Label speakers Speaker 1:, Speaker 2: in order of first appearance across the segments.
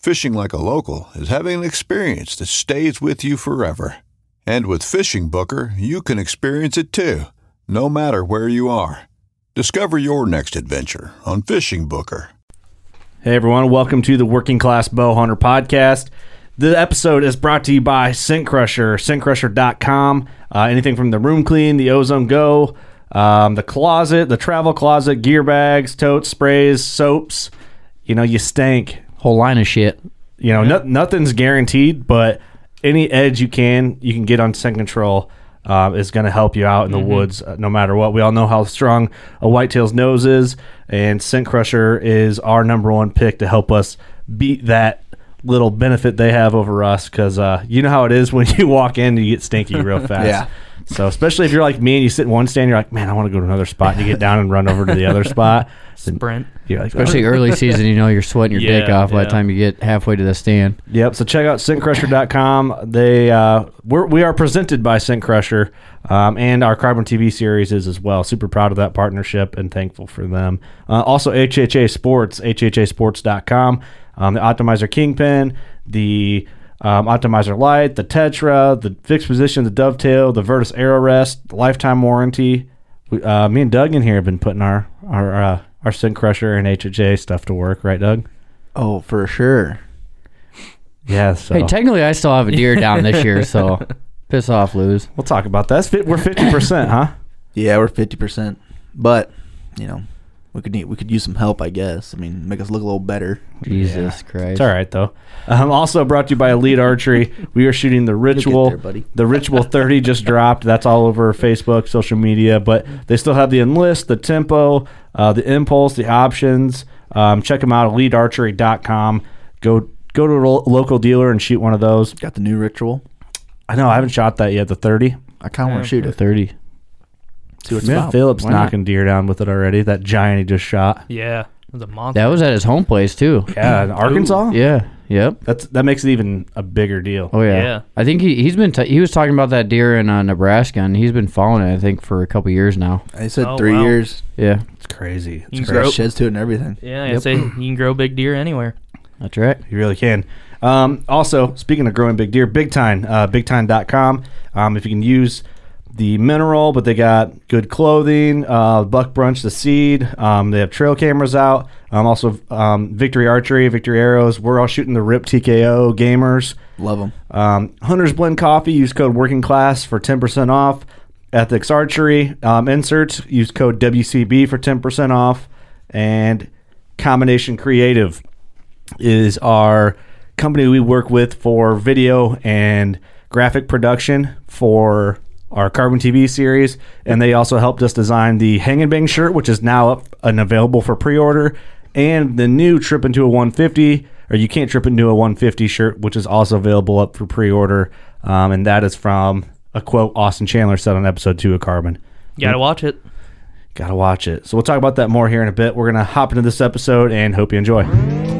Speaker 1: Fishing like a local is having an experience that stays with you forever. And with FishingBooker, you can experience it too, no matter where you are. Discover your next adventure on FishingBooker.
Speaker 2: Hey everyone, welcome to the Working Class Bow Hunter podcast. The episode is brought to you by Scent Crusher, scentcrusher.com. Uh, anything from the room clean, the ozone go, um, the closet, the travel closet, gear bags, totes, sprays, soaps. You know, you stank.
Speaker 3: Whole line of shit.
Speaker 2: You know, no, nothing's guaranteed, but any edge you can, you can get on scent control. Uh, is going to help you out in the woods uh, no matter what. We all know how strong a whitetail's nose is, and Scent Crusher is our number one pick to help us beat that little benefit they have over us. Because uh, you know how it is when you walk in, you get stinky real fast.
Speaker 4: Yeah.
Speaker 2: So especially if you're like me and you sit in one stand, you're like, man, I want to go to another spot. And you get down and run over to the other spot. Then
Speaker 5: Sprint.
Speaker 2: You're like,
Speaker 3: Especially early season, you know you're sweating your dick
Speaker 5: Yeah,
Speaker 3: off by the time you get halfway to the stand.
Speaker 2: Yep. So check out scentcrusher.com. They uh, we're, we are presented by Scent Crusher, um, and our Carbon TV series is as well. Super proud of that partnership and thankful for them. Uh, also, HHA Sports, HHASports.com. Um, the Optimizer Kingpin, the um, Optimizer Lite, the Tetra, the fixed position, the Dovetail, the Virtus Arrow Rest, the lifetime warranty. We, uh, me and Doug in here have been putting our our uh, our Scent Crusher and HHA stuff to work, right, Doug?
Speaker 4: Oh, for sure.
Speaker 2: Yeah. So
Speaker 3: Hey, technically, I still have a deer down this year, so piss off, lose.
Speaker 2: We'll talk about that. We're fifty percent, huh?
Speaker 4: Yeah, we're fifty percent, but you know, we could need we could use some help. I guess. I mean, make us look a little better.
Speaker 3: Jesus Christ.
Speaker 2: It's all right though. Um, also brought to you by Elite Archery. We are shooting the Ritual.
Speaker 4: there, buddy.
Speaker 2: The Ritual thirty just dropped. That's all over Facebook, social media. But they still have the Enlist, the Tempo, uh, the Impulse, the options. Um, check them out. EliteArchery.com. Go go to a lo- local dealer and shoot one of those.
Speaker 4: Got the new ritual.
Speaker 2: I know I haven't shot that yet. The thirty.
Speaker 4: I kind of want to shoot it.
Speaker 3: 30.
Speaker 4: See what's
Speaker 2: Man,
Speaker 4: about.
Speaker 2: Phillips
Speaker 4: Why not?
Speaker 2: knocking deer down with it already. That giant he just shot.
Speaker 5: Yeah, it was a monster.
Speaker 3: That was at his home place, too.
Speaker 2: Yeah, in Arkansas.
Speaker 3: Yeah. Yep.
Speaker 2: That's that makes it even a bigger deal.
Speaker 3: Oh, yeah.
Speaker 5: Yeah.
Speaker 3: I think he, he's been, t- he was talking about that deer in uh, Nebraska, and he's been following it, I think, for a couple years now.
Speaker 4: I said
Speaker 5: Oh,
Speaker 4: three
Speaker 5: wow.
Speaker 4: years.
Speaker 3: Yeah.
Speaker 2: It's crazy. It's
Speaker 5: You
Speaker 2: crazy.
Speaker 5: grow-
Speaker 4: Got sheds to it and everything.
Speaker 5: yeah, I
Speaker 3: Yep.
Speaker 5: say you can grow big deer anywhere.
Speaker 3: That's right.
Speaker 2: You really can. Um, also, speaking of growing big deer, Big Time, uh, bigtime.com. Um, if you can use the mineral, but they got good clothing, uh, Buck Brunch, the seed. Um, they have trail cameras out. Um, also, um, Victory Archery, Victory Arrows. We're all shooting the RIP TKO gamers.
Speaker 4: Love them.
Speaker 2: Um, Hunter's Blend Coffee, use code Working Class for 10% off. Ethics Archery um, inserts, use code WCB for 10% off. And Combination Creative is our company we work with for video and graphic production for our Carbon TV series. And they also helped us design the Hang and Bang shirt, which is now up and available for pre order, and the new Trip into a 150, or You Can't Trip into a 150 shirt, which is also available up for pre order. Um, and that is from a quote Austin Chandler said on episode two of Carbon.
Speaker 5: You gotta watch it.
Speaker 2: Gotta watch it. So we'll talk about that more here in a bit. We're gonna hop into this episode and hope you enjoy.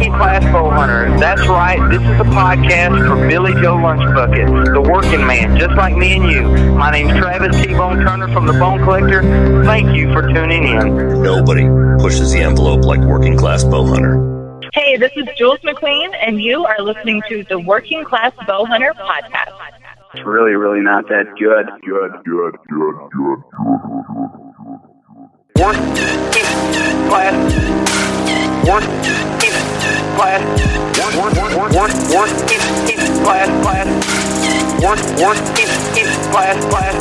Speaker 6: Class Bow Hunter. That's right. This is a podcast for Billy Joe Lunchbucket, the working man, just like me and you. My name's Travis T-Bone Turner from the Bone Collector. Thank you for tuning in.
Speaker 7: Nobody pushes the envelope like Working Class Bow Hunter.
Speaker 8: Hey, this is Jules McQueen, and you are listening to the Working Class Bow Hunter Podcast.
Speaker 6: It's really, really not that good. Good, good, good, good, good. Working Class. Working Class. Work, work, work, work, working Class, class. Work, working Class, class.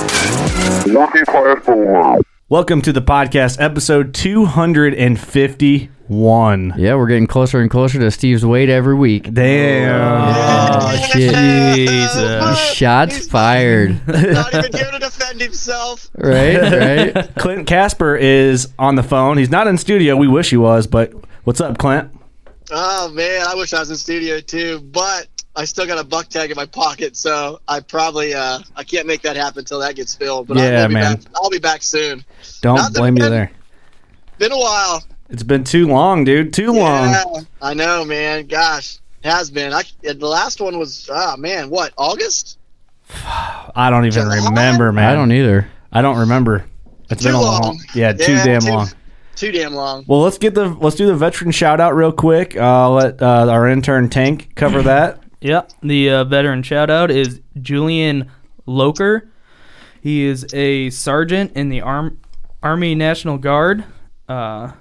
Speaker 6: Working Class Bow
Speaker 2: Welcome to the podcast, episode 251.
Speaker 3: Yeah, we're getting closer and closer to Steve's weight every week.
Speaker 2: Damn.
Speaker 3: Oh, shit.
Speaker 5: Jesus.
Speaker 3: Shots fired.
Speaker 9: Not even here to defend himself.
Speaker 3: right, right.
Speaker 2: Clint Casper is on the phone. He's not in studio. We wish he was, but what's up, Clint?
Speaker 9: Oh man, I wish I was in studio too, but I still got a buck tag in my pocket, so I probably uh I can't make that happen until that gets filled. But
Speaker 2: Yeah,
Speaker 9: I'll be
Speaker 2: man.
Speaker 9: Back, I'll be back soon.
Speaker 2: Don't
Speaker 9: Not that
Speaker 2: blame you there.
Speaker 9: Been a while.
Speaker 2: It's been too long, dude. Too long.
Speaker 9: Yeah, I know, man. Gosh, has been. I the last one was ah man, what August?
Speaker 2: I don't even
Speaker 9: July?
Speaker 2: remember, man.
Speaker 3: I don't either.
Speaker 2: I don't remember. It's been a long.
Speaker 9: long.
Speaker 2: Yeah, too
Speaker 9: Yeah,
Speaker 2: damn
Speaker 9: too-
Speaker 2: long.
Speaker 9: Too damn long.
Speaker 2: Well, let's get the let's do the veteran shout out real quick. Uh, let uh, our intern Tank cover that.
Speaker 5: Yeah, the uh, veteran shout out is Julian Loker. He is a sergeant in the Arm- Army National Guard, uh,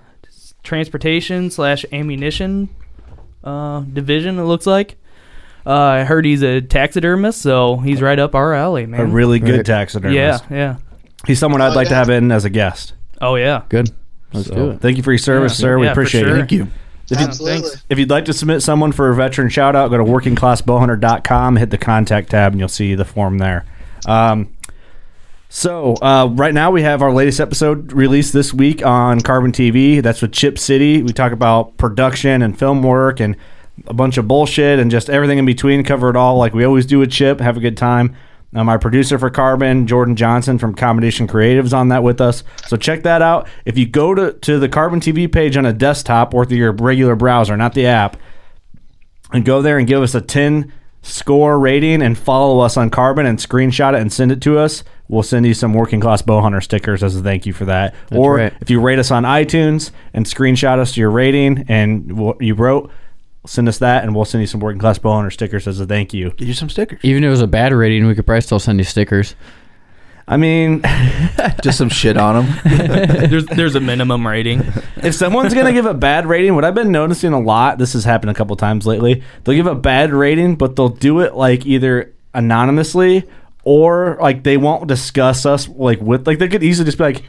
Speaker 5: transportation slash ammunition uh, division. It looks like. Uh, I heard he's a taxidermist, so he's right up our alley, man.
Speaker 2: A really good
Speaker 3: Right.
Speaker 2: taxidermist.
Speaker 5: yeah, yeah.
Speaker 2: He's someone I'd
Speaker 9: Oh,
Speaker 2: like to have in as a guest.
Speaker 5: Oh yeah.
Speaker 3: Good. Let's
Speaker 2: So,
Speaker 3: do it.
Speaker 2: Thank you for your service,
Speaker 5: Yeah.
Speaker 2: sir. We
Speaker 5: Yeah,
Speaker 2: appreciate
Speaker 5: sure.
Speaker 2: it.
Speaker 4: Thank you.
Speaker 2: If you,
Speaker 9: Absolutely.
Speaker 5: thanks.
Speaker 2: if you'd like to submit someone for a veteran shout out, go to workingclassbowhunter.com, hit the contact tab, and you'll see the form there. Um, so, uh, right now we have our latest episode released this week on Carbon TV. That's with Chip City. We talk about production and film work and a bunch of bullshit and just everything in between. Cover it all like we always do with Chip. Have a good time. Uh, my producer for Carbon, Jordan Johnson from Combination Creatives, on that with us. So check that out. If you go to, to the Carbon TV page on a desktop or through your regular browser, not the app, and go there and give us a 10 score rating and follow us on Carbon and screenshot it and send it to us. We'll send you some working class bow hunter stickers as a thank you for that. or
Speaker 3: right.
Speaker 2: if you rate us on iTunes and screenshot us your rating and what you wrote, send us that and we'll send you some working class bow hunter stickers as a thank you.
Speaker 4: Get you some stickers.
Speaker 3: Even if it was a bad rating, we could probably still send you stickers.
Speaker 2: I mean,
Speaker 4: Just some shit on them.
Speaker 5: there's there's a minimum rating.
Speaker 2: if someone's gonna give a bad rating, what I've been noticing a lot, this has happened a couple times lately. They'll give a bad rating, but they'll do it like either anonymously or like they won't discuss us like with like they could easily just be like,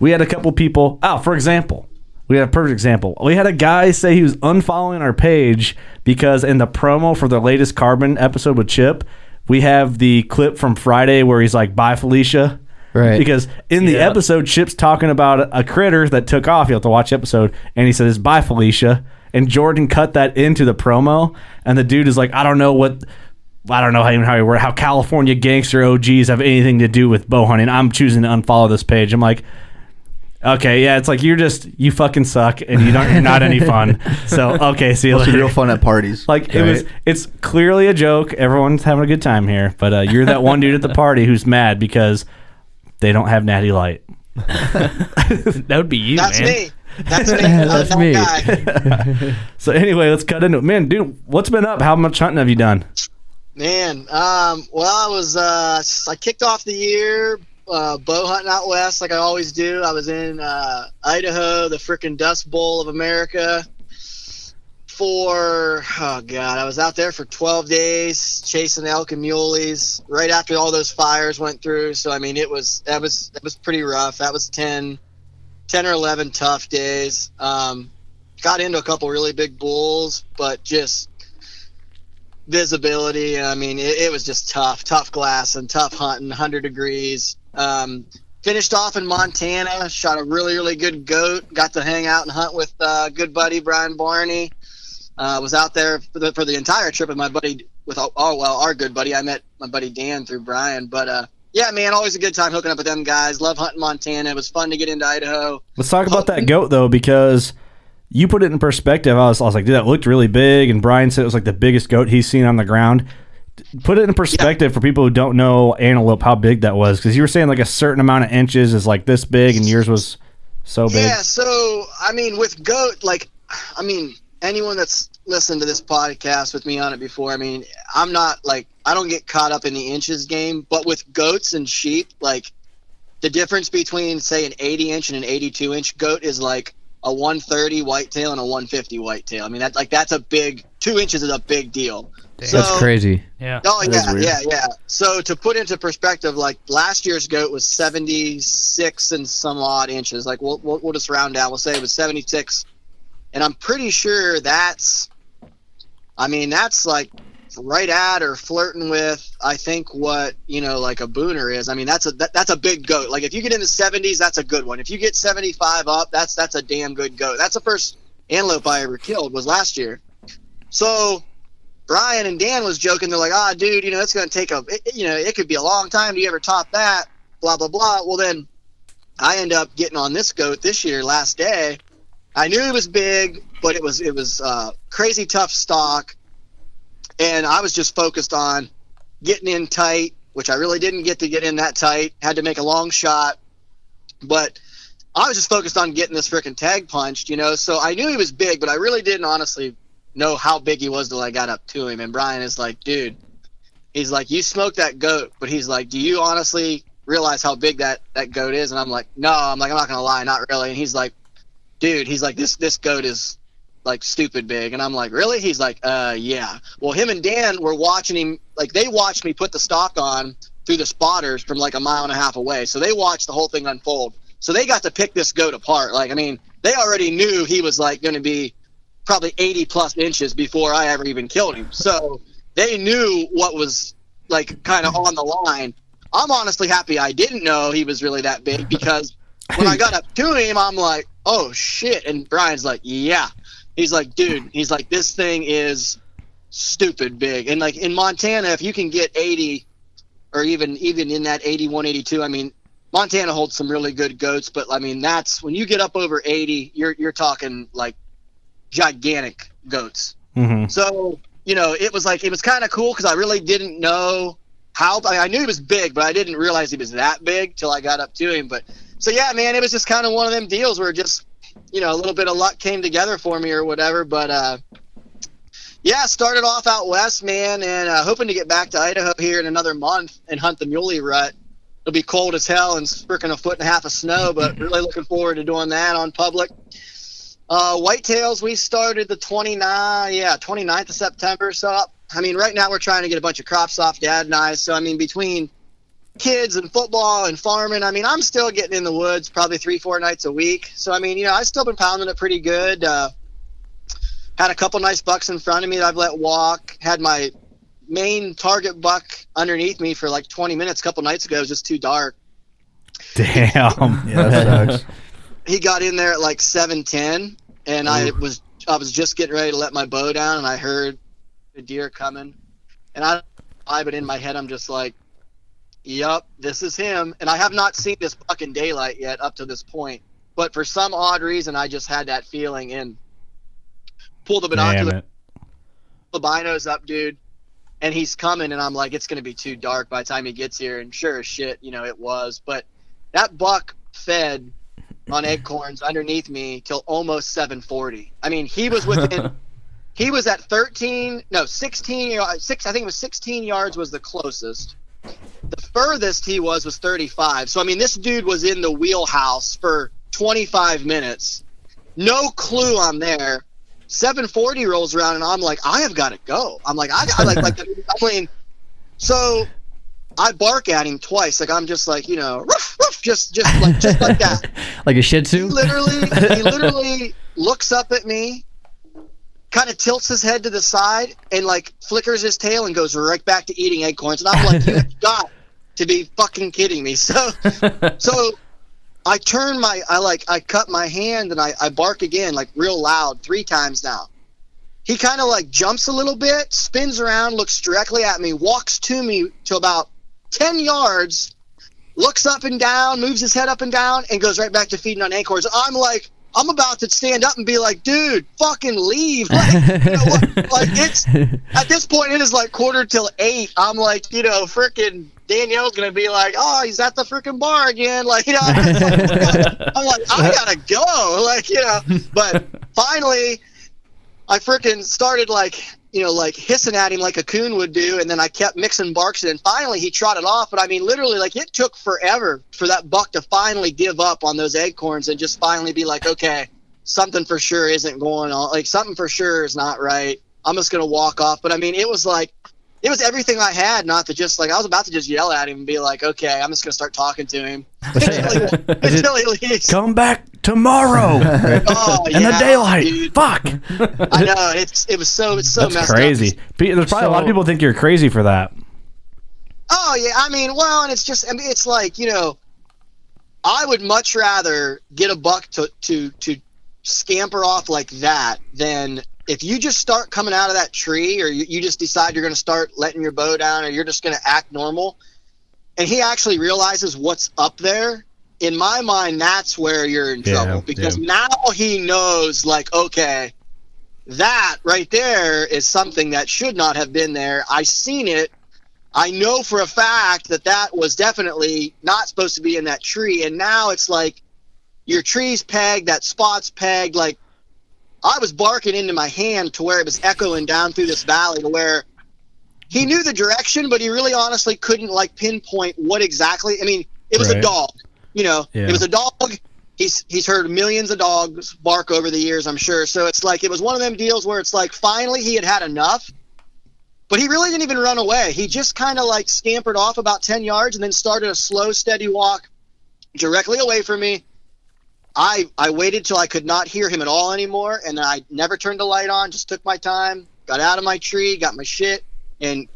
Speaker 2: we had a couple people. Oh, for example, we had a perfect example. We had a guy say he was unfollowing our page because in the promo for the latest Carbon episode with Chip, we have the clip from Friday where he's like, "Bye, Felicia."
Speaker 3: Right.
Speaker 2: Because in the
Speaker 5: Yeah.
Speaker 2: episode, Chip's talking about a critter that took off. You have to watch the episode, and he says, "Bye, Felicia." And Jordan cut that into the promo, and the dude is like, "I don't know what." I don't know how even how you word how California gangster OGs have anything to do with bow hunting. I'm choosing to unfollow this page. I'm like, okay, yeah, it's like you're just you fucking suck and you don't you're not any fun. So okay, see you
Speaker 4: Must be
Speaker 2: later.
Speaker 4: real fun at parties.
Speaker 2: Like it was, it's clearly a joke. Everyone's having a good time here, but uh, you're that one dude at the party who's mad because they don't have Natty Light.
Speaker 5: That would be you,
Speaker 9: That's
Speaker 5: man.
Speaker 9: me. That's me.
Speaker 3: That's
Speaker 9: I'm
Speaker 3: me.
Speaker 9: guy.
Speaker 2: So anyway, let's cut into it. Man, dude, what's been up? How much hunting have you done?
Speaker 9: Man, um, well, I was uh, I kicked off the year uh, bow hunting out west like I always do. I was in uh, Idaho, the frickin' Dust Bowl of America. For oh god, I was out there for 12 days chasing elk and muleys. Right after all those fires went through, so I mean it was that was that was pretty rough. That was 10, 10 or 11 tough days. Um, got into a couple really big bulls, but just visibility. I mean, it, it was just tough, tough glass and tough hunting, 100 degrees. Um, finished off in Montana, shot a really, really good goat. Got to hang out and hunt with uh, good buddy Brian Barney. Uh, was out there for the, for the entire trip with my buddy, with oh, oh well, our good buddy. I met my buddy Dan through Brian, but uh, yeah, man, always a good time hooking up with them guys. Love hunting Montana. It was fun to get into Idaho.
Speaker 2: Let's talk about that goat though, because you put it in perspective. I was, I was like, dude, that looked really big, and Brian said it was like the biggest goat he's seen on the ground. Put it in perspective for people who don't know antelope, how big that was, because you were saying like a certain amount of inches is like this big, and yours was so big.
Speaker 9: Yeah, so I mean, with goat, like, I mean, anyone that's listened to this podcast with me on it before, I mean, I'm not like I don't get caught up in the inches game, but with goats and sheep, like the difference between say an 80 inch and an 82 inch goat is like a 130 whitetail and a 150 whitetail. I mean, that's like that's a big two inches is a big deal. So-
Speaker 3: That's crazy.
Speaker 5: Yeah.
Speaker 9: Oh yeah, yeah, yeah. So to put into perspective, like last year's goat was seventy six and some odd inches. Like we'll, we'll we'll just round down. We'll say it was seventy six, and I'm pretty sure that's, I mean that's like right at or flirting with I think what you know like a booner is. I mean that's a that, that's a big goat. Like if you get in the seventies, that's a good one. If you get seventy five up, that's that's a damn good goat. That's the first antelope I ever killed was last year. So Brian and Dan was joking. They're like, "Ah, dude, you know, it's going to take a, it, you know, it could be a long time. Do you ever top that?" Blah blah blah. Well, then I end up getting on this goat this year, last day. I knew it was big, but it was it was uh, crazy tough stock, and I was just focused on getting in tight, which I really didn't get to get in that tight. Had to make a long shot, but I was just focused on getting this freaking tag punched, you know. So I knew he was big, but I really didn't honestly know how big he was till I got up to him. And Brian is like, dude, he's like, you smoked that goat, but he's like, do you honestly realize how big that that goat is? And I'm like, no, I'm like, I'm not gonna lie, not really. And he's like, dude, he's like, this this goat is like stupid big. And I'm like, really? He's like, uh, yeah. Well, him and Dan were watching him, like they watched me put the stock on through the spotters from like a mile and a half away. So they watched the whole thing unfold. So they got to pick this goat apart. Like, I mean, they already knew he was like going to be probably 80 plus inches before I ever even killed him. So they knew what was like kind of on the line. I'm honestly happy I didn't know he was really that big because when I got up to him, I'm like, oh shit. And Brian's like, yeah. He's like, dude, he's like, this thing is stupid big. And like in Montana, if you can get 80 or even even in that 81, 82, I mean, Montana holds some really good goats, but I mean, that's when you get up over 80, you're you're talking like gigantic goats.
Speaker 2: Mm-hmm.
Speaker 9: So you know, it was like it was kind of cool because I really didn't know how. I, I knew he was big, but I didn't realize he was that big till I got up to him. But so yeah, man, it was just kind of one of them deals where just you know a little bit of luck came together for me or whatever. But uh, yeah, started off out west, man, and uh, hoping to get back to Idaho here in another month and hunt the muley rut. It'll be cold as hell and freaking a foot and a half of snow, but really looking forward to doing that on public. Uh, whitetails, we started the 29, yeah, 29th of September. So, I mean, right now we're trying to get a bunch of crops off dad and I. So, I mean, between kids and football and farming, I mean, I'm still getting in the woods probably three, four nights a week. So, I mean, you know, I've still been pounding it pretty good. Uh, had a couple nice bucks in front of me that I've let walk. Had my main target buck underneath me for like 20 minutes a couple nights ago. It was just too dark.
Speaker 2: Damn.
Speaker 10: yeah,
Speaker 9: he got in there at like 710 and Ooh. I mm. was I was just getting ready to let my bow down, and I heard the deer coming, and I, I but in my head. I'm just like, "Yup, this is him." And I have not seen this fucking daylight yet up to this point, but for some odd reason I just had that feeling and pulled the
Speaker 2: binoculars,
Speaker 9: the binos up, dude, and he's coming, and I'm like, "It's gonna be too dark by the time he gets here." And sure as shit, you know, it was, but that buck fed on acorns underneath me till almost 740. I mean, he was within. he was at 13, no, 16, yard- six. I think it was 16 yards was the closest. The furthest he was was 35. So I mean, this dude was in the wheelhouse for 25 minutes. No clue I'm there. 740 rolls around and I'm like, I have got to go. I'm like, I, I like, like, I mean, so I bark at him twice. Like I'm just like, you know, ruff, ruff. just just like just like that.
Speaker 3: like a Shih
Speaker 9: He
Speaker 3: Tzu.
Speaker 9: literally he literally looks up at me, kind of tilts his head to the side, and like flickers his tail and goes right back to eating acorns. And I'm like, you got to be fucking kidding me. So so I turn my I like I cut my hand and I, I bark again like real loud three times now. He kind of like jumps a little bit, spins around, looks directly at me, walks to me to about ten yards, looks up and down, moves his head up and down, and goes right back to feeding on acorns. I'm like, I'm about to stand up and be like, dude, fucking leave. Like, you know what? like it's at this point it is like quarter till eight. I'm like, you know, freaking Danielle's gonna be like, oh, he's at the freaking bar again. Like, you know, I'm like, I'm like, I gotta go. Like, you know, but finally, I freaking started like, you know, like hissing at him like a coon would do, and then I kept mixing barks, and then finally he trotted off. But I mean, literally, like it took forever for that buck to finally give up on those acorns and just finally be like, okay, something for sure isn't going on. Like something for sure is not right. I'm just gonna walk off. But I mean, it was like. It was everything I had, not to just like I was about to just yell at him and be like, "Okay, I'm just gonna start talking to him." until, he, until he leaves.
Speaker 2: Come back tomorrow
Speaker 9: Oh,
Speaker 2: in the daylight.
Speaker 9: dude.
Speaker 2: Fuck.
Speaker 9: I know it's it was so it's so
Speaker 2: That's
Speaker 9: messed
Speaker 2: crazy.
Speaker 9: up.
Speaker 2: There's probably a lot of people think you're crazy for that.
Speaker 9: Oh yeah, I mean, well, and it's just I mean, it's like you know, I would much rather get a buck to to to scamper off like that than if you just start coming out of that tree or you, you just decide you're going to start letting your bow down or you're just going to act normal and he actually realizes what's up there in my mind that's where you're in
Speaker 2: Yeah,
Speaker 9: trouble because
Speaker 2: yeah.
Speaker 9: now he knows like okay that right there is something that should not have been there. I seen it. I know for a fact that that was definitely not supposed to be in that tree. And now it's like your tree's pegged that spot's pegged like i was barking into my hand to where it was echoing down through this valley to where he knew the direction but he really honestly couldn't like pinpoint what exactly. I mean it was a dog you know.
Speaker 2: Yeah.
Speaker 9: it was a dog. He's he's heard millions of dogs bark over the years i'm sure. So it's like it was one of them deals where it's like finally he had had enough but he really didn't even run away. He just kind of like scampered off about 10 yards and then started a slow steady walk directly away from me i i waited till i could not hear him at all anymore and then i never turned the light on just took my time got out of my tree got my shit and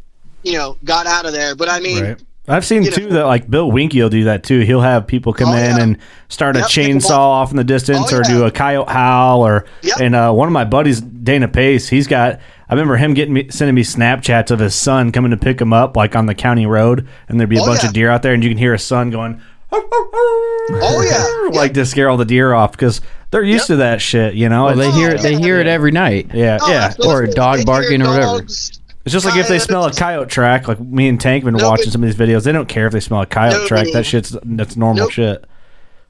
Speaker 9: you know got out of there but i mean
Speaker 2: Right. I've seen
Speaker 9: You know-
Speaker 2: too that like Bill Winke will do that too. He'll have people come
Speaker 9: Oh,
Speaker 2: in
Speaker 9: yeah.
Speaker 2: and start a chainsaw off in the distance
Speaker 9: Oh,
Speaker 2: or do a coyote howl or
Speaker 9: Yep.
Speaker 2: and uh, one of my buddies Dana Pace, he's got I remember him getting me sending me Snapchats of his son coming to pick him up like on the county road and there'd be a
Speaker 9: Oh,
Speaker 2: bunch
Speaker 9: yeah.
Speaker 2: of deer out there and you can hear his son going
Speaker 9: oh yeah
Speaker 2: like to scare all the deer off because they're used to that shit, you know.
Speaker 3: Well, they hear it. They hear it every night.
Speaker 2: yeah,
Speaker 9: Oh,
Speaker 2: yeah.
Speaker 3: Or a dog barking or whatever.
Speaker 9: dogs.
Speaker 2: It's just like if they smell a coyote track, like me and Tank have been
Speaker 9: Nope.
Speaker 2: watching some of these videos. They don't care if they smell a coyote
Speaker 9: Nope.
Speaker 2: track. That shit's that's normal
Speaker 9: Nope.
Speaker 2: shit.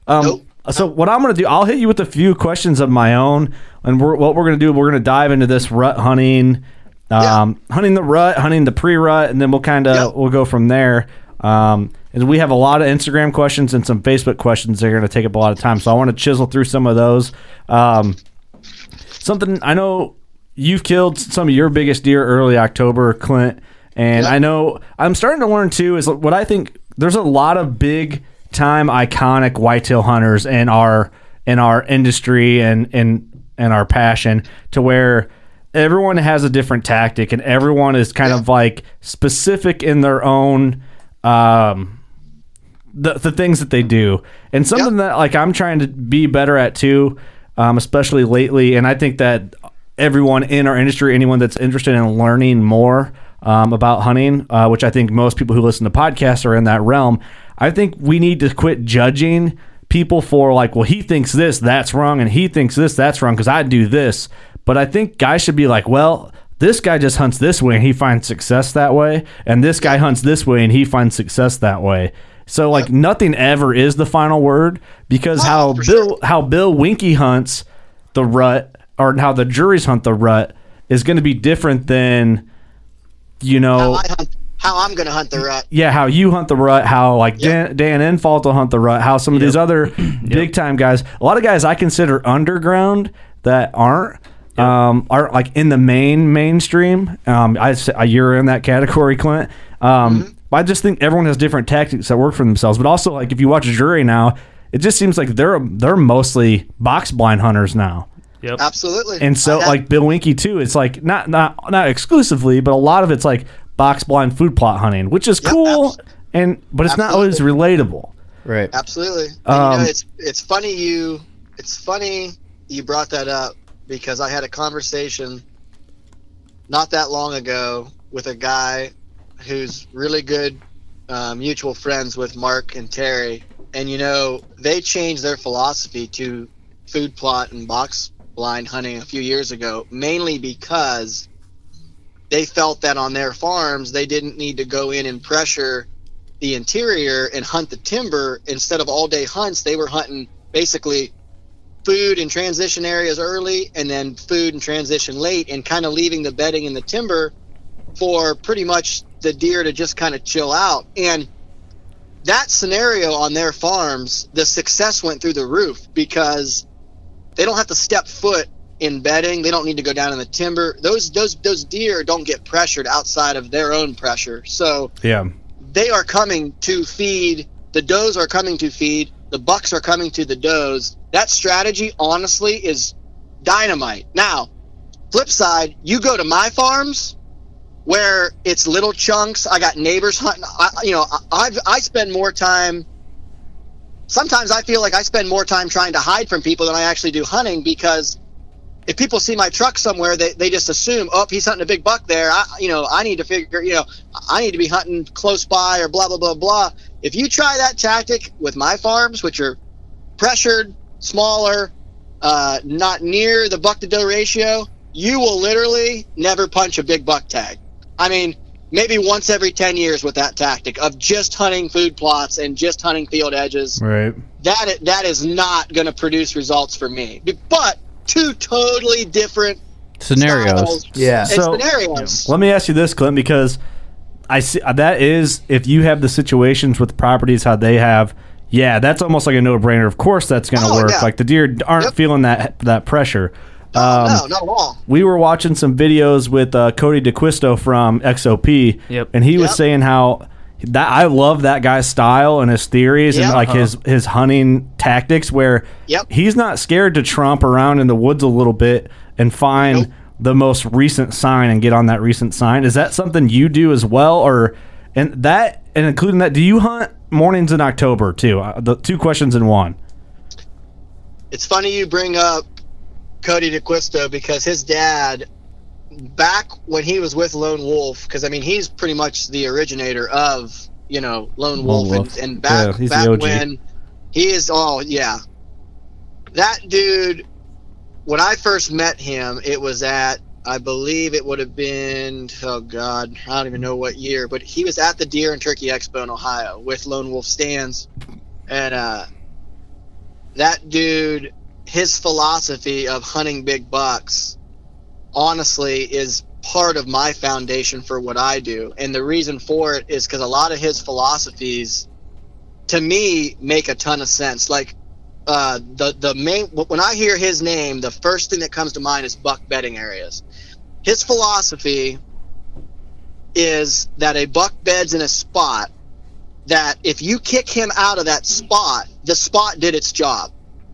Speaker 2: Um,
Speaker 9: Nope.
Speaker 2: So what I'm gonna do, I'll hit you with a few questions of my own, and we're, what we're gonna do, we're gonna dive into this rut hunting, um, hunting the rut, hunting the pre-rut, and then we'll kind of
Speaker 9: Yep.
Speaker 2: we'll go from there. Um, and we have a lot of Instagram questions and some Facebook questions that are gonna take up a lot of time, so I want to chisel through some of those. Um, something I know you've killed some of your biggest deer early October, Clint, and I know I'm starting to learn too is what I think there's a lot of big time iconic whitetail hunters in our in our industry and and and our passion to where everyone has a different tactic and everyone is kind of like specific in their own um the, the things that they do. And something that like i'm trying to be better at too um, especially lately and i think that everyone in our industry anyone that's interested in learning more um, about hunting uh, which i think most people who listen to podcasts are in that realm i think we need to quit judging people for like well he thinks this that's wrong and he thinks this that's wrong because i do this. But i think guys should be like well this guy just hunts this way and he finds success that way and this guy hunts this way and he finds success that way so like nothing ever is the final word because how bill
Speaker 9: sure.
Speaker 2: how bill winke hunts the rut or how the Drurys hunt the rut is going to be different than you
Speaker 9: how,
Speaker 2: know
Speaker 9: I hunt, how I'm gonna hunt the rut.
Speaker 2: yeah, how you hunt the rut, how like Dan, Dan Infalt will hunt the rut, how some of these other big time guys, a lot of guys I consider underground that aren't. Um, aren't like in the main mainstream. Um, I say you're in that category, Clint. Um, I just think everyone has different tactics that work for themselves. But also, like if you watch a Drury now, it just seems like they're they're mostly box blind hunters now.
Speaker 5: Yep.
Speaker 9: Absolutely.
Speaker 2: And so,
Speaker 9: I
Speaker 2: like Bill Winke too, it's like not not not exclusively, but a lot of it's like box blind food plot hunting, which is
Speaker 9: Yep,
Speaker 2: cool,
Speaker 9: abs-
Speaker 2: and but it's not always relatable.
Speaker 3: Right.
Speaker 9: Absolutely. And,
Speaker 2: Um,
Speaker 9: you know, it's it's funny you it's funny you brought that up because I had a conversation not that long ago with a guy who's really good uh, mutual friends with Mark and Terry, and you know they changed their philosophy to food plot and box blind hunting a few years ago, mainly because they felt that on their farms they didn't need to go in and pressure the interior and hunt the timber. Instead of all day hunts they were hunting basically food and transition areas early and then food and transition late and kind of leaving the bedding in the timber for pretty much the deer to just kind of chill out. And that scenario on their farms the success went through the roof because they don't have to step foot in bedding. They don't need to go down in the timber. Those those those deer don't get pressured outside of their own pressure. So
Speaker 2: Yeah,
Speaker 9: they are coming to feed the does are coming to feed the bucks are coming to the does. That strategy honestly is dynamite. Now flip side you go to my farms where it's little chunks i got neighbors hunting I, you know I, I've, spend more time sometimes i feel like i spend more time trying to hide from people than i actually do hunting because if people see my truck somewhere, they, they just assume, oh, he's hunting a big buck there. I, you know, I need to figure, you know, I need to be hunting close by or blah blah blah blah. If you try that tactic with my farms, which are pressured, smaller, uh, not near the buck to doe ratio, you will literally never punch a big buck tag. I mean, maybe once every ten years with that tactic of just hunting food plots and just hunting field edges
Speaker 2: right.
Speaker 9: that that is not going to produce results for me. But two totally different
Speaker 3: Scenarios.
Speaker 9: styles
Speaker 10: Yeah.
Speaker 9: and
Speaker 2: So-
Speaker 9: scenarios.
Speaker 2: Let me ask you this, Clint, because I see uh, that is if you have the situations with properties how they have. Yeah, that's almost like a no-brainer. Of course, that's going to
Speaker 9: Oh,
Speaker 2: work.
Speaker 9: yeah.
Speaker 2: Like the deer aren't
Speaker 9: Yep.
Speaker 2: feeling that that pressure.
Speaker 9: No,
Speaker 2: Um,
Speaker 9: no, not at all.
Speaker 2: we were watching some videos with uh, Cody D'Acquisto from XOP,
Speaker 5: Yep.
Speaker 2: and he was saying how that I love that guy's style and his theories and
Speaker 9: Yep.
Speaker 2: like his his hunting tactics, where
Speaker 9: Yep.
Speaker 2: he's not scared to tromp around in the woods a little bit and find
Speaker 9: Nope.
Speaker 2: the most recent sign and get on that recent sign. Is that something you do as well, or and that and including that? Do you hunt mornings in October too? Uh, the two questions in one.
Speaker 9: It's funny you bring up Cody D'Acquisto because his dad, back when he was with Lone Wolf, because I mean he's pretty much the originator of you know Lone Wolf,
Speaker 3: Wolf.
Speaker 9: And, and back
Speaker 2: Yeah,
Speaker 9: back when he is oh yeah, that dude. When I first met him, it was at I believe it would have been oh god I don't even know what year, but he was at the Deer and Turkey Expo in Ohio with Lone Wolf stands, and uh, that dude, his philosophy of hunting big bucks, honestly, is part of my foundation for what I do. And the reason for it is because a lot of his philosophies, to me, make a ton of sense. Like, uh, the the main when I hear his name, the first thing that comes to mind is buck bedding areas. His philosophy is that a buck beds in a spot that if you kick him out of that spot, the spot did its job.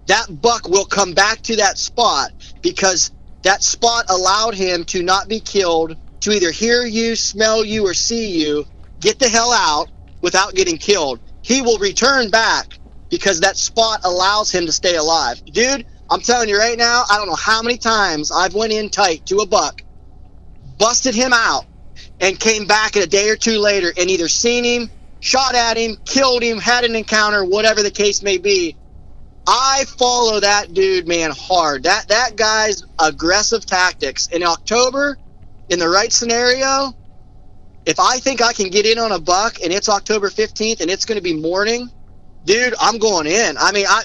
Speaker 9: That buck will come back to that spot because that spot allowed him to not be killed, to either hear you, smell you, or see you, get the hell out without getting killed. He will return back because that spot allows him to stay alive. Dude, I'm telling you right now, I don't know how many times I've went in tight to a buck, busted him out, and came back a day or two later and either seen him, shot at him, killed him, had an encounter, whatever the case may be. I follow that dude, man, hard. That that guy's aggressive tactics in October, in the right scenario. If I think I can get in on a buck and it's October 15th and it's going to be morning, dude, I'm going in. I mean, I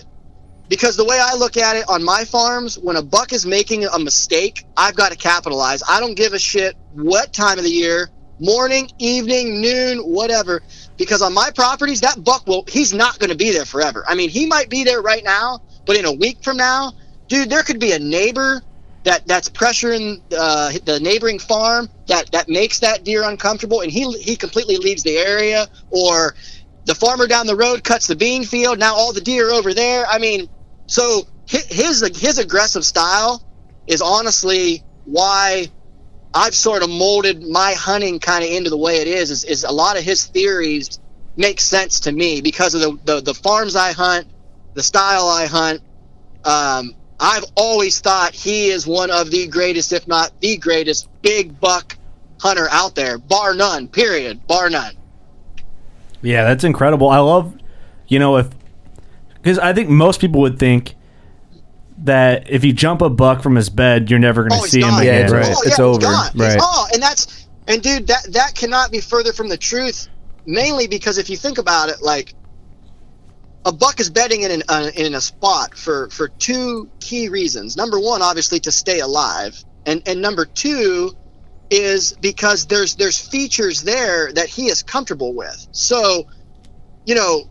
Speaker 9: because the way I look at it on my farms, when a buck is making a mistake, I've got to capitalize. I don't give a shit what time of the year, morning, evening, noon, whatever. Because on my properties, that buck will, he's not going to be there forever. I mean, he might be there right now, but in a week from now, dude, there could be a neighbor that that's pressuring uh, the neighboring farm that that makes that deer uncomfortable, and he he completely leaves the area, or the farmer down the road cuts the bean field. Now all the deer are over there. I mean, so his his aggressive style is honestly why I've sort of molded my hunting kind of into the way it is, is. Is a lot of his theories make sense to me because of the the, the farms I hunt, the style I hunt. Um, I've always thought he is one of the greatest, if not the greatest, big buck hunter out there, bar none. Period, bar none.
Speaker 2: Yeah, that's incredible. I love, you know, if because I think most people would think that if you jump a buck from his bed, you're never going to
Speaker 9: Oh,
Speaker 2: see him
Speaker 9: gone.
Speaker 2: again.
Speaker 9: Oh, yeah, he's gone. He's- oh, and that's and dude, that that cannot be further from the truth. Mainly because if you think about it, like a buck is bedding in an, uh, in a spot for for two key reasons. Number one, obviously, to stay alive, and and number two is because there's there's features there that he is comfortable with. So, you know,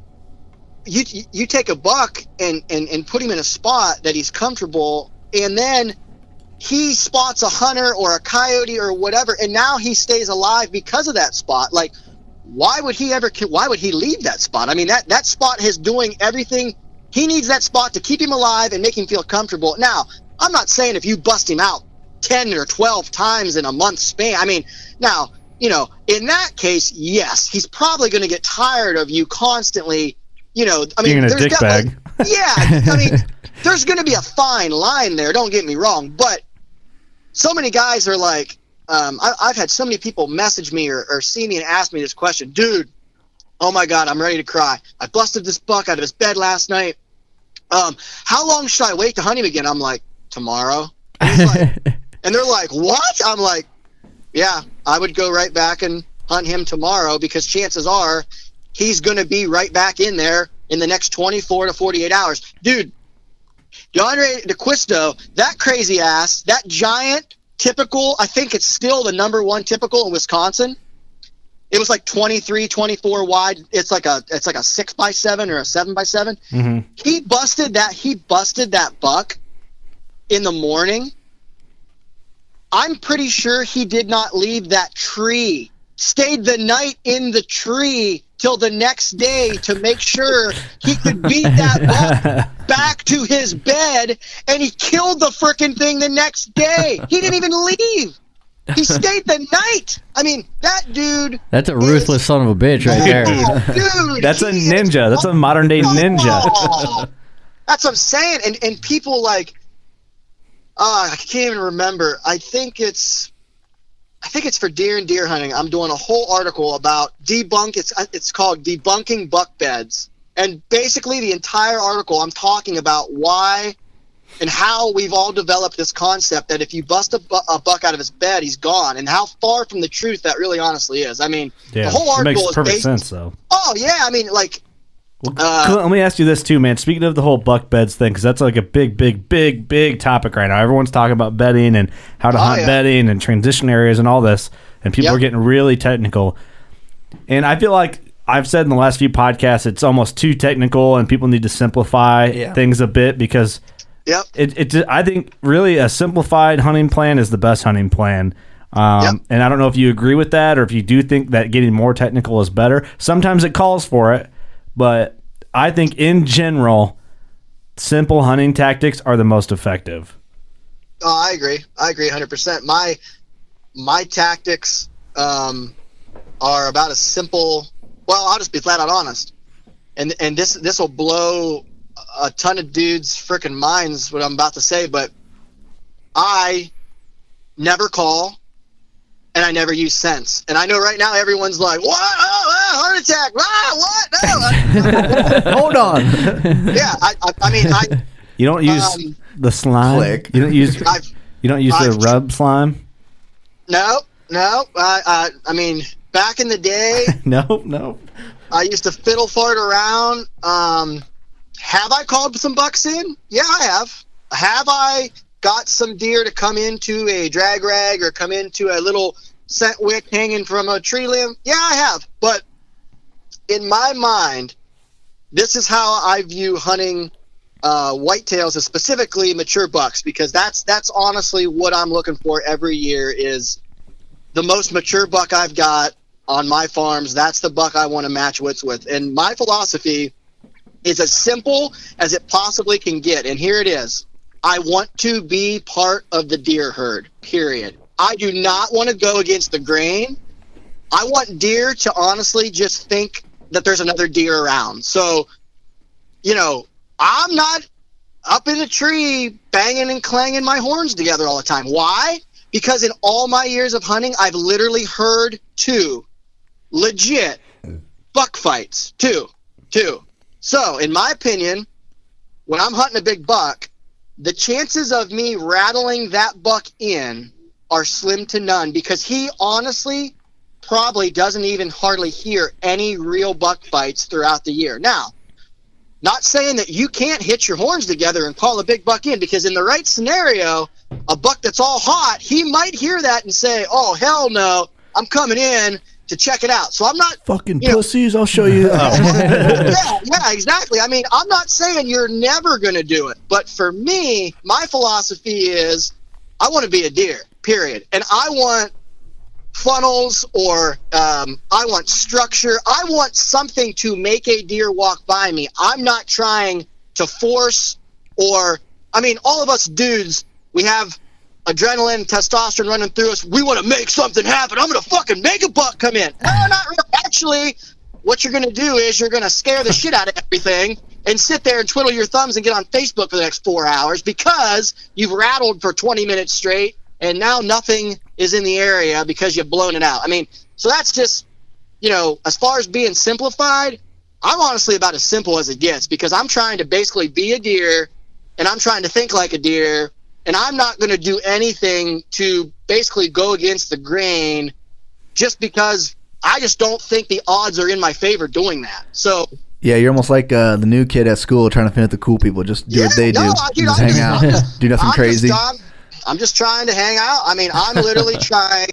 Speaker 9: you you take a buck and and and put him in a spot that he's comfortable, and then he spots a hunter or a coyote or whatever, and now he stays alive because of that spot. Like, why would he ever? Why would he leave that spot? I mean, that that spot is doing everything. He needs that spot to keep him alive and make him feel comfortable. Now, I'm not saying if you bust him out ten or twelve times in a month span. I mean, now you know, in that case, yes, he's probably going to get tired of you constantly. You know, I mean,
Speaker 2: Being a
Speaker 9: there's
Speaker 2: dick bag.
Speaker 9: yeah, I mean, there's going to be a fine line there. Don't get me wrong, but so many guys are like, um, I, I've had so many people message me or, or see me and ask me this question, dude. Oh my God, I'm ready to cry. I busted this buck out of his bed last night. Um, how long should I wait to hunt him again? I'm like, tomorrow. And, like, and they're like, what? I'm like, yeah, I would go right back and hunt him tomorrow because chances are he's going to be right back in there in the next 24 to 48 hours. Dude, DeAndre D'Acquisto, that crazy ass, that giant typical, I think it's still the number one typical in Wisconsin. It was like 23, 24 wide. It's like a it's like a six by seven or a seven by 7
Speaker 2: Mm-hmm.
Speaker 9: He busted that he busted that buck in the morning. I'm pretty sure he did not leave that tree. Stayed the night in the tree till the next day to make sure he could beat that buck back to his bed and he killed the frickin' thing the next day. He didn't even leave. He stayed the night. I mean, that dude
Speaker 3: That's a ruthless son of a bitch right there.
Speaker 9: dude,
Speaker 2: That's a ninja. That's a modern day ninja.
Speaker 9: That's what I'm saying. And and people like, uh, I can't even remember. I think it's, I think it's for deer and deer hunting. I'm doing a whole article about debunk. It's it's called debunking buck beds, and basically the entire article I'm talking about why and how we've all developed this concept that if you bust a, bu- a buck out of his bed, he's gone, and how far from the truth that really honestly is. I mean,
Speaker 2: Yeah,
Speaker 9: the whole
Speaker 2: it
Speaker 9: article
Speaker 2: makes
Speaker 9: is
Speaker 2: perfect
Speaker 9: based.
Speaker 2: sense though.
Speaker 9: Oh yeah, I mean like. Uh,
Speaker 2: let me ask you this too, man. Speaking of the whole buck beds thing, because that's like a big, big, big, big topic right now. Everyone's talking about bedding and how to
Speaker 9: Oh,
Speaker 2: hunt
Speaker 9: yeah.
Speaker 2: bedding and transition areas and all this, and people
Speaker 9: Yep.
Speaker 2: are getting really technical. And I feel like I've said in the last few podcasts, it's almost too technical, and people need to simplify
Speaker 10: Yeah.
Speaker 2: things a bit because
Speaker 9: Yep.
Speaker 2: it, it. I think really a simplified hunting plan is the best hunting plan. Um,
Speaker 9: Yep.
Speaker 2: And I don't know if you agree with that or if you do think that getting more technical is better. Sometimes it calls for it, but I think in general, simple hunting tactics are the most effective.
Speaker 9: Oh, I agree. I agree 100%. My my tactics um, are about as simple. Well, I'll just be flat out honest, and and this this will blow a ton of dudes' freaking minds what I'm about to say, but I never call, and I never use scents. And I know right now everyone's like, "What? Oh, oh, heart attack! Ah, what? No!"
Speaker 10: Hold on.
Speaker 9: yeah, I, I, I mean, I
Speaker 2: You don't use
Speaker 9: Um,
Speaker 2: the slime.
Speaker 10: Click.
Speaker 2: You don't use.
Speaker 9: I've
Speaker 2: You don't use the
Speaker 9: I've-
Speaker 2: rub slime.
Speaker 9: no, no. I, I, I mean, back in the day.
Speaker 2: No, no.
Speaker 9: I used to fiddle fart around. Um, have I called some bucks in? Yeah, I have. Have I got some deer to come into a drag rag or come into a little scent wick hanging from a tree limb? Yeah, I have. But in my mind, this is how I view hunting uh, whitetails and specifically mature bucks because that's that's honestly what I'm looking for every year is the most mature buck I've got on my farms. That's the buck I want to match wits with. And my philosophy is as simple as it possibly can get. And here it is. I want to be part of the deer herd. Period. I do not want to go against the grain. I want deer to honestly just think that there's another deer around. So, you know, I'm not up in a tree banging and clanging my horns together all the time. Why? Because in all my years of hunting, I've literally heard two legit buck fights. Two. Two. So, in my opinion, when I'm hunting a big buck, the chances of me rattling that buck in are slim to none because he honestly probably doesn't even hardly hear any real buck fights throughout the year. Now, not saying that you can't hit your horns together and call a big buck in because in the right scenario, a buck that's all hot, he might hear that and say, "Oh hell no, I'm coming in to check it out." So I'm not
Speaker 10: Fucking
Speaker 9: you know-
Speaker 10: pussies, I'll show you.
Speaker 9: yeah, yeah, exactly. I mean, I'm not saying you're never going to do it, but for me, my philosophy is I want to be a deer, period. And I want funnels or um, I want structure. I want something to make a deer walk by me. I'm not trying to force or, I mean, all of us dudes, we have adrenaline, testosterone running through us. We want to make something happen. I'm going to fucking make a buck come in. No, not really. Actually, what you're going to do is you're going to scare the shit out of everything and sit there and twiddle your thumbs and get on Facebook for the next four hours because you've rattled for 20 minutes straight and now nothing is in the area because you've blown it out. I mean, so that's just, you know, as far as being simplified, I'm honestly about as simple as it gets because I'm trying to basically be a deer and I'm trying to think like a deer and I'm not going to do anything to basically go against the grain just because I just don't think the odds are in my favor doing that. So
Speaker 10: Yeah, you're almost like uh, the new kid at school trying to fit the cool people. Just do what they do.
Speaker 9: dude,
Speaker 10: just
Speaker 9: I'm
Speaker 10: hang
Speaker 9: just-
Speaker 10: out. do nothing
Speaker 9: I'm
Speaker 10: crazy.
Speaker 9: Just, I'm, I'm just trying to hang out. I mean, I'm literally trying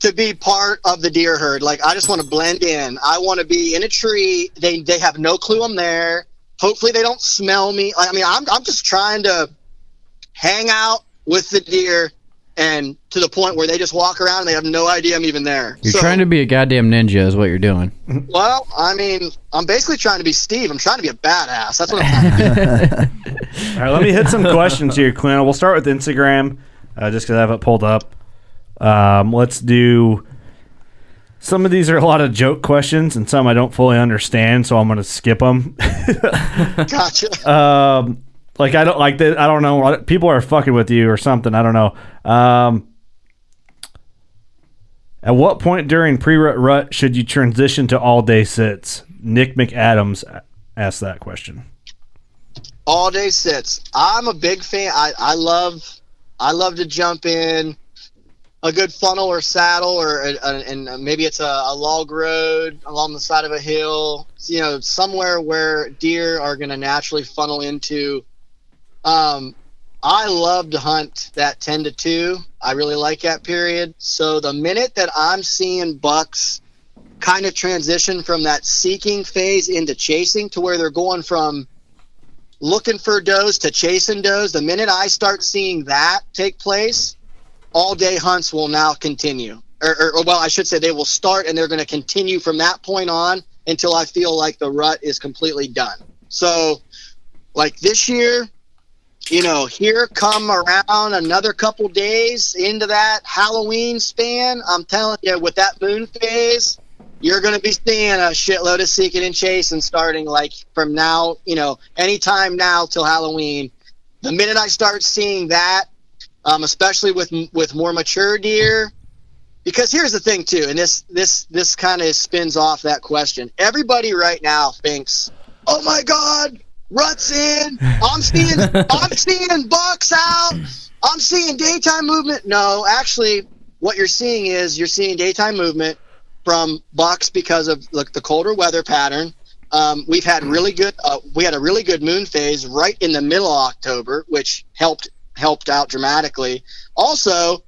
Speaker 9: to be part of the deer herd. Like, I just want to blend in. I want to be in a tree. They they have no clue I'm there. Hopefully, they don't smell me. I mean, I'm I'm just trying to hang out with the deer, and to the point where they just walk around and they have no idea I'm even there.
Speaker 3: You're
Speaker 9: So-
Speaker 3: trying to be a goddamn ninja, is what you're doing.
Speaker 9: Well, I mean, I'm basically trying to be Steve. I'm trying to be a badass. That's what I'm trying.
Speaker 2: All right, let me hit some questions here, Clint. We'll start with Instagram, uh, just because I have it pulled up. Um, let's do. Some of these are a lot of joke questions, and some I don't fully understand, so I'm going to skip them.
Speaker 9: gotcha.
Speaker 2: um, like I don't like that. I don't know. People are fucking with you or something. I don't know. Um, at what point during pre-rut rut should you transition to all-day sits? Nick McAdams asked that question.
Speaker 9: all day sits. I'm a big fan. I, I love I love to jump in a good funnel or saddle or a, a, and maybe it's a, a log road along the side of a hill. You know, somewhere where deer are going to naturally funnel into. Um, I love to hunt that ten to two. I really like that period. So the minute that I'm seeing bucks kind of transition from that seeking phase into chasing to where they're going from looking for does to chasing does, the minute I start seeing that take place, all day hunts will now continue. Or, or, or well, I should say they will start and they're going to continue from that point on until I feel like the rut is completely done. So, like this year, you know, here come around another couple days into that Halloween span. I'm telling you, with that moon phase, you're going to be seeing a shitload of seeking and chasing starting like from now, you know, anytime now till Halloween. The minute I start seeing that, um, especially with with more mature deer, because here's the thing too, and this this this kind of spins off that question. Everybody right now thinks, "Oh my God, ruts in! I'm seeing I'm seeing bucks out! I'm seeing daytime movement." No, actually, what you're seeing is you're seeing daytime movement from bucks because of the, the colder weather pattern. Um, we've had really good. Uh, we had a really good moon phase right in the middle of October, which helped helped out dramatically. Also,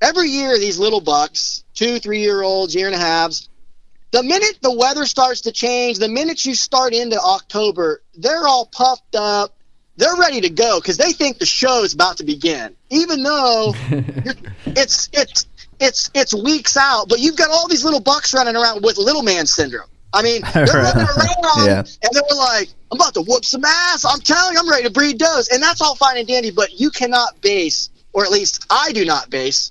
Speaker 9: every year these little bucks, two, three year olds, year and a halves, the minute the weather starts to change, the minute you start into October, they're all puffed up. they're ready to go because they think the show is about to begin, even though it's it's it's it's weeks out. But you've got all these little bucks running around with little man syndrome. I mean, they're running around
Speaker 10: Yeah.
Speaker 9: and they were like, "I'm about to whoop some ass." I'm telling you, I'm ready to breed does, and that's all fine and dandy. But you cannot base, or at least I do not base,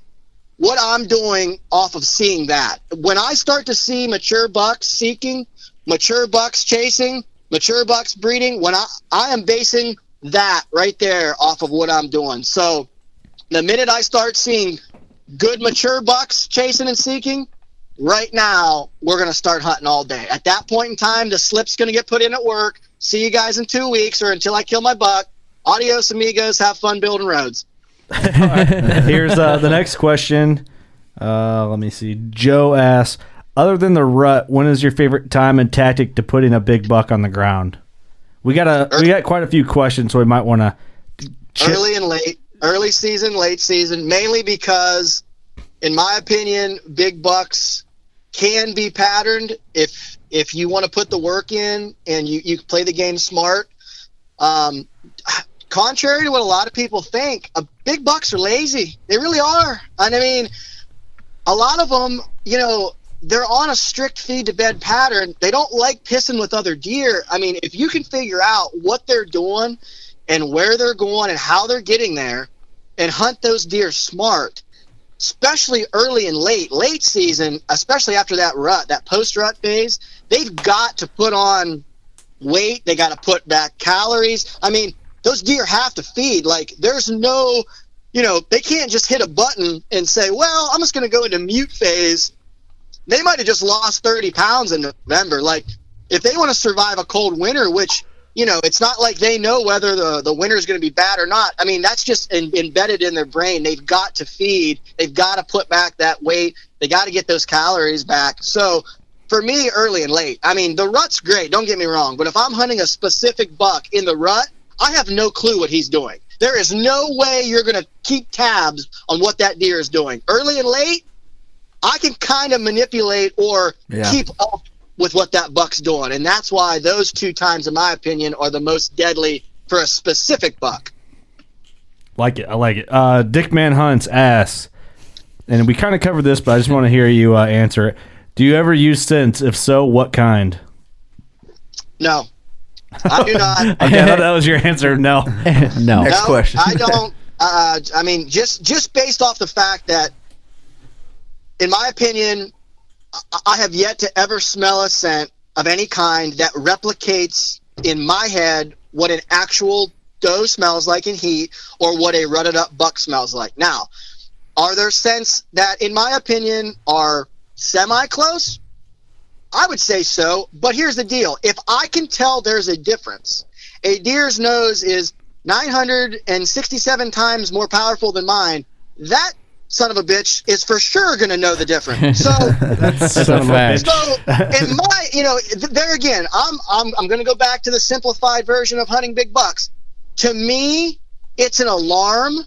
Speaker 9: what I'm doing off of seeing that. When I start to see mature bucks seeking, mature bucks chasing, mature bucks breeding, when I I am basing that right there off of what I'm doing. So the minute I start seeing good mature bucks chasing and seeking, right now we're going to start hunting all day. At that point in time, the slip's going to get put in at work. See you guys in two weeks or until I kill my buck. Adios, amigos. Have fun building roads.
Speaker 2: Here's uh, the next question. Uh, let me see. Joe asks, other than the rut, when is your favorite time and tactic to putting a big buck on the ground? We got a we got quite a few questions, so we might want to.
Speaker 9: early and late, early season, late season, mainly because, in my opinion, big bucks can be patterned if if you want to put the work in and you, you play the game smart. Um, contrary to what a lot of people think, uh, big bucks are lazy. They really are. And I mean, a lot of them, you know, they're on a strict feed to bed pattern. They don't like pissing with other deer. I mean, if you can figure out what they're doing and where they're going and how they're getting there and hunt those deer smart, especially early and late, late season, especially after that rut, that post rut phase, they've got to put on weight. They got to put back calories. I mean, those deer have to feed. Like, there's no, you know, they can't just hit a button and say, well, I'm just going to go into mute phase. They might have just lost 30 pounds in November. Like, if they want to survive a cold winter, which, you know, it's not like they know whether the, the winter is going to be bad or not. I mean, that's just in, embedded in their brain. They've got to feed, they've got to put back that weight, they got to get those calories back. So, for me, early and late. I mean, the rut's great, don't get me wrong, but if I'm hunting a specific buck in the rut, I have no clue what he's doing. There is no way you're going to keep tabs on what that deer is doing. Early and late, I can kind of manipulate or
Speaker 10: Yeah.
Speaker 9: keep up with what that buck's doing. And that's why those two times, in my opinion, are the most deadly for a specific buck.
Speaker 2: Like it. I like it. Uh, Dickman Hunts asks, and we kind of covered this, but I just want to hear you uh, answer it. Do you ever use scents? If so, what kind?
Speaker 9: No, I do not.
Speaker 2: Okay, I thought that was your answer. No.
Speaker 3: no.
Speaker 10: Next question.
Speaker 9: I don't. Uh, I mean, just just based off the fact that, in my opinion, I- I have yet to ever smell a scent of any kind that replicates in my head what an actual doe smells like in heat or what a rutted up buck smells like. Now, are there scents that, in my opinion, are semi close? I would say so, but here's the deal. If I can tell there's a difference, a deer's nose is 967 times more powerful than mine, that son of a bitch is for sure going to know the difference. So,
Speaker 3: That's a fact.
Speaker 9: so in my, you know, th- there again, I'm I'm I'm going to go back to the simplified version of hunting big bucks. To me, it's an alarm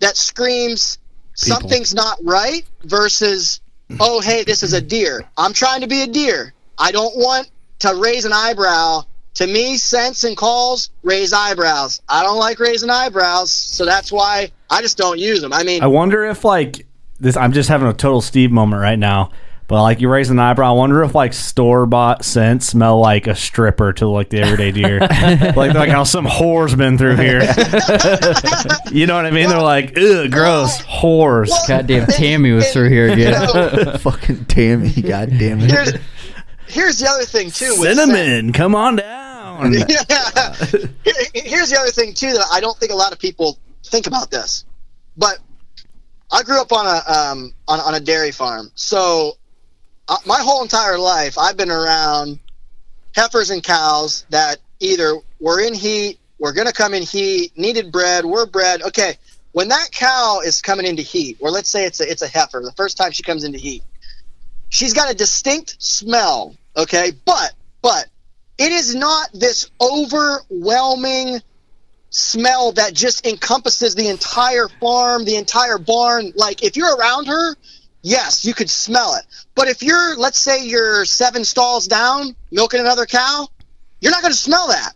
Speaker 9: that screams something's not right versus oh hey, this is a deer. I'm trying to be a deer. I don't want to raise an eyebrow. To me, scents and calls raise eyebrows. I don't like raising eyebrows, so that's why I just don't use them. I mean,
Speaker 2: I wonder if like this. I'm just having a total Steve moment right now. But like you raise an eyebrow, I wonder if like store bought scents smell like a stripper to like the everyday deer, like like how some whore's been through here. you know what I mean? They're like, ugh, gross, whores.
Speaker 3: Goddamn Tammy was through here again.
Speaker 10: Fucking Tammy, goddamn it.
Speaker 9: here's here's the other thing too. with scent.
Speaker 2: Cinnamon, come on down.
Speaker 9: yeah. Here's the other thing too that I don't think a lot of people think about this, but I grew up on a um, on, on a dairy farm, so uh, my whole entire life I've been around heifers and cows that either were in heat, were going to come in heat, needed bred, were bred. Okay, when that cow is coming into heat, or let's say it's a, it's a heifer, the first time she comes into heat, she's got a distinct smell. Okay, but but it is not this overwhelming smell that just encompasses the entire farm, the entire barn. Like if you're around her, yes, you could smell it. But if you're, let's say, you're seven stalls down milking another cow, you're not going to smell that.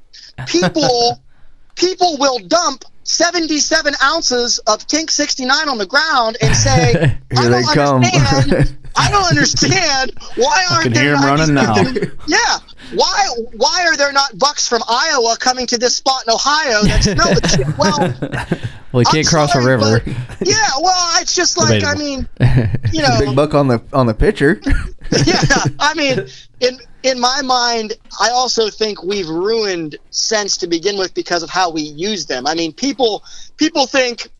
Speaker 9: People, people will dump 77 ounces of Tink 69 on the ground and say, I don't understand. I don't understand why aren't
Speaker 2: can
Speaker 9: there
Speaker 2: hear 'em running now.
Speaker 9: Yeah. Why why are there not bucks from Iowa coming to this spot in Ohio that smell the shit? Well,
Speaker 3: Well, you can't
Speaker 9: I'm
Speaker 3: cross
Speaker 9: sorry,
Speaker 3: a river.
Speaker 9: but- yeah, well, it's just like I mean, you know,
Speaker 10: Big buck on the on the pitcher.
Speaker 9: yeah, I mean, in in my mind, I also think we've ruined scents to begin with because of how we use them. I mean, people people think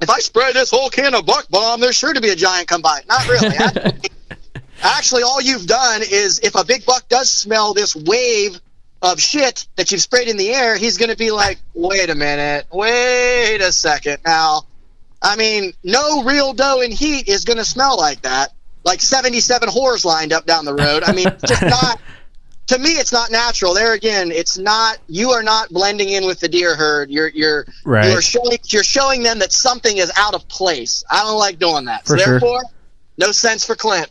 Speaker 9: if I spray this whole can of buck bomb, there's sure to be a giant come by. Not really. Actually, actually, all you've done is if a big buck does smell this wave of shit that you've sprayed in the air, he's going to be like, wait a minute, wait a second. Now, I mean, no real doe in heat is going to smell like that. Like 77 whores lined up down the road. I mean, just not. To me, it's not natural. There again, it's not. You are not blending in with the deer herd. You're you're
Speaker 2: Right.
Speaker 9: you're showing you're showing them that something is out of place. I don't like doing that. So
Speaker 2: For sure.
Speaker 9: therefore, no scents for Clint.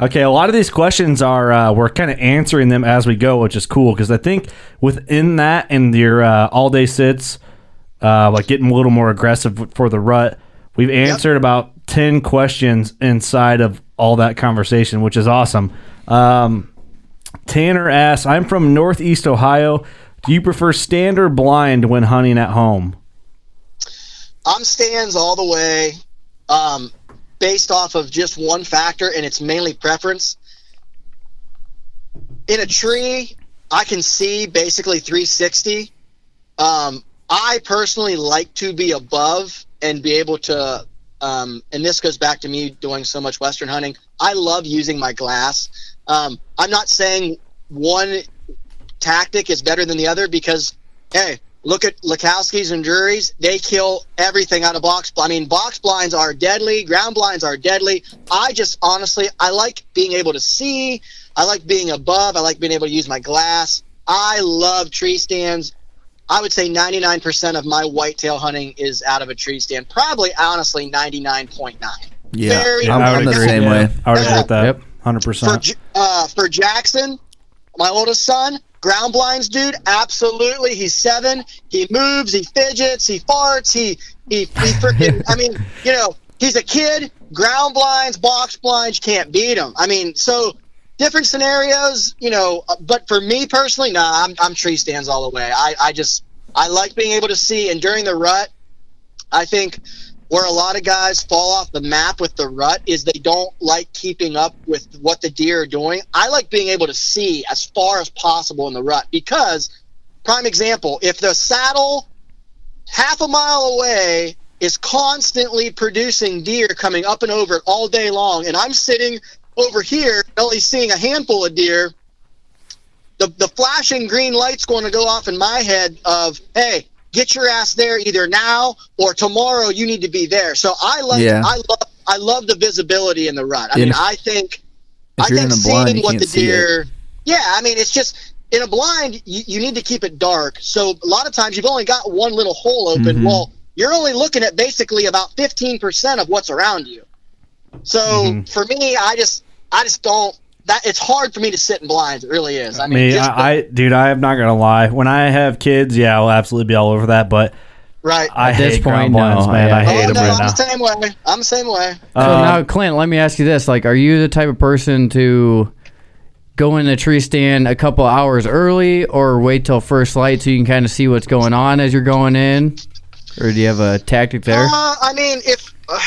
Speaker 2: Okay, a lot of these questions are uh, we're kind of answering them as we go, which is cool because I think within that and your uh, all day sits, uh, like getting a little more aggressive for the rut, we've answered about ten questions inside of all that conversation, which is awesome. Um, Tanner asks, "I'm from Northeast Ohio. Do you prefer stand or blind when hunting at home?"
Speaker 9: I'm stands all the way, um, based off of just one factor, and it's mainly preference. In a tree, I can see basically 360. Um, I personally like to be above and be able to, um, and this goes back to me doing so much Western hunting. I love using my glass. Um, I'm not saying one tactic is better than the other because, hey, look at Lakosky's and Drury's. They kill everything out of box. I mean, box blinds are deadly. Ground blinds are deadly. I just honestly, I like being able to see. I like being above. I like being able to use my glass. I love tree stands. I would say 99% of my whitetail hunting is out of a tree stand. Probably, honestly, 99.9.
Speaker 10: Yeah,
Speaker 9: Very
Speaker 10: I'm,
Speaker 2: I would
Speaker 10: I'm the same
Speaker 2: Yeah,
Speaker 10: way.
Speaker 2: I would agree with that.
Speaker 3: Yep.
Speaker 2: Hundred
Speaker 9: for
Speaker 2: percent.
Speaker 9: J- uh, for Jackson, my oldest son, ground blinds dude, absolutely. He's seven. He moves. He fidgets. He farts. He he he freaking. I mean, you know, he's a kid. Ground blinds, box blinds, can't beat him. I mean, so different scenarios, you know. But for me personally, nah, I'm I'm tree stands all the way. I I just I like being able to see, and during the rut, I think where a lot of guys fall off the map with the rut is they don't like keeping up with what the deer are doing. I like being able to see as far as possible in the rut because, prime example, if the saddle half a mile away is constantly producing deer coming up and over it all day long, and I'm sitting over here only seeing a handful of deer, the, the flashing green light's going to go off in my head of, hey, get your ass there either now or tomorrow you need to be there. So I love,
Speaker 10: Yeah.
Speaker 9: I love I love the visibility in the rut. I mean I think I think
Speaker 10: in blind,
Speaker 9: seeing what the deer Yeah, I mean it's just in a blind you, you need to keep it dark. So a lot of times you've only got one little hole open.
Speaker 10: Mhm.
Speaker 9: Well, you're only looking at basically about 15% of what's around you. So
Speaker 2: Mhm.
Speaker 9: for me, I just I just don't that it's hard for me to sit in blinds. It really is. I mean,
Speaker 2: Me,
Speaker 9: just
Speaker 2: I, I, dude, I am not gonna lie. When I have kids, yeah, I'll absolutely be all over that. But
Speaker 9: right.
Speaker 2: I
Speaker 3: At
Speaker 2: hate
Speaker 3: this
Speaker 2: ground
Speaker 3: point,
Speaker 2: blinds,
Speaker 3: no,
Speaker 2: man.
Speaker 3: yeah.
Speaker 2: I hate
Speaker 9: oh,
Speaker 2: them
Speaker 9: no,
Speaker 2: right
Speaker 9: I'm
Speaker 2: now.
Speaker 9: the same way. I'm the same way.
Speaker 3: So
Speaker 2: Um,
Speaker 3: now, Clint, let me ask you this: like, are you the type of person to go in the tree stand a couple hours early, or wait till first light so you can kind of see what's going on as you're going in, or do you have a tactic there?
Speaker 9: Uh, I mean, if uh,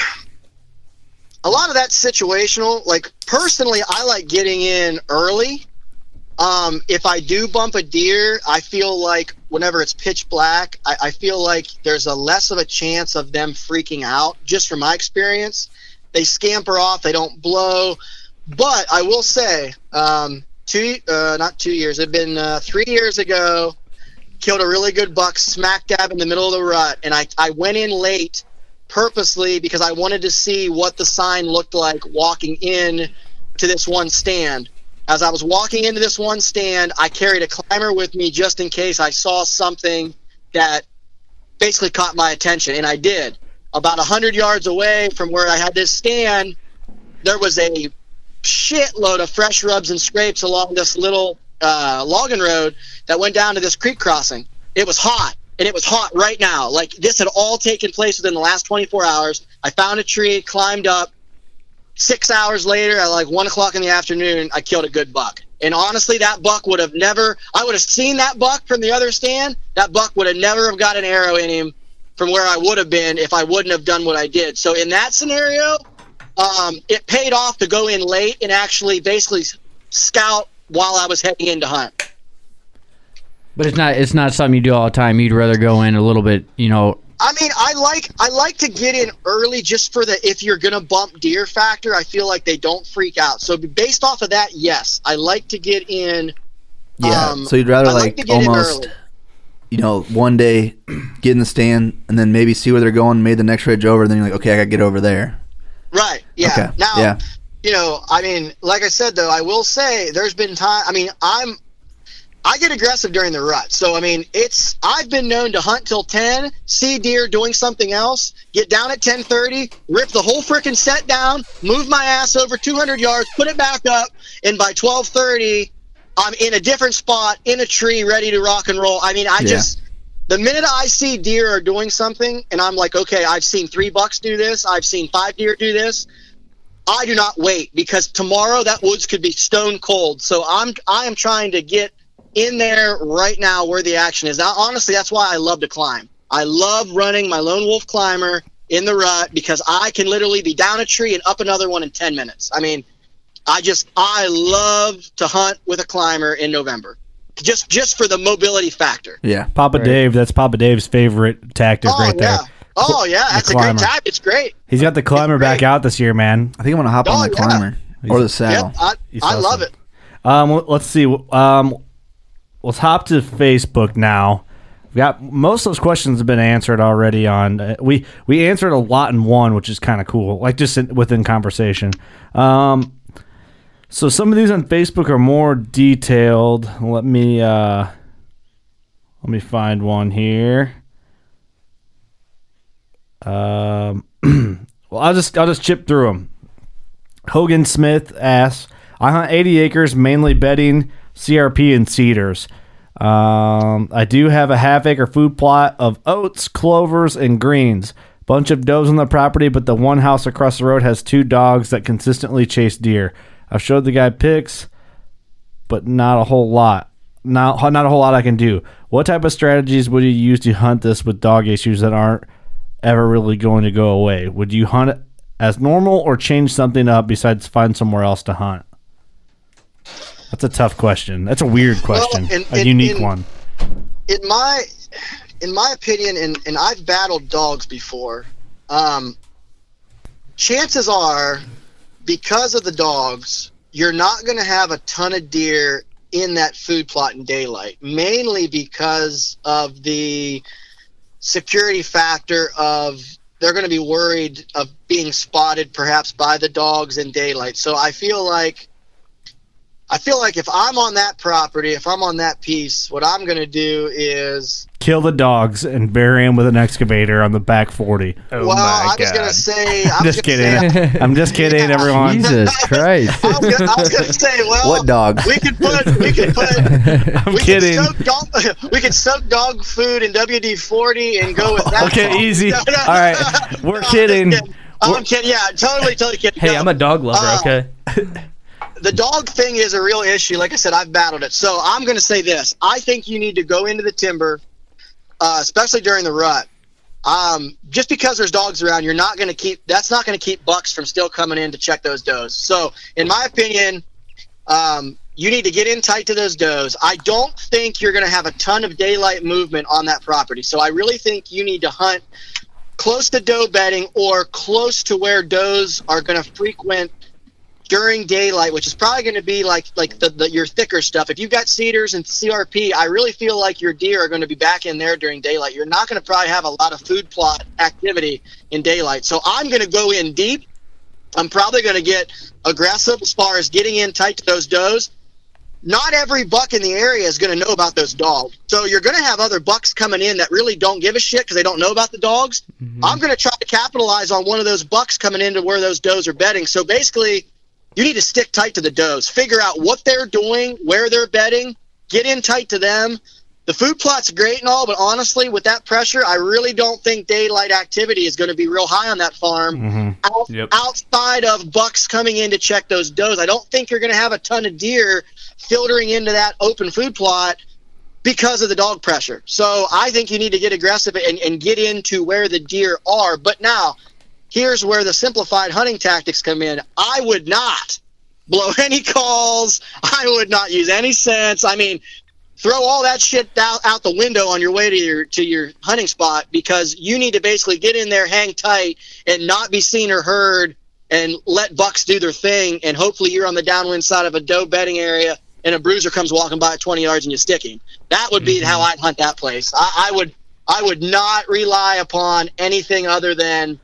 Speaker 9: a lot of that's situational. Like personally, I like getting in early. Um, if I do bump a deer, I feel like whenever it's pitch black, I, I feel like there's a less of a chance of them freaking out. Just from my experience, they scamper off, they don't blow. But I will say, um, two uh, not two years, it'd been uh, three years ago. Killed a really good buck smack dab in the middle of the rut, and I I went in late purposely because I wanted to see what the sign looked like walking in to this one stand. As I was walking into this one stand, I carried a climber with me just in case I saw something that basically caught my attention, and I did. About a hundred yards away from where I had this stand, there was a shitload of fresh rubs and scrapes along this little uh, logging road that went down to this creek crossing. It was hot. And it was hot right now. Like this had all taken place within the last 24 hours. I found a tree, climbed up. Six hours later, at like one o'clock in the afternoon, I killed a good buck. And honestly, that buck would have never. I would have seen that buck from the other stand. That buck would have never have got an arrow in him from where I would have been if I wouldn't have done what I did. So in that scenario, um, it paid off to go in late and actually basically scout while I was heading in to hunt.
Speaker 3: But it's not it's not something you do all the time. You'd rather go in a little bit, you know.
Speaker 9: I mean, I like I like to get in early just for the if you're gonna bump deer factor. I feel like they don't freak out. So based off of that, yes, I like to get in.
Speaker 10: Yeah.
Speaker 9: um,
Speaker 10: so you'd rather
Speaker 9: I like
Speaker 10: like,
Speaker 9: to get in
Speaker 10: almost, you know, one day get in the stand and then maybe see where they're going, made the next ridge over, and then you're like, okay, I gotta get over there.
Speaker 9: Right. Yeah.
Speaker 10: Okay.
Speaker 9: Now,
Speaker 10: Yeah.
Speaker 9: you know, I mean, like I said though, I will say there's been time. I mean, I'm I get aggressive during the rut. So I mean, it's I've been known to hunt till 10, see deer doing something else, get down at 10:30, rip the whole freaking set down, move my ass over 200 yards, put it back up, and by 12:30, I'm in a different spot in a tree, ready to rock and roll. I mean, I
Speaker 10: Yeah.
Speaker 9: just the minute I see deer are doing something, and I'm like, okay, I've seen three bucks do this, I've seen five deer do this. I do not wait because tomorrow that woods could be stone cold. So I'm I am trying to get in there right now where the action is. Now, honestly, that's why I love to climb. I love running my lone wolf climber in the rut because I can literally be down a tree and up another one in 10 minutes. I mean, I just I love to hunt with a climber in November. Just just for the mobility factor.
Speaker 10: Yeah.
Speaker 2: Papa Dave, that's Papa Dave's favorite tactic
Speaker 9: Oh
Speaker 2: right
Speaker 9: yeah.
Speaker 2: there.
Speaker 9: Oh yeah,
Speaker 2: The
Speaker 9: that's a great
Speaker 2: climber.
Speaker 9: time. It's great.
Speaker 2: He's got the climber back out this year, man.
Speaker 10: I think I'm gonna hop
Speaker 9: Oh,
Speaker 10: on the
Speaker 9: yeah.
Speaker 10: climber or the saddle.
Speaker 9: Yep, I, I love it.
Speaker 2: Um, let's see. Um, let's hop to Facebook now. We got most of those questions have been answered already. On uh, we we answered a lot in one, which is kind of cool. Like just in, within conversation. Um, so some of these on Facebook are more detailed. Let me uh, let me find one here. Um, well, I'll just I'll just chip through them. Hogan Smith asks, I hunt 80 acres, mainly bedding, CRP, and cedars. Um, I do have a half acre food plot of oats, clovers, and greens. Bunch of does on the property, but the one house across the road has two dogs that consistently chase deer. I've showed the guy pics, but not a whole lot. Not not a whole lot I can do. What type of strategies would you use to hunt this with dog issues that aren't ever really going to go away? Would you hunt it as normal or change something up besides find somewhere else to hunt? That's a tough question. That's a weird question.
Speaker 9: in-
Speaker 2: a
Speaker 9: in-
Speaker 2: unique
Speaker 9: in-
Speaker 2: one.
Speaker 9: in my in my opinion and, and i've battled dogs before um, chances are because of the dogs you're not going to have a ton of deer in that food plot in daylight mainly because of the security factor of they're going to be worried of being spotted perhaps by the dogs in daylight so i feel like I feel like if I'm on that property, if I'm on that piece, what I'm going to do is
Speaker 2: Kill the dogs and bury them with an excavator on the back 40.
Speaker 5: Oh
Speaker 9: well,
Speaker 5: my
Speaker 9: I was
Speaker 5: god.
Speaker 9: going to say,
Speaker 2: I'm just kidding.
Speaker 9: say-
Speaker 2: I'm just kidding, everyone.
Speaker 3: Jesus Christ.
Speaker 9: I was gonna, I was gonna say, well,
Speaker 10: What dog?
Speaker 9: We could put, we could put,
Speaker 2: I'm
Speaker 9: we
Speaker 2: kidding.
Speaker 9: Could soak dog, we could soak dog food in WD forty and go with that.
Speaker 2: Okay, easy.
Speaker 9: No, no,
Speaker 2: All right, we're
Speaker 9: no, I'm just
Speaker 2: kidding.
Speaker 9: I'm kidding. Yeah, totally, totally kidding.
Speaker 5: Hey,
Speaker 9: No,
Speaker 5: I'm a dog lover.
Speaker 9: Uh,
Speaker 5: okay.
Speaker 9: The dog thing is a real issue. Like I said, I've battled it. So I'm going to say this: I think you need to go into the timber, uh, especially during the rut. Um, just because there's dogs around, you're not going to keep. That's not going to keep bucks from still coming in to check those does. So, in my opinion, um, you need to get in tight to those does. I don't think you're going to have a ton of daylight movement on that property. So, I really think you need to hunt close to doe bedding or close to where does are going to frequent during daylight, which is probably going to be like like the, the your thicker stuff. If you've got cedars and CRP, I really feel like your deer are going to be back in there during daylight. You're not going to probably have a lot of food plot activity in daylight. So I'm going to go in deep. I'm probably going to get aggressive as far as getting in tight to those does. Not every buck in the area is going to know about those dogs. So you're going to have other bucks coming in that really don't give a shit because they don't know about the dogs. Mm-hmm. I'm going to try to capitalize on one of those bucks coming into where those does are bedding. So basically, you need to stick tight to the does. Figure out what they're doing, where they're bedding, get in tight to them, the food plot's great and all, but honestly, with that pressure, I really don't think daylight activity is going to be real high on that farm.
Speaker 2: Mm-hmm.
Speaker 9: Out,
Speaker 5: Yep.
Speaker 9: Outside of bucks coming in to check those does, I don't think you're going to have a ton of deer filtering into that open food plot because of the dog pressure. So I think you need to get aggressive and, and get into where the deer are. But now, here's where the simplified hunting tactics come in. I would not blow any calls. I would not use any scents. I mean, throw all that shit out, out the window on your way to your to your hunting spot because you need to basically get in there, hang tight, and not be seen or heard, and let bucks do their thing. And hopefully, you're on the downwind side of a doe bedding area, and a bruiser comes walking by at 20 yards and you stick him. That would be mm-hmm. how I'd hunt that place. I, I would I would not rely upon anything other than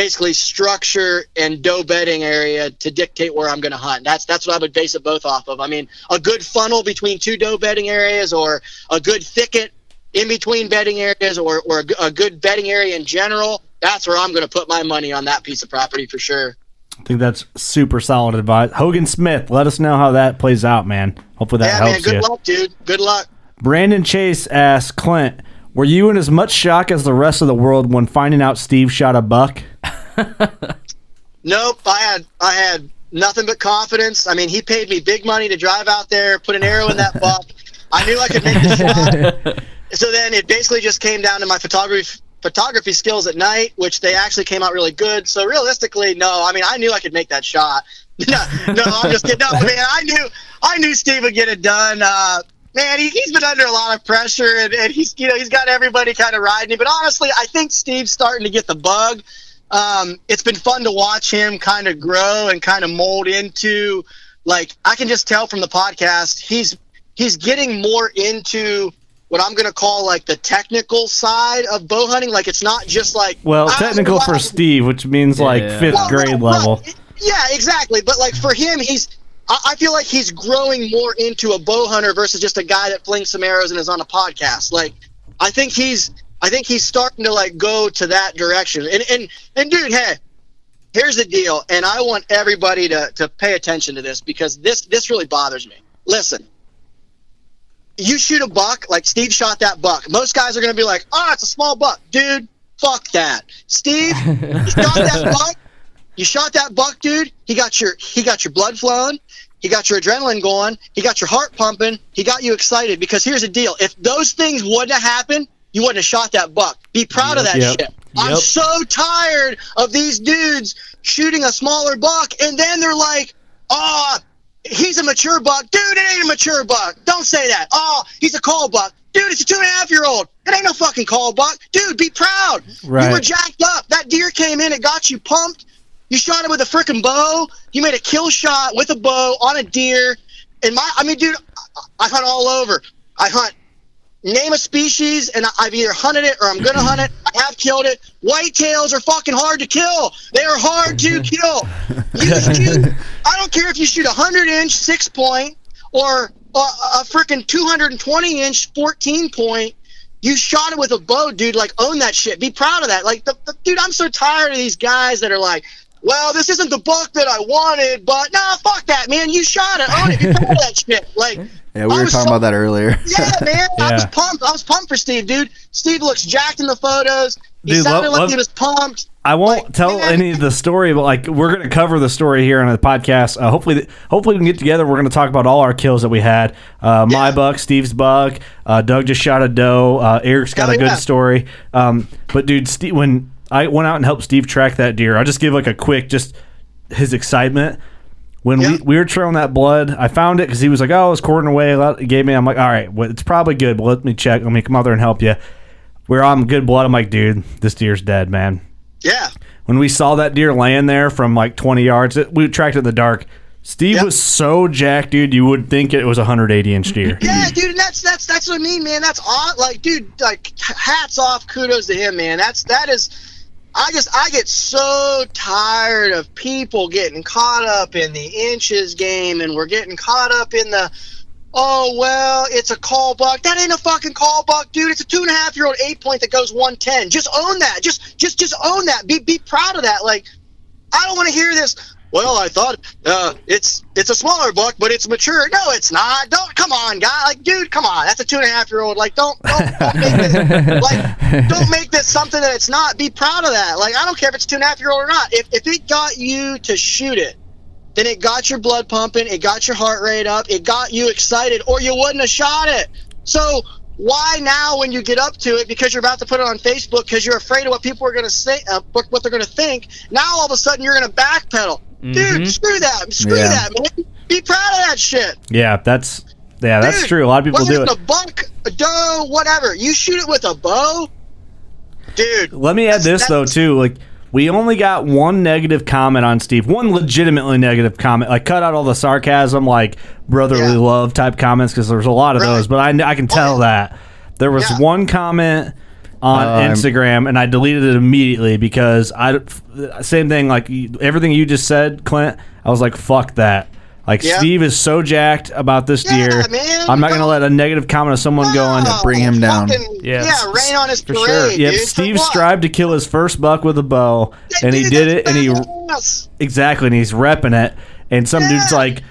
Speaker 9: basically structure and doe bedding area to dictate where I'm going to hunt. That's that's what I would base it both off of. I mean, a good funnel between two doe bedding areas, or a good thicket in between bedding areas, or or a, a good bedding area in general. That's where I'm going to put my money on that piece of property for sure.
Speaker 2: I think that's super solid advice. Hogan Smith, let us know how that plays out, man. Hopefully that
Speaker 9: yeah, man.
Speaker 2: helps
Speaker 9: Good
Speaker 2: you.
Speaker 9: luck, dude. Good luck.
Speaker 2: Brandon Chase asks Clint, were you in as much shock as the rest of the world when finding out Steve shot a buck?
Speaker 9: Nope, I had I had nothing but confidence. I mean, he paid me big money to drive out there, put an arrow in that buck. I knew I could make the shot. So then it basically just came down to my photography photography skills at night, which they actually came out really good. So realistically, no, I mean, I knew I could make that shot. no, no, I'm just kidding. No, man, I knew I knew Steve would get it done. Uh, man, he, he's been under a lot of pressure, and, and he's you know he's got everybody kind of riding him. But honestly, I think Steve's starting to get the bug. Um, it's been fun to watch him kind of grow and kind of mold into like I can just tell from the podcast he's he's getting more into what I'm gonna call like the technical side of bow hunting. Like it's not just like
Speaker 2: Well,
Speaker 9: "Ah,
Speaker 2: technical for Steve, which means like fifth
Speaker 9: Well,
Speaker 2: grade
Speaker 9: right,
Speaker 2: level.
Speaker 9: right. Yeah, exactly. But like for him, he's I, I feel like he's growing more into a bow hunter versus just a guy that flings some arrows and is on a podcast. Like I think he's I think he's starting to like go to that direction. And and and dude, hey, here's the deal. And I want everybody to to pay attention to this because this this really bothers me. Listen. You shoot a buck like Steve shot that buck. Most guys are going to be like, "Oh, it's a small buck." Dude, fuck that. Steve, you shot that buck. You shot that buck, dude. He got your he got your blood flowing. He got your adrenaline going. He got your heart pumping. He got you excited because here's the deal: if those things wouldn't have happened, you wouldn't have shot that buck. Be proud of that
Speaker 2: Yep.
Speaker 9: shit. I'm so tired of these dudes shooting a smaller buck, and then they're like, "Oh, he's a mature buck, dude. It ain't a mature buck. Don't say that. Oh, he's a cull buck, dude. It's a two and a half year old. It ain't no fucking cull buck, dude. Be proud. You were jacked up. That deer came in. It got you pumped. You shot it with a freaking bow. You made a kill shot with a bow on a deer. And my, I mean, dude, I, hunt all over. I hunt. Name a species, and I've either hunted it or I'm gonna hunt it. I have killed it. Whitetails are fucking hard to kill. They are hard to kill. You shoot, I don't care if you shoot a hundred inch six point or a, a freaking 220 inch 14 point. You shot it with a bow, dude. Like own that shit. Be proud of that. Like, the, the, dude, I'm so tired of these guys that are like, well, this isn't the buck that I wanted, but nah, fuck that, man. You shot it. Own it. Be proud of that shit. Like,
Speaker 10: Yeah, we
Speaker 9: I
Speaker 10: were talking
Speaker 9: so-
Speaker 10: about that earlier.
Speaker 9: yeah, man. I was pumped. I was pumped for Steve, dude. Steve looks jacked in the photos. He
Speaker 2: Dude,
Speaker 9: sounded
Speaker 2: love-
Speaker 9: like
Speaker 2: love-
Speaker 9: he was pumped.
Speaker 2: I won't
Speaker 9: Like,
Speaker 2: tell
Speaker 9: man.
Speaker 2: any of the story, but like we're gonna cover the story here on the podcast. Uh, hopefully, hopefully we can get together. We're gonna talk about all our kills that we had. Uh, my
Speaker 9: Yeah.
Speaker 2: buck, Steve's buck. Uh, Doug just shot a doe. Uh, Eric's got
Speaker 9: Hell
Speaker 2: a good
Speaker 9: yeah.
Speaker 2: story. Um, but dude, Steve, when I went out and helped Steve track that deer, I'll just give like a quick just his excitement. When
Speaker 9: Yeah.
Speaker 2: we, we were trailing that blood, I found it because he was like, "Oh, it's quartering away." He gave me. I'm like, "All right, well, it's probably good, but let me check. Let me come out there and help you." We're on good blood. I'm like, "Dude, this deer's dead, man."
Speaker 9: Yeah.
Speaker 2: when we saw that deer laying there from like 20 yards, it, we tracked it in the dark. Steve
Speaker 9: Yep.
Speaker 2: was so jacked, dude. You would think it was a 180 inch deer.
Speaker 9: Yeah, dude, and that's that's that's what I mean, man. That's odd. Like, dude, like hats off, kudos to him, man. That's that is. I just I get so tired of people getting caught up in the inches game, and we're getting caught up in the. Oh well, it's a cull buck. That ain't a fucking cull buck, dude. It's a two and a half year old eight point that goes one ten. Just own that. Just just just own that. Be be proud of that. Like I don't want to hear this. Well, I thought uh, it's it's a smaller buck, but it's mature. No, it's not. Don't come on, guy. Like, dude, come on. That's a two and a half year old. Like, don't don't, don't make this like don't make this something that it's not. Be proud of that. Like, I don't care if it's a two and a half year old or not. If if it got you to shoot it, then it got your blood pumping. It got your heart rate up. It got you excited, or you wouldn't have shot it. So why now when you get up to it because you're about to put it on Facebook because you're afraid of what people are going to say, uh, what they're going to think? Now all of a sudden you're going to backpedal,
Speaker 2: Mhm.
Speaker 9: dude. Screw that, screw
Speaker 2: Yeah.
Speaker 9: that, man. Be proud of that shit.
Speaker 2: Yeah, that's yeah, that's
Speaker 9: Dude,
Speaker 2: true. A lot of people do it.
Speaker 9: it's a buck, a doe, whatever. You shoot it with a bow, dude.
Speaker 2: Let me add this though too. Like we only got one negative comment on Steve, one legitimately negative comment. Like cut out all the sarcasm, like brotherly love type comments because there's a lot of those. But I, I can tell that there was one comment on
Speaker 3: I'm-
Speaker 2: Instagram and I deleted it immediately because I same thing like everything you just said, Clint. I was like, fuck that. Like
Speaker 10: Yeah.
Speaker 2: Steve is so jacked about this deer. I'm not gonna let a negative comment of someone going
Speaker 10: bring him down.
Speaker 2: Yeah,
Speaker 9: Yeah, rain on his
Speaker 2: for
Speaker 9: parade,
Speaker 2: sure. Yep,
Speaker 9: dude. For
Speaker 2: Steve
Speaker 9: what?
Speaker 2: strived to kill his first buck with a bow, and he did it, and he
Speaker 9: Yes.
Speaker 2: exactly, and he's repping it. And some dude's like,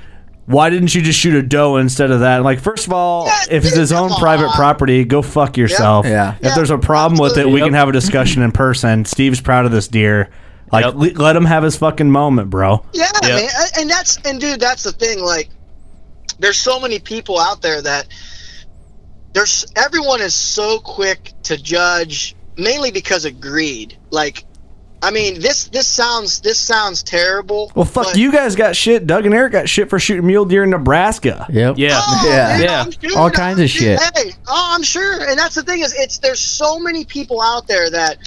Speaker 2: "Why didn't you just shoot a doe instead of that?" Like, first of all, if it's his own private property, go fuck yourself.
Speaker 10: Yeah.
Speaker 2: If there's a problem with it, we can have a discussion in person. Steve's proud of this deer. Like, le- let him have his fucking moment, bro.
Speaker 9: Yeah, man, and- and that's and dude, that's the thing. Like, there's so many people out there that there's everyone is so quick to judge, mainly because of greed. Like, I mean, this this sounds this sounds terrible.
Speaker 2: Well, fuck, you guys got shit. Doug and Eric got shit for shooting mule deer in Nebraska.
Speaker 3: Yep.
Speaker 5: Yeah.
Speaker 9: Oh, dude, I'm- dude,
Speaker 3: All kinds of shit.
Speaker 9: Hey, oh, I'm sure, and that's the thing is, it's there's so many people out there that,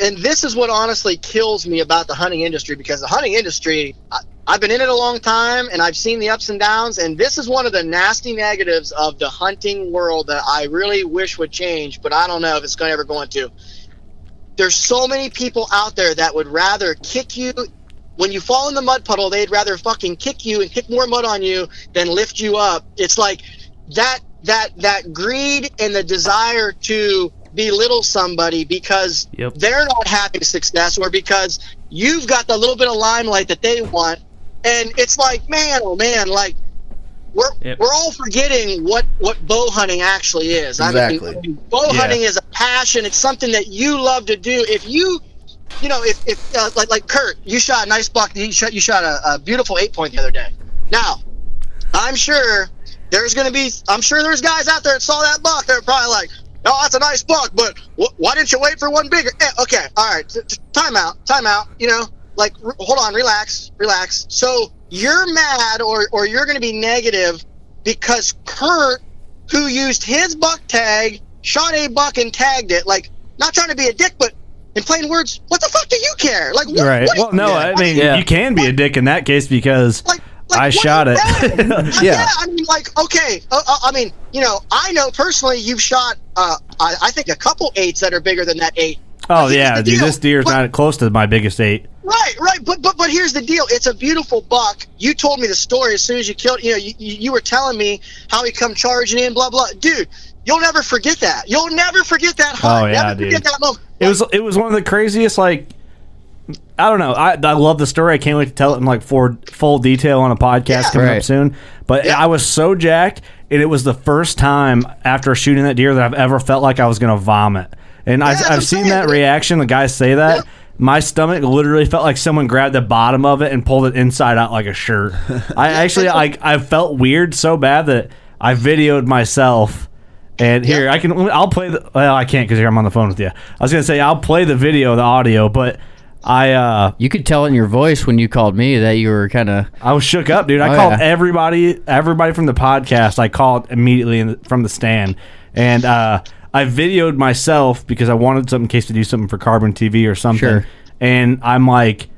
Speaker 9: and this is what honestly kills me about the hunting industry because the hunting industry, I, I've been in it a long time and I've seen the ups and downs, and this is one of the nasty negatives of the hunting world that I really wish would change, but I don't know if it's going to ever going to. There's so many people out there that would rather kick you when you fall in the mud puddle, they'd rather fucking kick you and kick more mud on you than lift you up. It's like that that that greed and the desire to belittle somebody because
Speaker 5: Yep.
Speaker 9: they're not having success or because you've got the little bit of limelight that they want. And it's like, man, oh man, like we're
Speaker 5: Yep.
Speaker 9: we're all forgetting what what bow hunting actually is. I
Speaker 10: Exactly.
Speaker 9: mean, bow
Speaker 5: Yeah.
Speaker 9: hunting is a passion. It's something that you love to do. If you you know, if, if uh, like like Kurt, you shot a nice buck. You shot you shot a, a beautiful eight point the other day. Now, I'm sure there's going to be. I'm sure there's guys out there that saw that buck. They're probably like, "Oh, that's a nice buck, but wh- why didn't you wait for one bigger?" Eh, okay, all right, t- t- time out, time out. You know, like r- hold on, relax, relax. So you're mad or or you're going to be negative because Kurt, who used his buck tag, shot a buck and tagged it. Like, not trying to be a dick, but in plain words, what the fuck do you care? Like, what,
Speaker 2: Right.
Speaker 9: what-
Speaker 2: Well, no, I mean,
Speaker 3: Yeah.
Speaker 2: you can be a dick in that case because
Speaker 9: like,
Speaker 2: I shot it.
Speaker 10: Yeah.
Speaker 9: yeah. I mean, like, okay. Uh, uh, I mean, you know, I know personally you've shot, uh, I, I think, a couple eights that are bigger than that eight.
Speaker 2: oh yeah, dude,
Speaker 9: deal.
Speaker 2: this deer's
Speaker 9: But-
Speaker 2: not close to my biggest eight.
Speaker 9: Right, right. But but but here's the deal. It's a beautiful buck. You told me the story as soon as you killed. You know, you, you were telling me how he come charging in, blah blah. Dude, you'll never forget that. You'll never forget that hunt.
Speaker 2: Oh, yeah,
Speaker 9: never forget
Speaker 2: dude.
Speaker 9: that moment.
Speaker 2: It was it was one of the craziest like. I don't know. I, I love the story. I can't wait to tell it in like for full detail on a podcast coming up soon. But I was so jacked, and it was the first time after shooting that deer that I've ever felt like I was gonna vomit. And I've,
Speaker 9: I'm
Speaker 2: I've seen that reaction. The guys say that. My stomach literally felt like someone grabbed the bottom of it and pulled it inside out like a shirt. I actually like I felt weird so bad that I videoed myself. And here I can I'll play the well I can't because here I'm on the phone with you. I was gonna say I'll play the video, the audio, but I uh
Speaker 3: You could tell in your voice when you called me that you were kind of.
Speaker 2: I was shook up, dude. I
Speaker 3: Oh,
Speaker 2: called
Speaker 3: yeah.
Speaker 2: everybody, everybody from the podcast. I called immediately in the, from the stand, and uh, I videoed myself because I wanted something in case to do something for Carbon TV or something.
Speaker 3: Sure.
Speaker 2: And I'm like,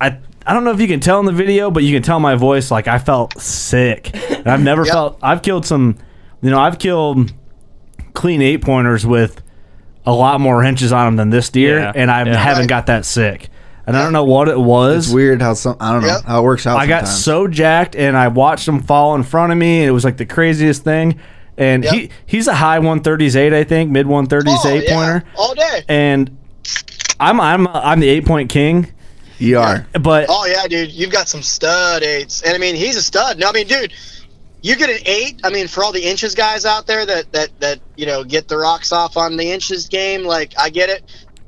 Speaker 2: I I don't know if you can tell in the video, but you can tell my voice. Like I felt sick. And I've never
Speaker 9: Yep.
Speaker 2: felt. I've killed some. You know, I've killed clean eight pointers with a lot more inches on them than this deer,
Speaker 5: Yeah.
Speaker 2: and I
Speaker 5: Yeah.
Speaker 2: haven't got that sick. And I don't know what it was.
Speaker 10: It's weird how some I don't know
Speaker 9: Yep.
Speaker 10: how it works out.
Speaker 2: I got so jacked, and I watched him fall in front of me, and it was like the craziest thing. And he he's a high 130s eight, I think, mid 130s
Speaker 9: Oh,
Speaker 2: eight
Speaker 9: yeah,
Speaker 2: pointer.
Speaker 9: all day.
Speaker 2: And I'm I'm I'm the eight point king.
Speaker 10: You are.
Speaker 2: But
Speaker 9: Oh yeah, dude, you've got some stud eights, and I mean he's a stud. No, I mean, dude, you get an eight. I mean, for all the inches guys out there that that that you know get the rocks off on the inches game, like I get it.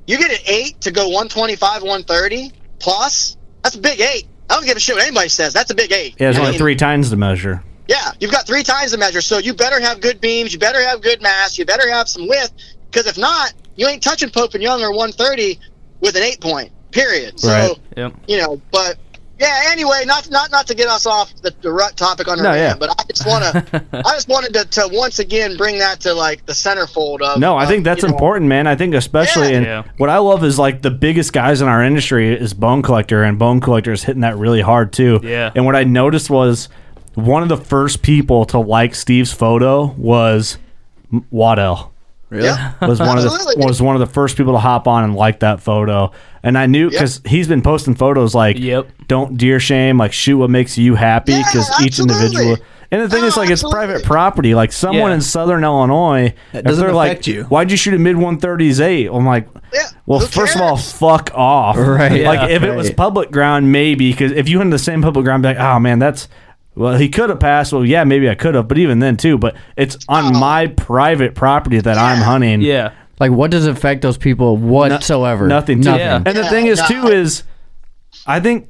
Speaker 9: You get an eight to go 125, 130 plus. That's a big eight. I don't give a shit what anybody says. That's a big eight.
Speaker 2: yeah, there's
Speaker 9: I
Speaker 2: only
Speaker 9: mean,
Speaker 2: three times to measure.
Speaker 9: Yeah, you've got three times the measure, so you better have good beams. You better have good mass. You better have some width, because if not, you ain't touching Pope and Young or 130 with an eight point. Period. So
Speaker 2: Right.
Speaker 5: Yep.
Speaker 9: you know, but yeah. Anyway, not not not to get us off the, the rut topic on the
Speaker 2: No,
Speaker 9: rant,
Speaker 2: yeah.
Speaker 9: but I just want to I just wanted to, to once again bring that to like the centerfold of.
Speaker 2: No, I
Speaker 9: of,
Speaker 2: think that's
Speaker 9: you know,
Speaker 2: important, man. I think especially,
Speaker 9: Yeah.
Speaker 2: and
Speaker 5: Yeah.
Speaker 2: what I love is like the biggest guys in our industry is Bone Collector, and Bone Collector is hitting that really hard too.
Speaker 5: Yeah.
Speaker 2: And what I noticed was one of the first people to like Steve's photo was M- Waddell.
Speaker 10: Really?
Speaker 9: Yeah.
Speaker 2: Was one of the was one of the first people to hop on and like that photo, and I knew because he's been posting photos like,
Speaker 5: Yep.
Speaker 2: don't deer shame, like shoot what makes you happy,
Speaker 9: Yeah,
Speaker 2: because each individual. And the thing
Speaker 9: No,
Speaker 2: is, like, it's private property. Like, someone
Speaker 5: Yeah.
Speaker 2: in Southern Illinois,
Speaker 10: That doesn't
Speaker 2: they're like,
Speaker 10: you.
Speaker 2: "Why'd you shoot a mid 130s eight? I'm like,
Speaker 9: Yeah.
Speaker 2: well,
Speaker 9: who
Speaker 2: first of all, fuck off.
Speaker 3: Right.
Speaker 2: Like,
Speaker 3: Yeah.
Speaker 2: if it was public ground, maybe because if you went in the same public ground, be like, oh man, that's. Well, he could have passed. Well, yeah, maybe I could have, but even then, too. But it's on
Speaker 9: Oh.
Speaker 2: my private property that I'm hunting.
Speaker 5: Yeah.
Speaker 3: Like, what does it affect those people whatsoever?
Speaker 2: Nothing. To,
Speaker 5: Yeah.
Speaker 2: And the thing is, too, is I think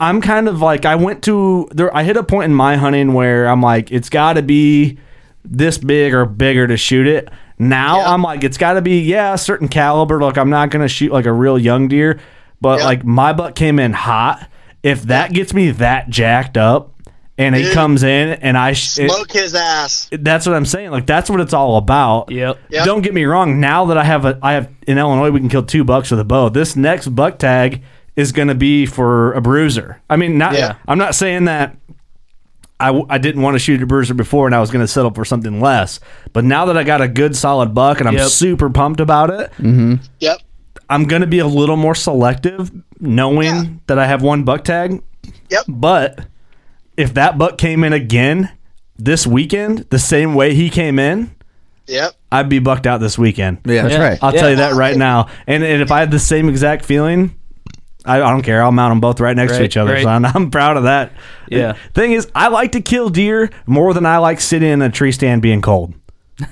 Speaker 2: I'm kind of like I went to there. I hit a point in my hunting where I'm like, it's got to be this big or bigger to shoot it. Now
Speaker 9: Yeah.
Speaker 2: I'm like, it's got to be yeah, a certain caliber. Like I'm not gonna shoot like a real young deer, but
Speaker 9: Yeah.
Speaker 2: like my buck came in hot. If that gets me that jacked up. And he comes in, and I sh- it-
Speaker 9: Smoke his ass.
Speaker 2: that's what I'm saying. Like that's what it's all about.
Speaker 5: Yep.
Speaker 9: Yep.
Speaker 2: Don't get me wrong. Now that I have a, I have in Illinois, we can kill two bucks with a bow. This next buck tag is going to be for a bruiser. I mean, not.
Speaker 9: Yeah.
Speaker 2: I'm not saying that. I, I didn't want to shoot a bruiser before, and I was going to settle for something less. But now that I got a good solid buck, and I'm
Speaker 5: Yep.
Speaker 2: super pumped about it, mm-hmm.
Speaker 9: Yep.
Speaker 2: I'm going to be a little more selective, knowing
Speaker 9: Yeah.
Speaker 2: that I have one buck tag.
Speaker 9: Yep.
Speaker 2: But if that buck came in again this weekend, the same way he came in,
Speaker 9: Yep.
Speaker 2: I'd be bucked out this weekend.
Speaker 10: Yeah.
Speaker 3: That's right.
Speaker 2: I'll
Speaker 5: Yeah.
Speaker 2: tell you that right now. And, and if I had the same exact feeling, I, I don't care. I'll mount them both right next to
Speaker 5: Right,
Speaker 2: each other.
Speaker 5: right.
Speaker 2: So I'm, I'm proud of that.
Speaker 5: Yeah.
Speaker 2: Thing is, I like to kill deer more than I like sitting in a tree stand being cold.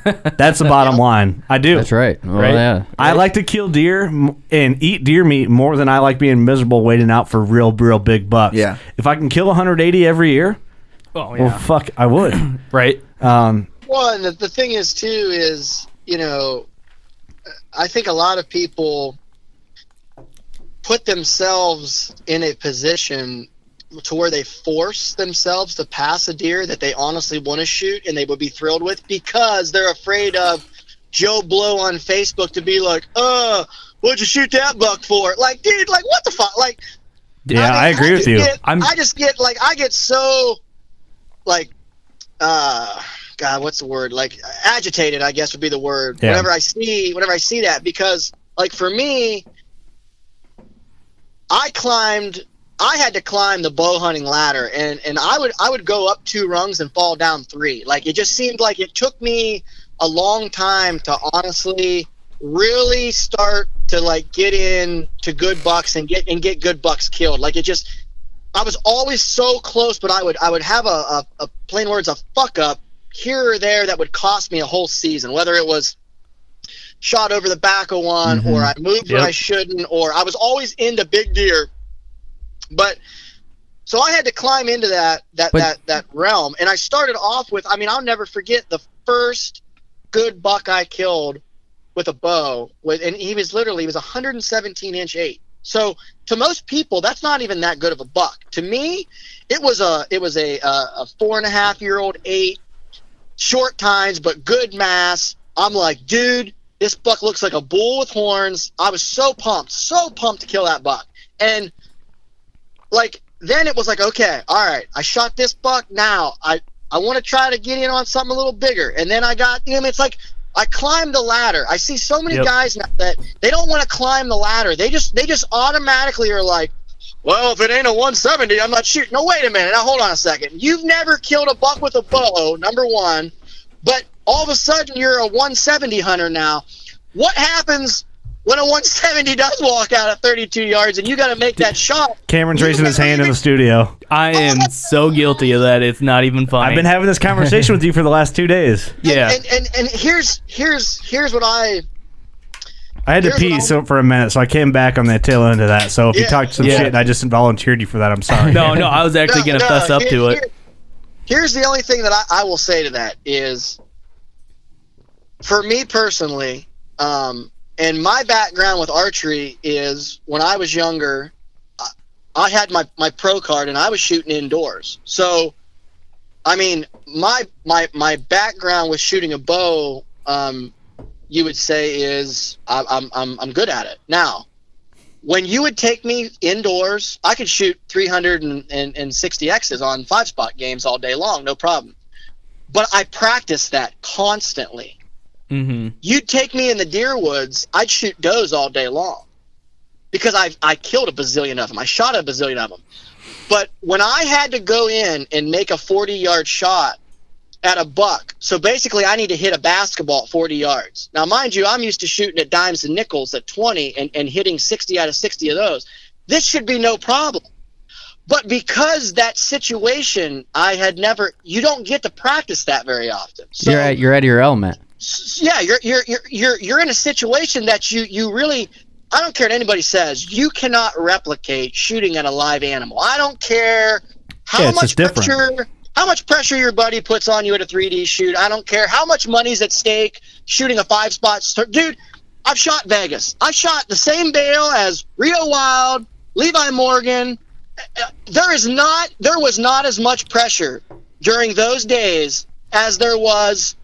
Speaker 2: That's the bottom line. I do.
Speaker 3: That's right. Well,
Speaker 5: Right.
Speaker 3: yeah.
Speaker 2: I like to kill deer and eat deer meat more than I like being miserable waiting out for real, real big bucks.
Speaker 10: Yeah.
Speaker 2: If I can kill 180 every year,
Speaker 5: Oh
Speaker 2: well,
Speaker 5: yeah.
Speaker 2: fuck, I would.
Speaker 5: right.
Speaker 2: um,
Speaker 9: Well, and the, the thing is too is you know, I think a lot of people put themselves in a position to where they force themselves to pass a deer that they honestly want to shoot and they would be thrilled with because they're afraid of Joe Blow on Facebook to be like, "Uh, what'd you shoot that buck for?" Like, dude, like what the fuck? Like,
Speaker 2: yeah, I,
Speaker 9: mean,
Speaker 2: agree with you.
Speaker 9: Get,
Speaker 2: I'm
Speaker 9: I just get like I get so like uh God, what's the word? Like agitated, I guess would be the word.
Speaker 2: Yeah.
Speaker 9: Whenever I see whenever I see that because like for me I climbed I had to climb the bow hunting ladder and and I would I would go up two rungs and fall down three. Like it just seemed like it took me a long time to honestly really start to like get in to good bucks and get and get good bucks killed. Like it just I was always so close, but I would I would have a, a, a plain words a fuck up here or there that would cost me a whole season, whether it was shot over the back of one mm-hmm. or I moved where I shouldn't or I was always into big deer. But so I had to climb into that that
Speaker 3: But-
Speaker 9: that that realm and I started off with I mean I'll never forget the first good buck I killed with a bow with and he was literally he was a 117 inch eight. So to most people that's not even that good of a buck. To me, it was a it was a a, a four and a half year old eight, short tines but good mass. I'm like, dude, this buck looks like a bull with horns. I was so pumped, so pumped to kill that buck. And like then it was like, okay, all right, I shot this buck. Now I I want to try to get in on something a little bigger. And then I got you know it's like I climbed the ladder. I see so many
Speaker 5: Yep.
Speaker 9: guys now that they don't want to climb the ladder. They just they just automatically are like, well, if it ain't a 170, I'm not shooting. No, wait a minute. Now hold on a second. You've never killed a buck with a bow, number one, but all of a sudden you're a 170 hunter now. What happens when a 170 does walk out at 32 yards and you got to make that shot.
Speaker 2: Cameron's raising his hand in the studio.
Speaker 5: I am so guilty of that. It's not even funny.
Speaker 2: I've been having this conversation with you for the last two days.
Speaker 5: yeah.
Speaker 9: And, and and here's here's here's what I
Speaker 2: I had to
Speaker 9: Here's
Speaker 2: pee so for a minute, so I came back on the tail end of that. So if you talked some
Speaker 5: Yeah.
Speaker 2: shit and I just volunteered you for that, I'm sorry.
Speaker 5: no, no, I was actually
Speaker 9: No,
Speaker 5: gonna
Speaker 9: no,
Speaker 5: fess up
Speaker 9: here-
Speaker 5: to it.
Speaker 9: here- here's the only thing that I, I will say to that is, for me personally, um, and my background with archery is when I was younger, I, had my, my pro card and I was shooting indoors. So, I mean, my my my background with shooting a bow, um, you would say is I, I'm I'm I'm good at it now when you would take me indoors, I could shoot 360 X's on five spot games all day long, no problem. But I practiced that constantly.
Speaker 5: Mm-hmm.
Speaker 9: You'd take me in the deer woods, I'd shoot does all day long because I I killed a bazillion of them. I shot a bazillion of them. But when I had to go in and make a 40 yard shot at a buck, so basically I need to hit a basketball at 40 yards. Now, mind you, I'm used to shooting at dimes and nickels at 20 and, and hitting 60 out of 60 of those. This should be no problem. But because that situation, I had never, you don't get to practice that very often. So,
Speaker 3: you're at you're out of your element.
Speaker 9: Yeah, you're, you're, you're, you're, you're in a situation that you, you really, I don't care what anybody says, you cannot replicate shooting at a live animal. I don't care how
Speaker 2: Yeah,
Speaker 9: much pressure, how much pressure your buddy puts on you at a 3D shoot. I don't care how much money's at stake shooting a five spot. st- Dude, I've shot Vegas. I shot the same bail as Reo Wilde, Levi Morgan. There is not, there was not as much pressure during those days as there was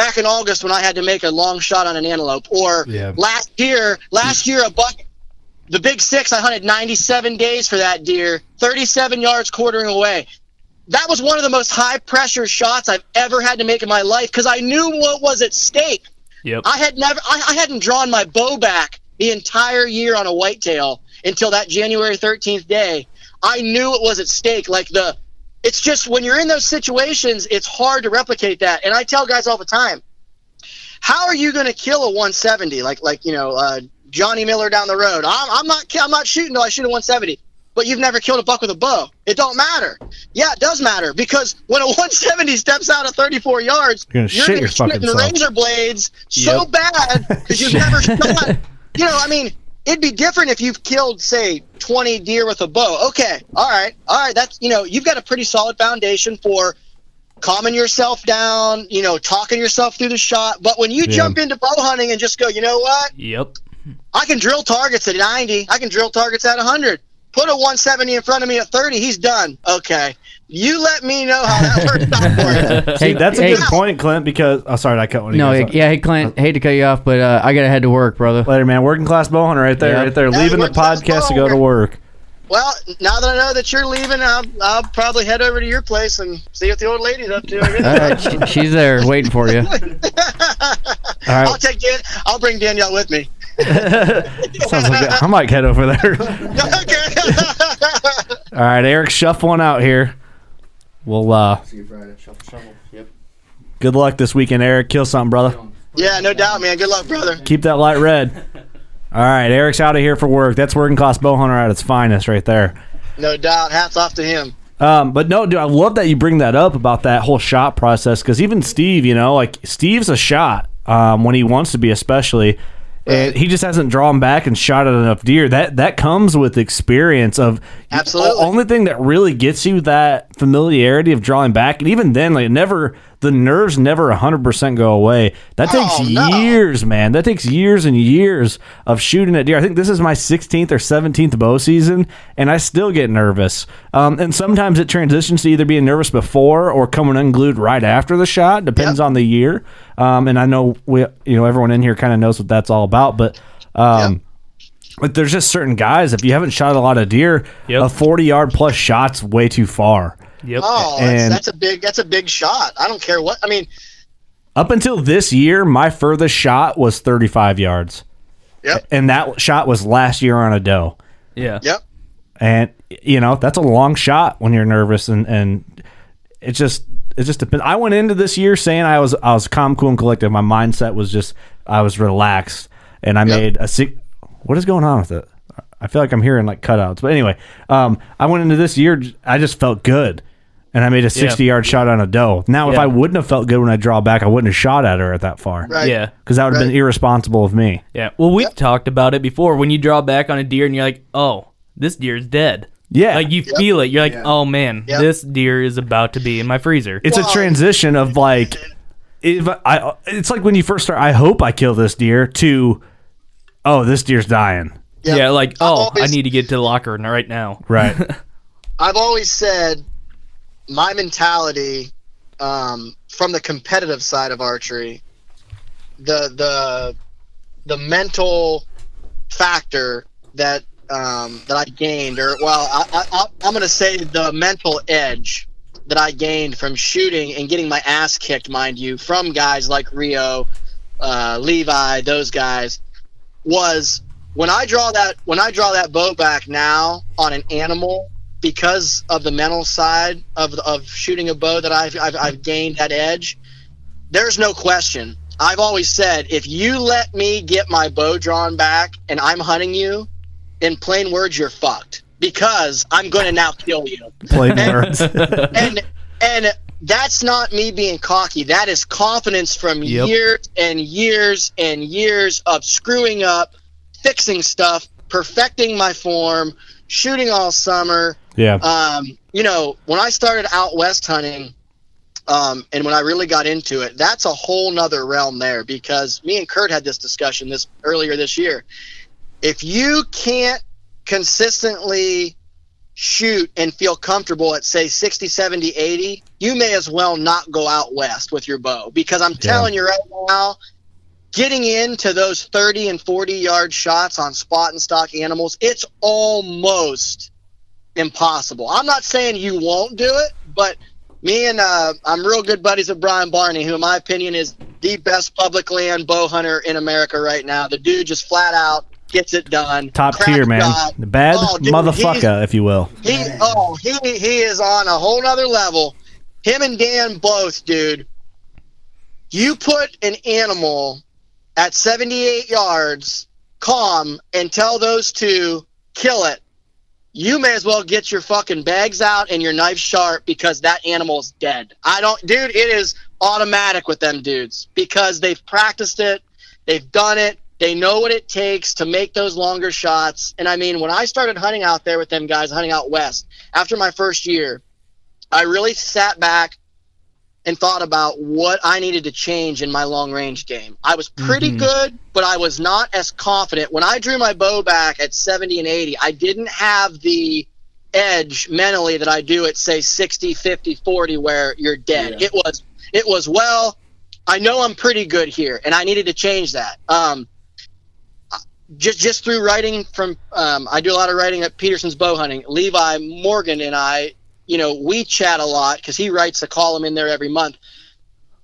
Speaker 9: back in August when I had to make a long shot on an antelope, or
Speaker 2: Yeah.
Speaker 9: last year, last year a buck, the big six, I hunted 97 days for that deer, 37 yards quartering away. That was one of the most high pressure shots I've ever had to make in my life because I knew what was at stake.
Speaker 5: Yep.
Speaker 9: I had never, I, I hadn't drawn my bow back the entire year on a whitetail until that January 13th day. I knew it was at stake. Like the, it's just when you're in those situations, it's hard to replicate that. And I tell guys all the time, how are you going to kill a 170? Like, like you know, uh, Johnny Miller down the road. I'm, I'm not, I'm not shooting till I shoot a 170. But you've never killed a buck with a bow. It don't matter. Yeah, it does matter because when a 170 steps out of 34 yards,
Speaker 2: You're gonna shit
Speaker 9: gonna
Speaker 2: your
Speaker 9: be
Speaker 2: fucking
Speaker 9: shooting
Speaker 2: self.
Speaker 9: razor blades so
Speaker 5: Yep.
Speaker 9: bad because you've never shot. You know, I mean, it'd be different if you've killed, say, 20 deer with a bow. Okay, all right, all right. That's you know, you've got a pretty solid foundation for calming yourself down. You know, talking yourself through the shot. But when you
Speaker 2: Yeah.
Speaker 9: jump into bow hunting and just go, you know what?
Speaker 5: Yep.
Speaker 9: I can drill targets at 90. I can drill targets at 100. Put a 170 in front of me at 30. He's done. Okay. You let me know how that works out for you.
Speaker 2: See, that's a
Speaker 3: hey,
Speaker 2: good point, Clint. Because oh, sorry, I cut one. of you
Speaker 3: No, yeah, hey Clint, hate to cut you off, but uh, I gotta head to work, brother.
Speaker 2: Later, man. Working class bow hunter right there,
Speaker 3: Yeah.
Speaker 2: right there.
Speaker 9: Yeah,
Speaker 2: leaving the podcast to go to work.
Speaker 9: Well, now that I know that you're leaving, I'll, I'll probably head over to your place and see what the old lady's up to. I.
Speaker 3: All right, she, she's there waiting for you.
Speaker 9: I'll take Dan. I'll bring Danielle with me.
Speaker 2: Sounds like I might head over there.
Speaker 9: okay.
Speaker 2: All right, Eric, shuffle one out here. We'll uh,
Speaker 3: See you Friday. Shuffle, shuffle. Yep.
Speaker 2: good luck this weekend, Eric. Kill something, brother.
Speaker 9: yeah, no doubt, man. Good luck, brother.
Speaker 2: Keep that light red. All right, Eric's out of here for work. That's working class bow hunter at its finest, right there.
Speaker 9: No doubt. Hats off to him.
Speaker 2: Um, but no, dude, I love that you bring that up about that whole shot process because even Steve, you know, like Steve's a shot um, when he wants to be, especially. And he just hasn't drawn back and shot at enough deer. That that comes with experience of
Speaker 9: Absolutely.
Speaker 2: The only thing that really gets you that familiarity of drawing back, and even then, like it never the nerves never hundred percent go away. That takes
Speaker 9: Oh, no.
Speaker 2: years, man. That takes years and years of shooting at deer. I think this is my sixteenth or seventeenth bow season, and I still get nervous. Um, and sometimes it transitions to either being nervous before or coming unglued right after the shot. Depends
Speaker 9: Yep.
Speaker 2: on the year. Um, and I know we, you know, everyone in here kind of knows what that's all about, but. Um, But there's just certain guys. If you haven't shot a lot of deer,
Speaker 5: Yep.
Speaker 2: a 40 yard plus shot's way too far.
Speaker 5: Yep.
Speaker 9: Oh, that's,
Speaker 2: And-
Speaker 9: that's a big. That's a big shot. I don't care what. I mean,
Speaker 2: Up until this year, my furthest shot was 35 yards,
Speaker 9: yep,
Speaker 2: and that shot was last year on a doe.
Speaker 5: Yeah.
Speaker 9: yep.
Speaker 2: And you know that's a long shot when you're nervous, and and it just it just depends. I went into this year saying I was I was calm, cool, and collected. My mindset was just I was relaxed, and I
Speaker 9: Yep.
Speaker 2: made a six. What is going on with it? I feel like I'm hearing like cutouts. But anyway, um, I went into this year. I just felt good, and I made a 60 yard shot on a doe. Now, if
Speaker 5: Yeah.
Speaker 2: I wouldn't have felt good when I draw back, I wouldn't have shot at her at that far.
Speaker 9: Right.
Speaker 5: Yeah.
Speaker 2: Because that would have been irresponsible of me.
Speaker 5: Yeah. Well, we've talked about it before. When you draw back on a deer and you're like, oh, this deer is dead.
Speaker 2: Yeah.
Speaker 5: Like you feel it. You're like, oh man,
Speaker 9: Yep.
Speaker 5: this deer is about to be in my freezer.
Speaker 2: It's a transition of like, if I, it's like when you first start. I hope I kill this deer. To, oh, this deer's dying.
Speaker 9: Yep.
Speaker 5: Yeah. Like,
Speaker 9: I've
Speaker 5: oh, I
Speaker 9: always-
Speaker 5: need to get to the locker right now.
Speaker 2: Right.
Speaker 9: I've always said my mentality um, from the competitive side of archery, the the the mental factor that um, that I gained, or well, I, I, I'm going to say the mental edge that I gained from shooting and getting my ass kicked, mind you, from guys like Reo, uh, Levi, those guys, was when I draw that when I draw that bow back now on an animal because of the mental side of of shooting a bow that I've I've, I've gained that edge. There's no question. I've always said if you let me get my bow drawn back and I'm hunting you, in plain words, you're fucked because I'm going to now kill you
Speaker 2: Plain words.
Speaker 9: and and that's not me being cocky. That is confidence from
Speaker 5: Yep.
Speaker 9: years and years and years of screwing up, fixing stuff, perfecting my form, shooting all summer.
Speaker 2: Yeah.
Speaker 9: Um, you know, when I started out west hunting, um, and when I really got into it, that's a whole nother realm there because me and Kurt had this discussion this earlier this year. If you can't consistently shoot and feel comfortable at say 60 70 80 you may as well not go out west with your bow because i'm telling you right now getting into those 30 and 40 yard shots on spot and stock animals it's almost impossible i'm not saying you won't do it but me and uh, i'm real good buddies with brian barney who in my opinion is the best public land bow hunter in america right now the dude just flat out gets it done
Speaker 2: Top tier, man.
Speaker 9: shot.
Speaker 2: The bad
Speaker 9: Oh, dude,
Speaker 2: motherfucker, if you will.
Speaker 9: he oh he he is on a whole nother level. Him and Dan both, dude. You put an animal at 78 yards, calm, and tell those two kill it. You may as well get your fucking bags out and your knife sharp because that animal's dead. I don't, dude. It is automatic with them dudes because they've practiced it, they've done it, they know what it takes to make those longer shots. And I mean, when I started hunting out there with them guys, hunting out west, after my first year, I really sat back and thought about what I needed to change in my long range game. I was pretty good, but I was not as confident. When I drew my bow back at 70 and 80, I didn't have the edge mentally that I do at say 60, 50, 40 where you're dead. It was it was well, I know I'm pretty good here and I needed to change that. Um just just through writing from um, I do a lot of writing at Petersen's bow hunting. Levi Morgan and I, you know, we chat a lot because he writes a column in there every month.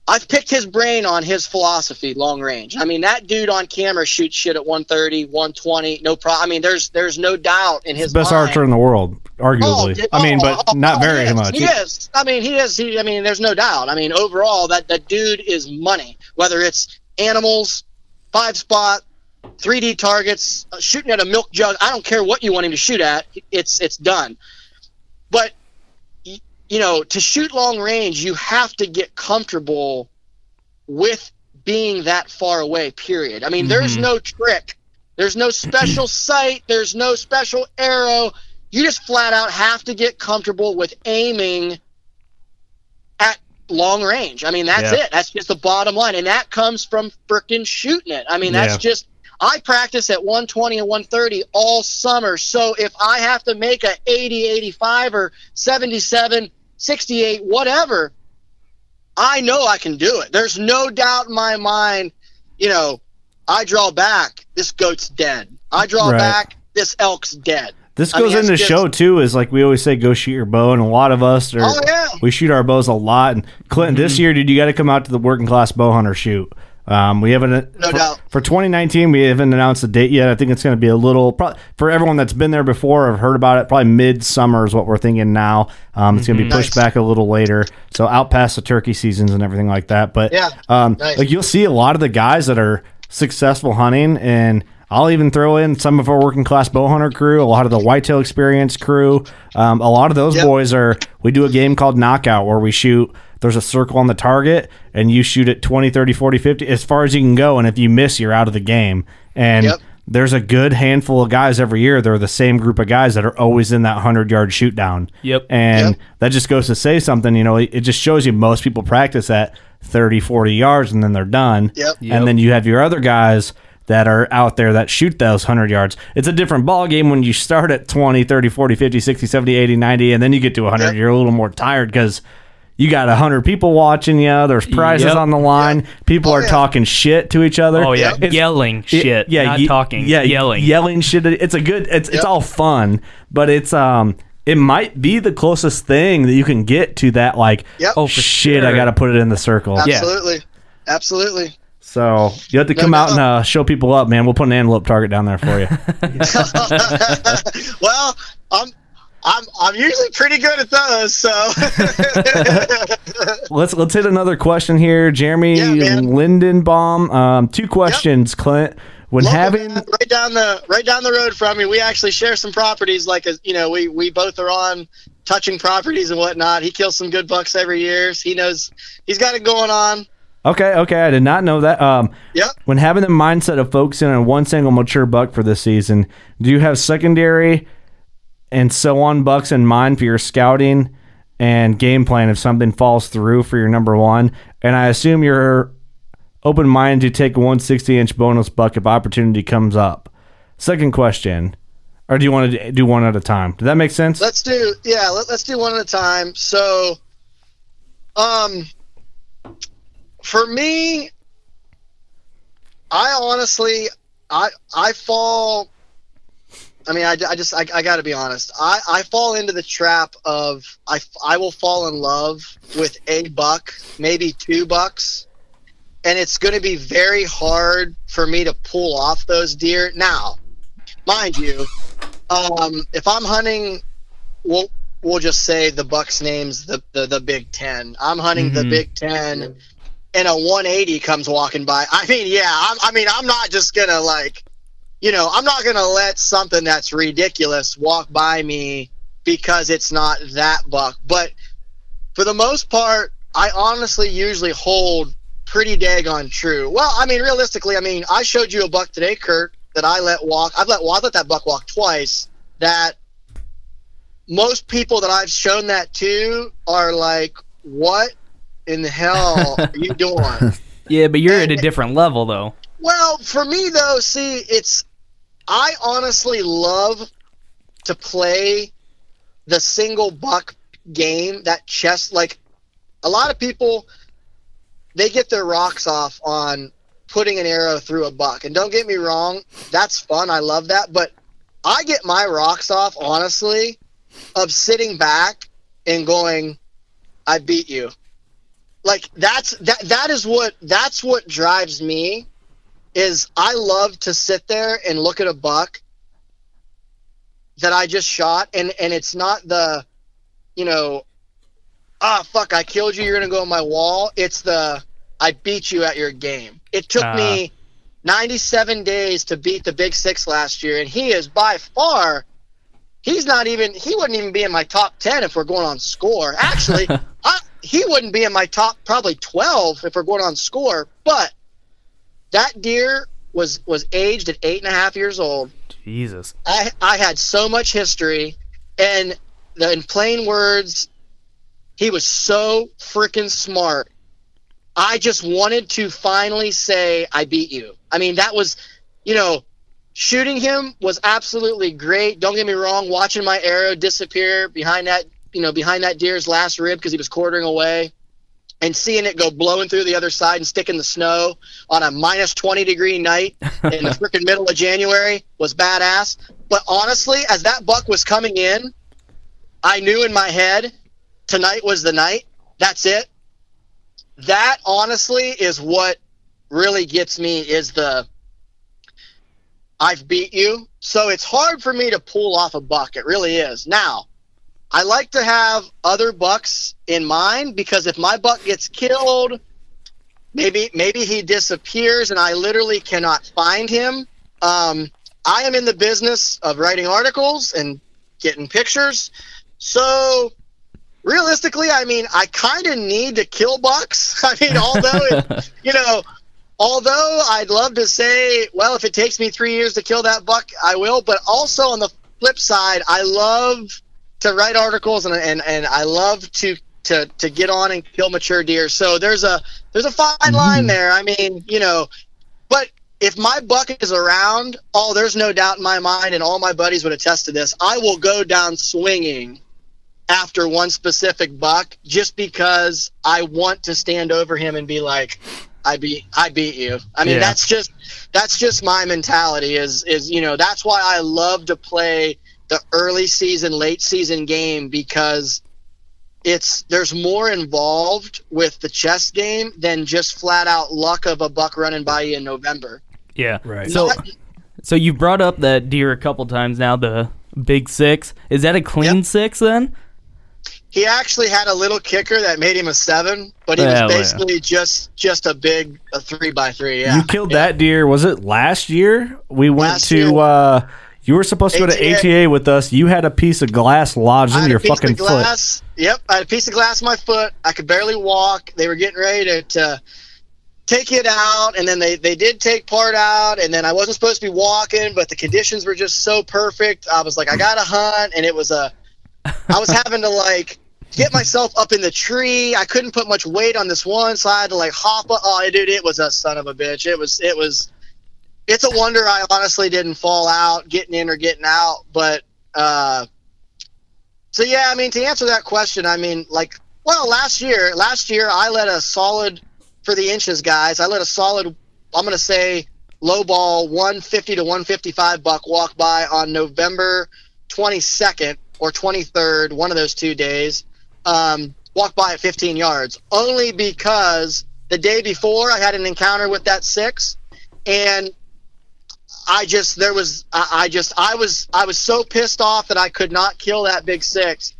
Speaker 9: I've picked his brain on his philosophy, long range. I mean, that dude on camera shoots shit at 130, 120, no problem. I mean, there's there's no doubt in his
Speaker 2: Best
Speaker 9: mind.
Speaker 2: archer in the world, arguably.
Speaker 9: Oh,
Speaker 2: I mean,
Speaker 9: oh,
Speaker 2: but
Speaker 9: oh,
Speaker 2: not very
Speaker 9: he is.
Speaker 2: much.
Speaker 9: He is. I mean, he is. He, I mean, there's no doubt. I mean, overall, that that dude is money. Whether it's animals, five spot, 3D targets, uh, shooting at a milk jug. I don't care what you want him to shoot at. It's it's done. But you know, to shoot long range, you have to get comfortable with being that far away. Period. I mean, there's mm-hmm. no trick. There's no special sight. There's no special arrow. You just flat out have to get comfortable with aiming at long range. I mean, that's
Speaker 2: Yeah.
Speaker 9: it. That's just the bottom line. And that comes from frickin' shooting it. I mean, that's
Speaker 2: Yeah.
Speaker 9: just I practice at 120 and 130 all summer. So if I have to make a 80, 85 or 77, 68, whatever, I know I can do it. There's no doubt in my mind, you know, I draw back, this goat's dead. I draw
Speaker 2: Right.
Speaker 9: back, this elk's dead.
Speaker 2: This
Speaker 9: I
Speaker 2: goes
Speaker 9: mean,
Speaker 2: into show too. Is like we always say, go shoot your bow, and a lot of us are.
Speaker 9: Oh, yeah.
Speaker 2: We shoot our bows a lot. And Clinton,
Speaker 9: Mm-hmm.
Speaker 2: this year, dude, you got to come out to the working class bow hunter shoot. Um, we haven't
Speaker 9: No
Speaker 2: for,
Speaker 9: doubt.
Speaker 2: for 2019. We haven't announced a date yet. I think it's going to be a little probably, for everyone that's been there before or heard about it. Probably midsummer is what we're thinking now. Um, it's going to be pushed
Speaker 9: Mm-hmm. Nice.
Speaker 2: back a little later, so out past the turkey seasons and everything like that. But
Speaker 9: Yeah.
Speaker 2: um,
Speaker 9: Nice.
Speaker 2: like you'll see a lot of the guys that are successful hunting and I'll even throw in some of our working class bow hunter crew, a lot of the whitetail experience crew. Um, a lot of those boys are. We do a game called Knockout where we shoot. There's a circle on the target, and you shoot it 20, 30, 40, 50, as far as you can go. And if you miss, you're out of the game. And
Speaker 9: Yep.
Speaker 2: there's a good handful of guys every year. They're the same group of guys that are always in that 100 yard shoot down.
Speaker 5: Yep.
Speaker 2: And
Speaker 9: Yep.
Speaker 2: that just goes to say something, you know, it, it just shows you most people practice at 30, 40 yards and then they're done.
Speaker 9: Yep.
Speaker 2: And then you have your other guys that are out there that shoot those 100 yards. It's a different ball game when you start at 20, 30, 40, 50, 60, 70, 80, 90 and then you get to 100
Speaker 9: Yep.
Speaker 2: you're a little more tired cuz you got 100 people watching you. There's prizes
Speaker 5: Yep.
Speaker 2: on the line. People
Speaker 9: Oh,
Speaker 2: are
Speaker 9: yeah.
Speaker 2: talking shit to each other.
Speaker 5: Oh yeah,
Speaker 2: It's-
Speaker 5: yelling
Speaker 2: it-
Speaker 5: shit.
Speaker 2: yeah,
Speaker 5: not
Speaker 2: ye-
Speaker 5: talking.
Speaker 2: Yeah,
Speaker 5: yelling.
Speaker 2: yelling shit. It's a good. It's it's all fun, but it's um. It might be the closest thing that you can get to that. Like,
Speaker 9: Yep.
Speaker 5: Oh, for
Speaker 2: shit, I got to put it in the circle.
Speaker 5: Yeah.
Speaker 9: Absolutely. Absolutely.
Speaker 2: So you have to come
Speaker 9: no,
Speaker 2: out and uh, show people up, man. We'll put an antelope target down there for you.
Speaker 9: well, I'm I'm I'm usually pretty good at those, so
Speaker 2: let's let's hit another question here, Jeremy
Speaker 9: Yeah.
Speaker 2: Lindenbaum. Um, two questions, Clint. When
Speaker 9: Local
Speaker 2: having
Speaker 9: man, right down the right down the road from me, we actually share some properties. Like, as you know, we we both are on touching properties and whatnot. He kills some good bucks every year. He knows he's got it going on.
Speaker 2: Okay, okay, I did not know that. Um,
Speaker 9: Yep.
Speaker 2: when having the mindset of focusing on one single mature buck for this season, do you have secondary and so on bucks in mind for your scouting and game plan if something falls through for your number one? And I assume you're open minded to take a 160 inch bonus buck if opportunity comes up. Second question, or do you want to do one at a time? Does that make sense?
Speaker 9: Let's do yeah. Let, let's do one at a time. So, um, for me, I honestly, I I fall. I mean, I, I just I, I got to be honest. I, I fall into the trap of I, I will fall in love with a buck, maybe two bucks, and it's going to be very hard for me to pull off those deer. Now, mind you, um, if I'm hunting, we'll we'll just say the Bucks names the the, the Big Ten. I'm hunting the
Speaker 5: Mhm.
Speaker 9: Big Ten, and a 180 comes walking by. I mean, yeah, I'm, I mean, I'm not just gonna like, you know, I'm not gonna let something that's ridiculous walk by me because it's not that buck. But for the most part, I honestly usually hold pretty daggone true. Well, I mean, realistically, I mean, I showed you a buck today, Kurt, that I let walk. I've let well, I've let that buck walk twice. That most people that I've shown that to are like, "What in the hell are you doing?"
Speaker 5: Yeah, but you're at a different level though.
Speaker 9: Well, for me though, see, it's I honestly love to play the single buck game, that chess like a lot of people they get their rocks off on putting an arrow through a buck. And don't get me wrong, that's fun. I love that, but I get my rocks off honestly of sitting back and going I beat you. Like that's that that is what that's what drives me is I love to sit there and look at a buck that I just shot and and it's not the you know ah fuck I killed you you're going to go on my wall it's the I beat you at your game. It took
Speaker 5: Ah.
Speaker 9: me 97 days to beat the Big 6 last year and he is by far he's not even he wouldn't even be in my top 10 if we're going on score. Actually, I, he wouldn't be in my top probably 12 if we're going on score, but that deer was was aged at eight and a half years old.
Speaker 5: Jesus.
Speaker 9: I I had so much history, and the, in plain words, he was so freaking smart. I just wanted to finally say I beat you. I mean, that was, you know, shooting him was absolutely great. Don't get me wrong. Watching my arrow disappear behind that, you know, behind that deer's last rib because he was quartering away, and seeing it go blowing through the other side and stick in the snow on a minus 20 degree night in the freaking middle of January was badass. But honestly, as that buck was coming in, I knew in my head tonight was the night. That's it. That honestly is what really gets me is the I've beat you. So it's hard for me to pull off a buck. It really is. Now, I like to have other bucks in mind because if my buck gets killed, maybe maybe he disappears and I literally cannot find him. Um, I am in the business of writing articles and getting pictures. So realistically, I mean, I kind of need to kill bucks. I mean, although it, you know, although I'd love to say, well, if it takes me three years to kill that buck, I will. But also on the flip side, I love to write articles and and, and I love to. To, to get on and kill mature deer, so there's a there's a fine mm-hmm. line there. I mean, you know, but if my buck is around, oh, there's no doubt in my mind, and all my buddies would attest to this. I will go down swinging after one specific buck just because I want to stand over him and be like, I beat, I beat you. I mean,
Speaker 5: Yeah.
Speaker 9: that's just that's just my mentality. Is is you know that's why I love to play the early season, late season game because it's there's more involved with the chess game than just flat out luck of a buck running by you in November.
Speaker 5: Yeah.
Speaker 2: Right.
Speaker 5: So,
Speaker 9: Not-
Speaker 5: so you brought up that deer a couple times now. The big six. Is that a clean six then?
Speaker 9: He actually had a little kicker that made him a seven, but he
Speaker 5: Yeah,
Speaker 9: was basically just just a big a three by three. Yeah,
Speaker 2: You killed that deer. Was it last year? We went
Speaker 9: Last
Speaker 2: to.
Speaker 9: year.
Speaker 2: uh You were supposed to go to
Speaker 9: ATA.
Speaker 2: ATA with us. You had a piece of glass lodged in your fucking
Speaker 9: of
Speaker 2: foot.
Speaker 9: glass. Yep, I had a piece of glass in my foot. I could barely walk. They were getting ready to, to take it out, and then they, they did take part out, and then I wasn't supposed to be walking, but the conditions were just so perfect. I was like, I got to hunt, and it was a. I was having to like get myself up in the tree. I couldn't put much weight on this one, so I had to like hop. Up. Oh, dude, it was a son of a bitch. It was it was. It's a wonder I honestly didn't fall out, getting in or getting out, but. uh so yeah, I mean to answer that question, I mean like well last year last year I let a solid for the inches guys. I let a solid I'm gonna say low ball 150 to 155 buck walk by on November 22nd or 23rd, one of those two days. Um, walk by at 15 yards only because the day before I had an encounter with that six, and I just there was I, I just I was I was so pissed off that I could not kill that big six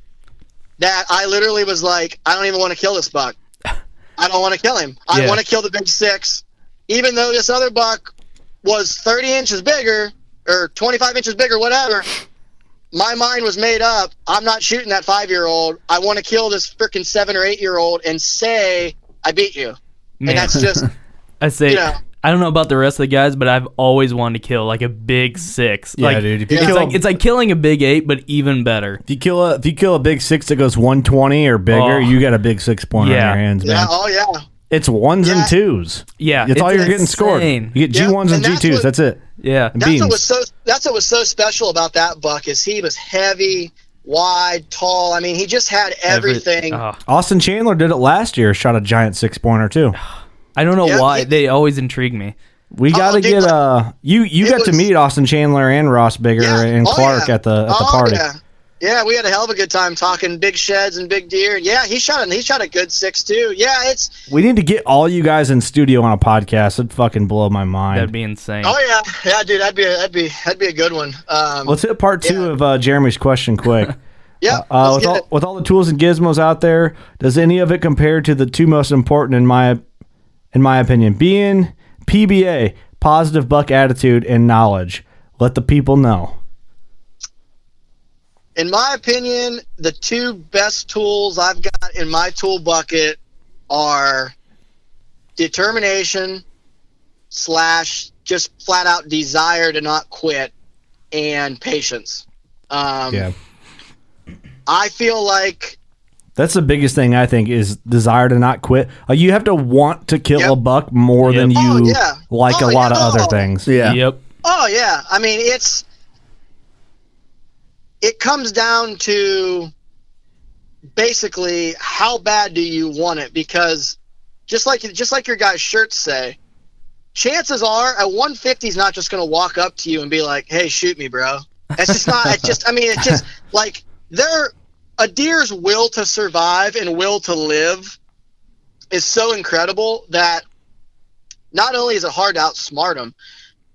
Speaker 9: that I literally was like I don't even want to kill this buck. I don't want to kill him. I
Speaker 5: Yeah.
Speaker 9: want to kill the big six, even though this other buck was 30 inches bigger or 25 inches bigger, whatever. My mind was made up. I'm not shooting that five year old. I want to kill this freaking seven or eight year old and say I beat you.
Speaker 5: Man.
Speaker 9: And that's just
Speaker 5: I say.
Speaker 9: you know.
Speaker 5: I don't know about the rest of the guys, but I've always wanted to kill like a big six.
Speaker 2: Yeah,
Speaker 5: like,
Speaker 2: dude, if you
Speaker 5: It's
Speaker 2: kill
Speaker 5: like
Speaker 2: a-
Speaker 5: it's like killing a big eight, but even better.
Speaker 2: If you kill a if you kill a big six that goes 120 or bigger,
Speaker 5: Oh.
Speaker 2: you got a big six point
Speaker 5: Yeah.
Speaker 2: on your hands, man.
Speaker 9: yeah,
Speaker 2: man.
Speaker 9: oh yeah.
Speaker 2: It's ones
Speaker 9: Yeah.
Speaker 2: and twos.
Speaker 5: Yeah,
Speaker 2: That's all you're getting scored. You get G
Speaker 9: Yeah,
Speaker 2: ones and
Speaker 9: and
Speaker 2: G twos.
Speaker 9: what-
Speaker 2: That's it.
Speaker 5: Yeah,
Speaker 2: And
Speaker 9: That's
Speaker 2: beans.
Speaker 9: what was so. That's what was so special about that buck is he was heavy, wide, tall. I mean, he just had
Speaker 5: Every-
Speaker 9: everything.
Speaker 5: oh,
Speaker 2: Austin Chandler did it last year. Shot a giant six pointer too.
Speaker 5: I don't know
Speaker 9: Yeah,
Speaker 5: why
Speaker 9: he-
Speaker 5: they always intrigue me.
Speaker 2: We got to
Speaker 9: dude,
Speaker 2: get
Speaker 9: like,
Speaker 2: uh you you
Speaker 9: it
Speaker 2: got to meet Austin Chandler and Ross Bigger
Speaker 9: Yeah.
Speaker 2: and
Speaker 9: Oh,
Speaker 2: Clark
Speaker 9: yeah.
Speaker 2: at the at the
Speaker 9: Oh,
Speaker 2: party.
Speaker 9: Yeah. yeah, we had a hell of a good time talking big sheds and big deer. Yeah, he shot a he shot a good six too. Yeah, it's
Speaker 2: We need to get all you guys in studio on a podcast. It'd fucking blow my mind.
Speaker 5: That'd be insane.
Speaker 9: oh yeah, yeah, dude, that'd be a, that'd be that'd be a good one. Um,
Speaker 2: Let's hit part two
Speaker 9: Yeah.
Speaker 2: of uh, Jeremy's question quick.
Speaker 9: yeah,
Speaker 2: Uh, with all
Speaker 9: it.
Speaker 2: with all the tools and gizmos out there, does any of it compare to the two most important in my in my opinion? Being PBA, positive buck attitude and knowledge. Let the people know.
Speaker 9: in my opinion, the two best tools I've got in my tool bucket are determination slash just flat out desire to not quit and patience. Um, yeah. I feel like
Speaker 2: That's the biggest thing I think is desire to not quit. Uh, you have to want to kill
Speaker 9: Yep.
Speaker 2: a buck more
Speaker 5: Yep.
Speaker 2: than you
Speaker 9: Oh, yeah.
Speaker 2: like
Speaker 9: Oh,
Speaker 2: a lot
Speaker 9: yeah.
Speaker 2: of other
Speaker 9: Oh.
Speaker 2: things.
Speaker 11: Yeah.
Speaker 5: Yep.
Speaker 9: Oh yeah, I mean it's it comes down to basically how bad do you want it because just like just like your guys' shirts say, chances are a 150 is not just going to walk up to you and be like, "Hey, shoot me, bro." It's just not. It's just. I mean, it's just like they're a deer's will to survive and will to live is so incredible that not only is it hard to outsmart them,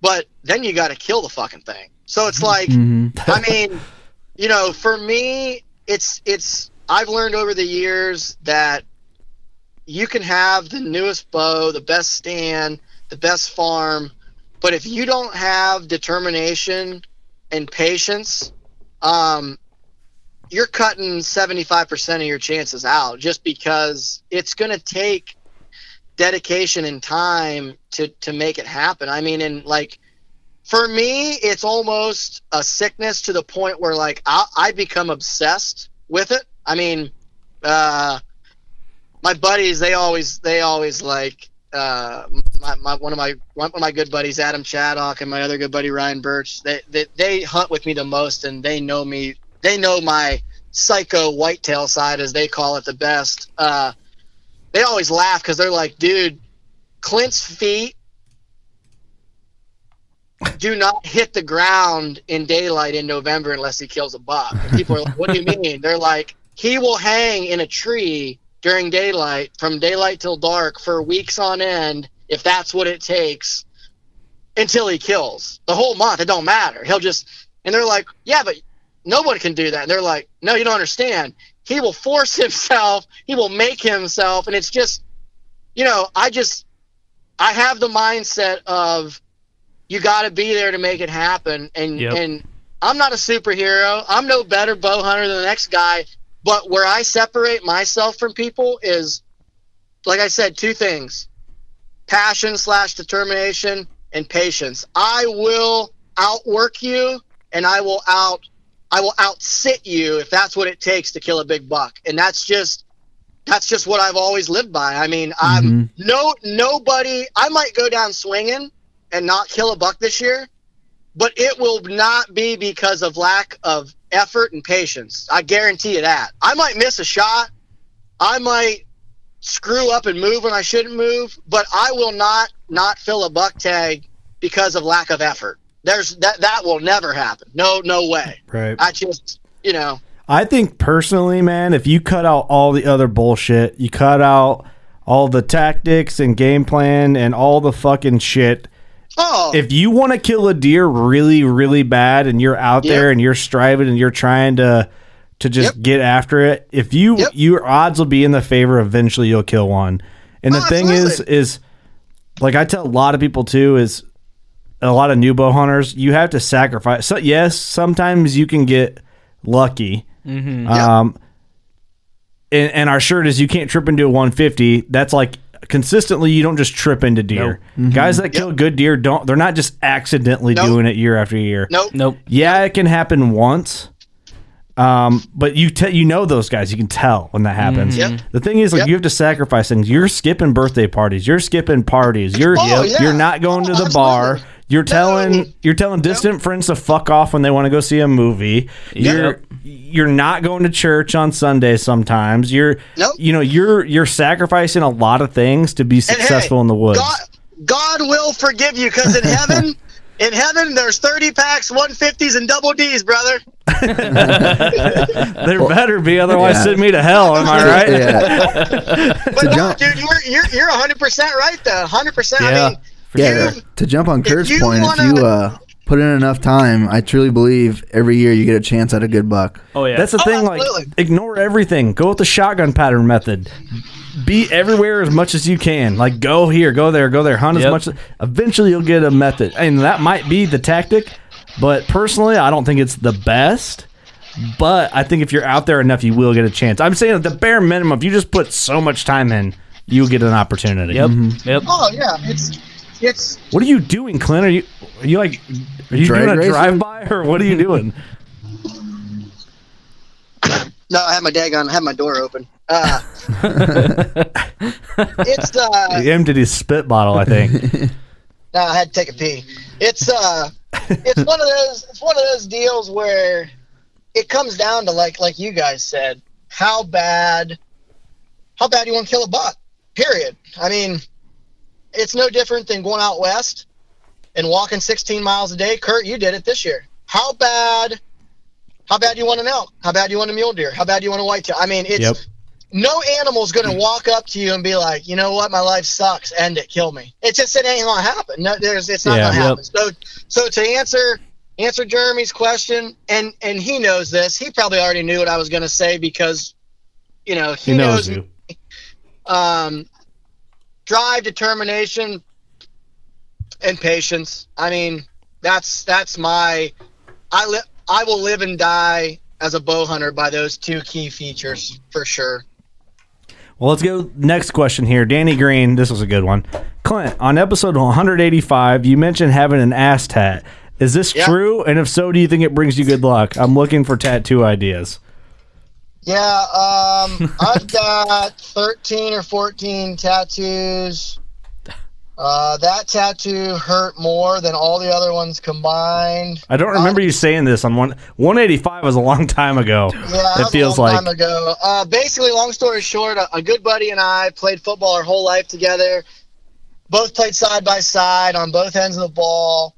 Speaker 9: but then you got to kill the fucking thing. So it's like, I mean, you know, for me, it's it's. I've learned over the years that you can have the newest bow, the best stand, the best farm, but if you don't have determination and patience, um, you're cutting 75% of your chances out just because it's going to take dedication and time to, to make it happen. I mean, and like, for me, it's almost a sickness to the point where like I, I become obsessed with it. I mean, uh, my buddies, they always, they always like, uh, my, my, one of my one of my good buddies, Adam Chaddock, and my other good buddy Ryan Birch. They, they they hunt with me the most, and they know me. They know my psycho whitetail side, as they call it, the best. Uh, they always laugh because they're like, "Dude, Clint's feet do not hit the ground in daylight in November unless he kills a buck." And people are like, "What do you mean?" They're like, "He will hang in a tree." during daylight from daylight till dark for weeks on end if that's what it takes until he kills the whole month it don't matter he'll just and they're like yeah but nobody can do that. And they're like no you don't understand. He will force himself. He will make himself. And it's just you know i just i have the mindset of you got to be there to make it happen. And
Speaker 5: Yep.
Speaker 9: and i'm not a superhero. I'm no better bow hunter than the next guy. But where I separate myself from people is, like I said, two things: passion slash determination and patience. I will outwork you, and I will out, I will outsit you if that's what it takes to kill a big buck. And that's just, that's just what I've always lived by. I mean, I'm mm-hmm. no nobody. I might go down swinging and not kill a buck this year, but it will not be because of lack of effort and patience. I guarantee you that. I might miss a shot. I might screw up and move when I shouldn't move, but I will not not fill a buck tag because of lack of effort. There's that that will never happen. No, no way.
Speaker 2: Right.
Speaker 9: I just, you know,
Speaker 2: I think personally, man, if you cut out all the other bullshit, you cut out all the tactics and game plan and all the fucking shit.
Speaker 9: Oh,
Speaker 2: If you want to kill a deer really, really bad, and you're out there and you're striving and you're trying to to just
Speaker 9: Yep.
Speaker 2: get after it, if you
Speaker 9: Yep.
Speaker 2: your odds will be in the favor. Eventually, you'll kill one. And the
Speaker 9: Oh,
Speaker 2: thing is, is like I tell a lot of people too is a lot of new bow hunters. You have to sacrifice. So yes, sometimes you can get lucky. Um, and, and our shirt is you can't trip into a 150. That's like consistently you don't just trip into deer. Guys that kill good deer don't. They're not just accidentally
Speaker 9: Nope.
Speaker 2: doing it year after year.
Speaker 9: nope.
Speaker 5: Nope.
Speaker 2: Yeah, it can happen once. Um, but you te- you know those guys. You can tell when that happens.
Speaker 9: Yep.
Speaker 2: The thing is, like,
Speaker 9: Yep.
Speaker 2: you have to sacrifice things. You're skipping birthday parties. You're skipping parties. You're
Speaker 9: Oh, yeah.
Speaker 2: you're not going to
Speaker 9: Oh,
Speaker 2: the bar. You're telling you're telling distant friends to fuck off when they want to go see a movie. You're you're not going to church on Sunday sometimes. You're
Speaker 9: Nope.
Speaker 2: you know you're you're sacrificing a lot of things to be successful
Speaker 9: hey,
Speaker 2: in the woods.
Speaker 9: God, God will forgive you because in heaven, in heaven, there's 30 packs, 150s, and double D's, brother.
Speaker 2: there better be, otherwise
Speaker 4: Yeah.
Speaker 2: send me to hell. Am I right?
Speaker 4: Yeah.
Speaker 9: But no,
Speaker 4: jump-
Speaker 9: dude, you're you're you're 100 percent right though. 100. percent I
Speaker 2: Yeah.
Speaker 9: mean,
Speaker 4: Yeah,
Speaker 9: you-
Speaker 4: to jump on Kurt's
Speaker 9: you
Speaker 4: point, if
Speaker 9: wanna-
Speaker 4: you uh, put in enough time, I truly believe every year you get a chance at a good buck.
Speaker 5: Oh yeah.
Speaker 2: That's the
Speaker 9: Oh,
Speaker 2: thing. Like, ignore everything. Go with the shotgun pattern method. Be everywhere as much as you can. Like, go here, go there, go there. Hunt
Speaker 5: Yep.
Speaker 2: as much. Eventually, you'll get a method, and that might be the tactic. But personally, I don't think it's the best. But I think if you're out there enough, you will get a chance. I'm saying at the bare minimum, if you just put so much time in, you'll get an opportunity.
Speaker 5: Yep. Mm-hmm. Yep.
Speaker 9: oh yeah, it's it's
Speaker 2: What are you doing, Clint? Are you are you like are you
Speaker 4: Drag
Speaker 2: doing a
Speaker 4: racing?
Speaker 2: drive by or what are you doing?
Speaker 9: no. I have my daggone, I have my door open. Uh, it's uh,
Speaker 2: he emptied his spit bottle, I think.
Speaker 9: No, I had to take a pee. It's uh, it's one of those. It's one of those deals where it comes down to like like you guys said, how bad, how bad you want to kill a buck. Period. I mean, it's no different than going out west and walking 16 miles a day. Kurt, you did it this year. How bad? How bad do you want an elk? How bad do you want a mule deer? How bad do you want a whitetail? I mean, it's
Speaker 2: Yep.
Speaker 9: no animal's going to walk up to you and be like, you know what, my life sucks, end it, kill me. It's just it ain't gonna happen. No, there's it's not
Speaker 2: Yeah.
Speaker 9: gonna
Speaker 2: Yep.
Speaker 9: happen. So, so to answer answer Jeremy's question, and and he knows this. He probably already knew what I was gonna say because, you know, he,
Speaker 2: He knows
Speaker 9: knows,
Speaker 2: you.
Speaker 9: um, drive, determination. and patience. I mean, that's that's my I li- I will live and die as a bow hunter by those two key features for sure.
Speaker 2: Well, let's go next question here. Danny Green, this was a good one. Clint, on episode 185, you mentioned having an ass tat. Is this
Speaker 9: Yeah.
Speaker 2: true? And if so, do you think it brings you good luck? I'm looking for tattoo ideas.
Speaker 9: Yeah, um, I've got 13 or 14 tattoos. Uh, that tattoo hurt more than all the other ones combined.
Speaker 2: I don't remember you saying this on one 185 was a long time ago.
Speaker 9: Yeah,
Speaker 2: it feels
Speaker 9: a long
Speaker 2: like
Speaker 9: time ago. Uh, basically, long story short, a, a good buddy and I played football our whole life together. Both played side by side on both ends of the ball.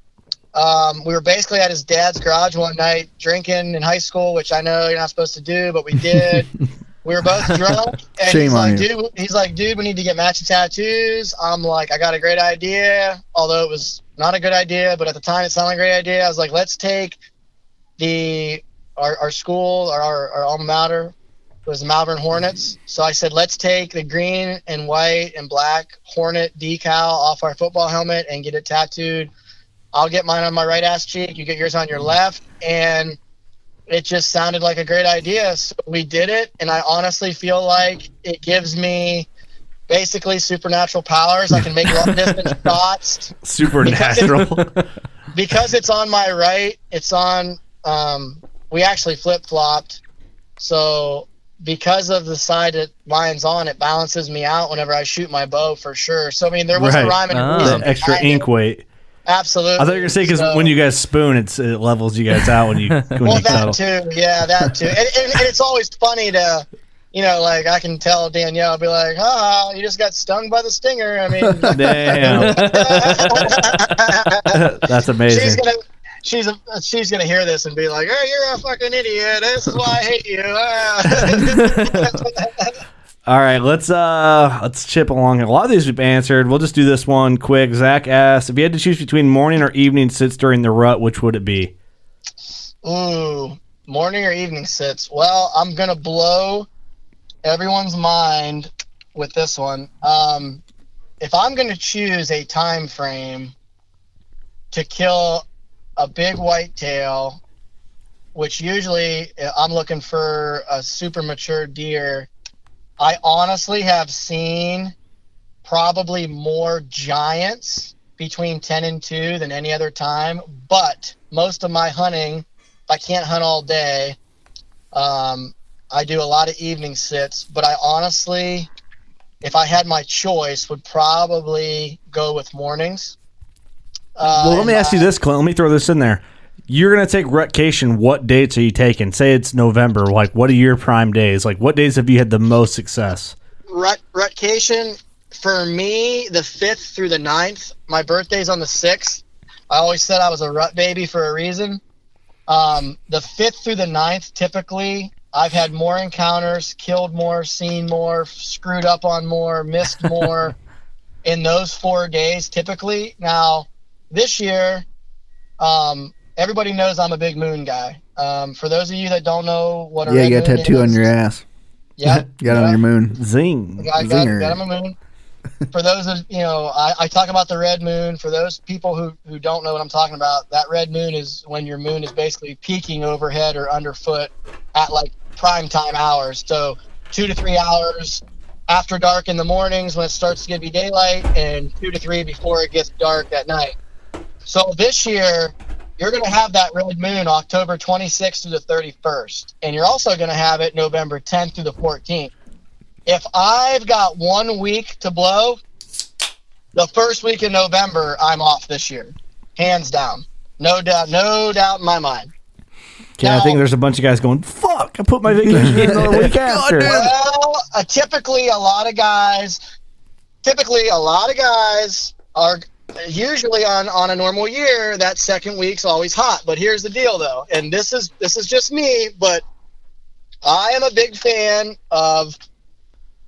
Speaker 9: Um, we were basically at his dad's garage one night drinking in high school, which I know you're not supposed to do, but we did. we were both drunk, and
Speaker 4: Shame
Speaker 9: he's like,
Speaker 4: you.
Speaker 9: "Dude, he's like, dude, we need to get matching tattoos." I'm like, "I got a great idea," although it was not a good idea, but at the time it sounded like a great idea. I was like, "Let's take the our, our school, our, our, our alma mater was the Malvern Hornets. So I said, let's take the green and white and black Hornet decal off our football helmet and get it tattooed. I'll get mine on my right ass cheek. You get yours on your left. And it just sounded like a great idea. So we did it. And I honestly feel like it gives me basically supernatural powers. I can make long distance shots
Speaker 2: supernatural.
Speaker 9: because it's on my right, it's on. Um, we actually flip flopped, so because of the side that mine's on, it balances me out whenever I shoot my bow for sure. So I mean, there was a rhyme and
Speaker 2: Ah.
Speaker 9: reason.
Speaker 2: That extra
Speaker 9: behind it.
Speaker 2: ink weight.
Speaker 9: Absolutely.
Speaker 2: I thought you were gonna say because
Speaker 9: So-
Speaker 2: when you guys spoon, it's, it levels you guys out when you when
Speaker 9: well,
Speaker 2: you cuddle.
Speaker 9: that too. Yeah, that too. And, and, and it's always funny to, you know, like I can tell Danielle, I'll be like, ah, you just got stung by the stinger. I mean,
Speaker 2: Damn. That's amazing.
Speaker 9: She's gonna. She's a, she's gonna hear this and be like, "Oh, you're a fucking idiot. This is why I hate you."
Speaker 2: All right, let's uh let's chip along. A lot of these we've answered. We'll just do this one quick. Zach asked if you had to choose between morning or evening sits during the rut, which would it be?
Speaker 9: Ooh, morning or evening sits. Well, I'm gonna blow everyone's mind with this one. Um, if I'm gonna choose a time frame to kill a big whitetail, which usually I'm looking for a super mature deer, I honestly have seen probably more giants between 10 and 2 than any other time, but most of my hunting, if I can't hunt all day, um, I do a lot of evening sits, but I honestly, if I had my choice, would probably go with mornings. Uh,
Speaker 2: well, let me ask you this, Clint. Let me throw this in there. You're gonna take rutcation. What dates are you taking? Say it's November. Like, what are your prime days? Like, what days have you had the most success?
Speaker 9: Rut, rutcation for me the 5th through the 9th my birthday's on the 6th i always said i was a rut baby for a reason um, the 5th through the 9th typically i've had more encounters killed more seen more screwed up on more missed more in those four days typically now this year um, everybody knows i'm a big moon guy um, for those of you that don't know what a
Speaker 4: Yeah,
Speaker 9: red
Speaker 4: you got a
Speaker 9: moon
Speaker 4: tattoo
Speaker 9: is,
Speaker 4: on your ass.
Speaker 9: Yeah,
Speaker 4: You got it on your moon.
Speaker 2: Zing.
Speaker 9: I got,
Speaker 4: Zinger.
Speaker 9: got him a moon. For those of you know, I, I talk about the red moon. For those people who, who don't know what I'm talking about, that red moon is when your moon is basically peaking overhead or underfoot at like prime time hours. So two to three hours after dark in the mornings when it starts to get to be daylight, and two to three before it gets dark at night. So this year, you're going to have that red moon October 26th to the 31st, and you're also going to have it November 10th through the 14th. If I've got one week to blow, the first week in November, I'm off this year, hands down, no doubt, no doubt in my mind.
Speaker 2: Okay, I think there's a bunch of guys going, "Fuck! I put my vacation in the week after."
Speaker 9: Well, uh, typically a lot of guys, typically a lot of guys are usually on on a normal year. That second week's always hot. But here's the deal, though, and this is this is just me, but I am a big fan of,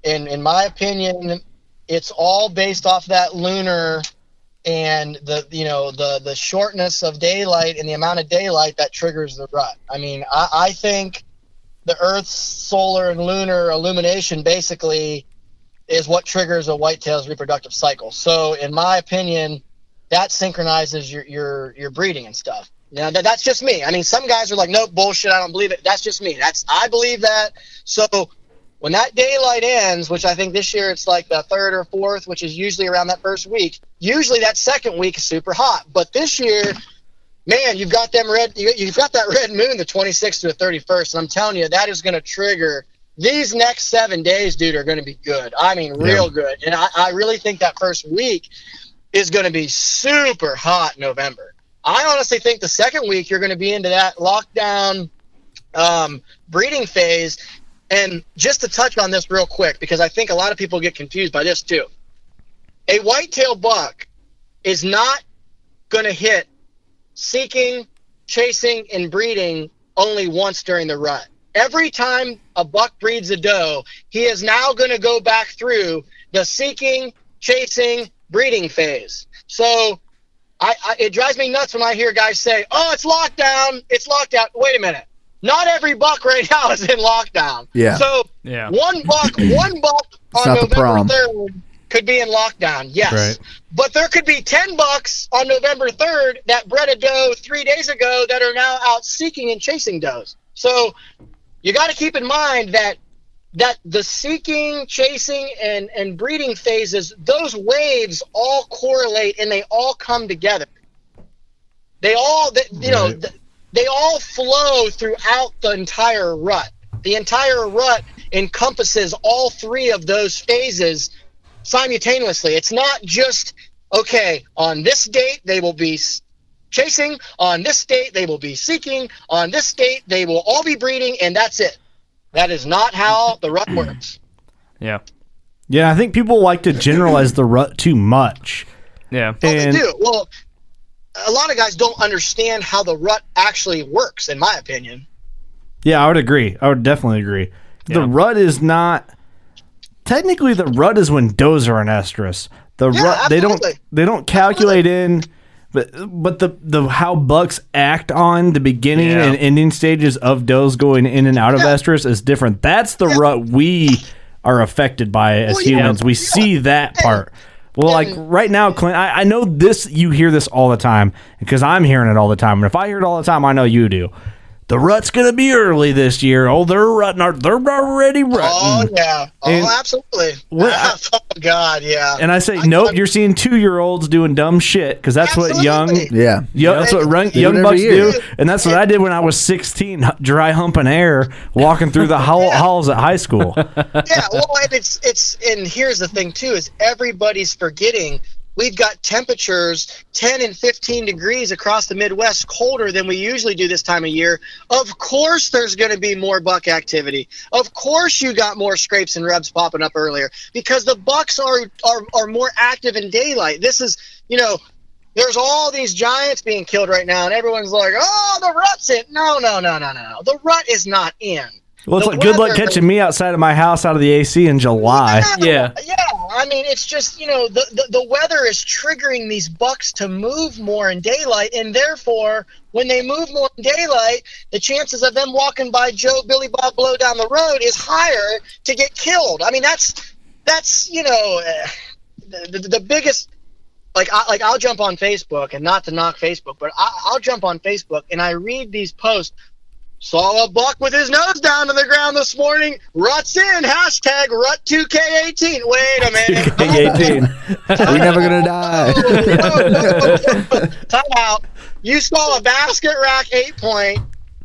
Speaker 9: in in my opinion, it's all based off that lunar and the you know the the shortness of daylight and the amount of daylight that triggers the rut. I mean, I, I think the Earth's solar and lunar illumination basically is what triggers a whitetail's reproductive cycle. So, in my opinion, that synchronizes your your your breeding and stuff. Now that, that's just me. I mean, some guys are like, nope, bullshit. I don't believe it. That's just me. That's I believe that. So when that daylight ends, which I think this year it's like the third or fourth, which is usually around that first week. Usually that second week is super hot, but this year, man, you've got them red. You, you've got that red moon, the 26th to the 31st, and I'm telling you, that is going to trigger. These next seven days, dude, are going to be good. I mean, real good. And I, I really think that first week is going to be super hot November. I honestly think the second week you're going to be into that lockdown um, breeding phase. And just to touch on this real quick, because I think a lot of people get confused by this too. A whitetail buck is not going to hit seeking, chasing, and breeding only once during the rut. Every time a buck breeds a doe, he is now going to go back through the seeking, chasing, breeding phase. So I, I, it drives me nuts when I hear guys say, "Oh, it's lockdown. It's lockdown." Wait a minute. Not every buck right now is in lockdown.
Speaker 4: Yeah.
Speaker 9: So
Speaker 11: Yeah.
Speaker 9: one buck, one buck on
Speaker 4: not the prom.
Speaker 9: November third could be in lockdown. Yes.
Speaker 11: Right.
Speaker 9: But there could be ten bucks on November third that bred a doe three days ago that are now out seeking and chasing does. So you got to keep in mind that that the seeking, chasing, and and breeding phases, those waves all correlate and they all come together. They all, th- you know,
Speaker 11: Right.
Speaker 9: th- they all flow throughout the entire rut. The entire rut encompasses all three of those phases simultaneously. It's not just okay on this date they will be chasing, on this date they will be seeking, on this date they will all be breeding, and that's it. That is not how the rut hmm. works.
Speaker 11: Yeah.
Speaker 2: Yeah, I think people like to generalize the rut too much.
Speaker 11: Yeah.
Speaker 9: Well,
Speaker 2: And
Speaker 9: they do. Well, a lot of guys don't understand how the rut actually works, in my opinion.
Speaker 2: yeah, I would agree. I would definitely agree. The rut is not technically the rut is when does are in estrus. The
Speaker 9: Yeah,
Speaker 2: rut they don't they don't calculate in but but the the how bucks act on the beginning
Speaker 11: Yeah.
Speaker 2: and ending stages of does going in and out of
Speaker 9: Yeah.
Speaker 2: estrus is different. That's the
Speaker 9: Yeah.
Speaker 2: rut we are affected by as
Speaker 9: Well, yeah.
Speaker 2: humans. We
Speaker 9: Yeah.
Speaker 2: see that part. Well, like right now, Clint, I, I know this. You hear this all the time because I'm hearing it all the time. And if I hear it all the time, I know you do. The rut's gonna be early this year. Oh, they're rutting. They're already rutting.
Speaker 9: Oh yeah. Oh,
Speaker 2: And-
Speaker 9: absolutely.
Speaker 2: What-
Speaker 9: oh God, yeah.
Speaker 2: And I say, nope, you're seeing two year olds doing dumb shit because that's what young,
Speaker 9: Absolutely.
Speaker 4: Yeah.
Speaker 2: young that's what run, young bucks
Speaker 4: year.
Speaker 2: do. And that's what I did when I was 16, dry humping air, walking through the hall, halls at high school.
Speaker 9: yeah, well, and it's it's and here's the thing too is everybody's forgetting we've got temperatures 10 and 15 degrees across the Midwest colder than we usually do this time of year. Of course, there's going to be more buck activity. Of course, you got more scrapes and rubs popping up earlier because the bucks are are are more active in daylight. This is you know. There's all these giants being killed right now, and everyone's like, "Oh, the rut's in." No, no, no, no, no, no. The rut is not in.
Speaker 2: Well, it's
Speaker 9: The
Speaker 2: like good luck catching me outside of my house out of the AC in July.
Speaker 5: Yeah.
Speaker 9: Yeah. I mean, it's just, you know, the, the, the weather is triggering these bucks to move more in daylight. And therefore, when they move more in daylight, the chances of them walking by Joe, Billy Bob Blow down the road is higher to get killed. I mean, that's, that's, you know, eh, the, the, the biggest. Like I, like I'll jump on Facebook and not to knock Facebook, but I, I'll jump on Facebook and I read these posts. Saw a buck with his nose down to the ground this morning. Ruts in. Hashtag Rut2K18. Wait a minute.
Speaker 2: K18.
Speaker 4: We're never gonna die.
Speaker 9: Time out. You saw a basket rack eight point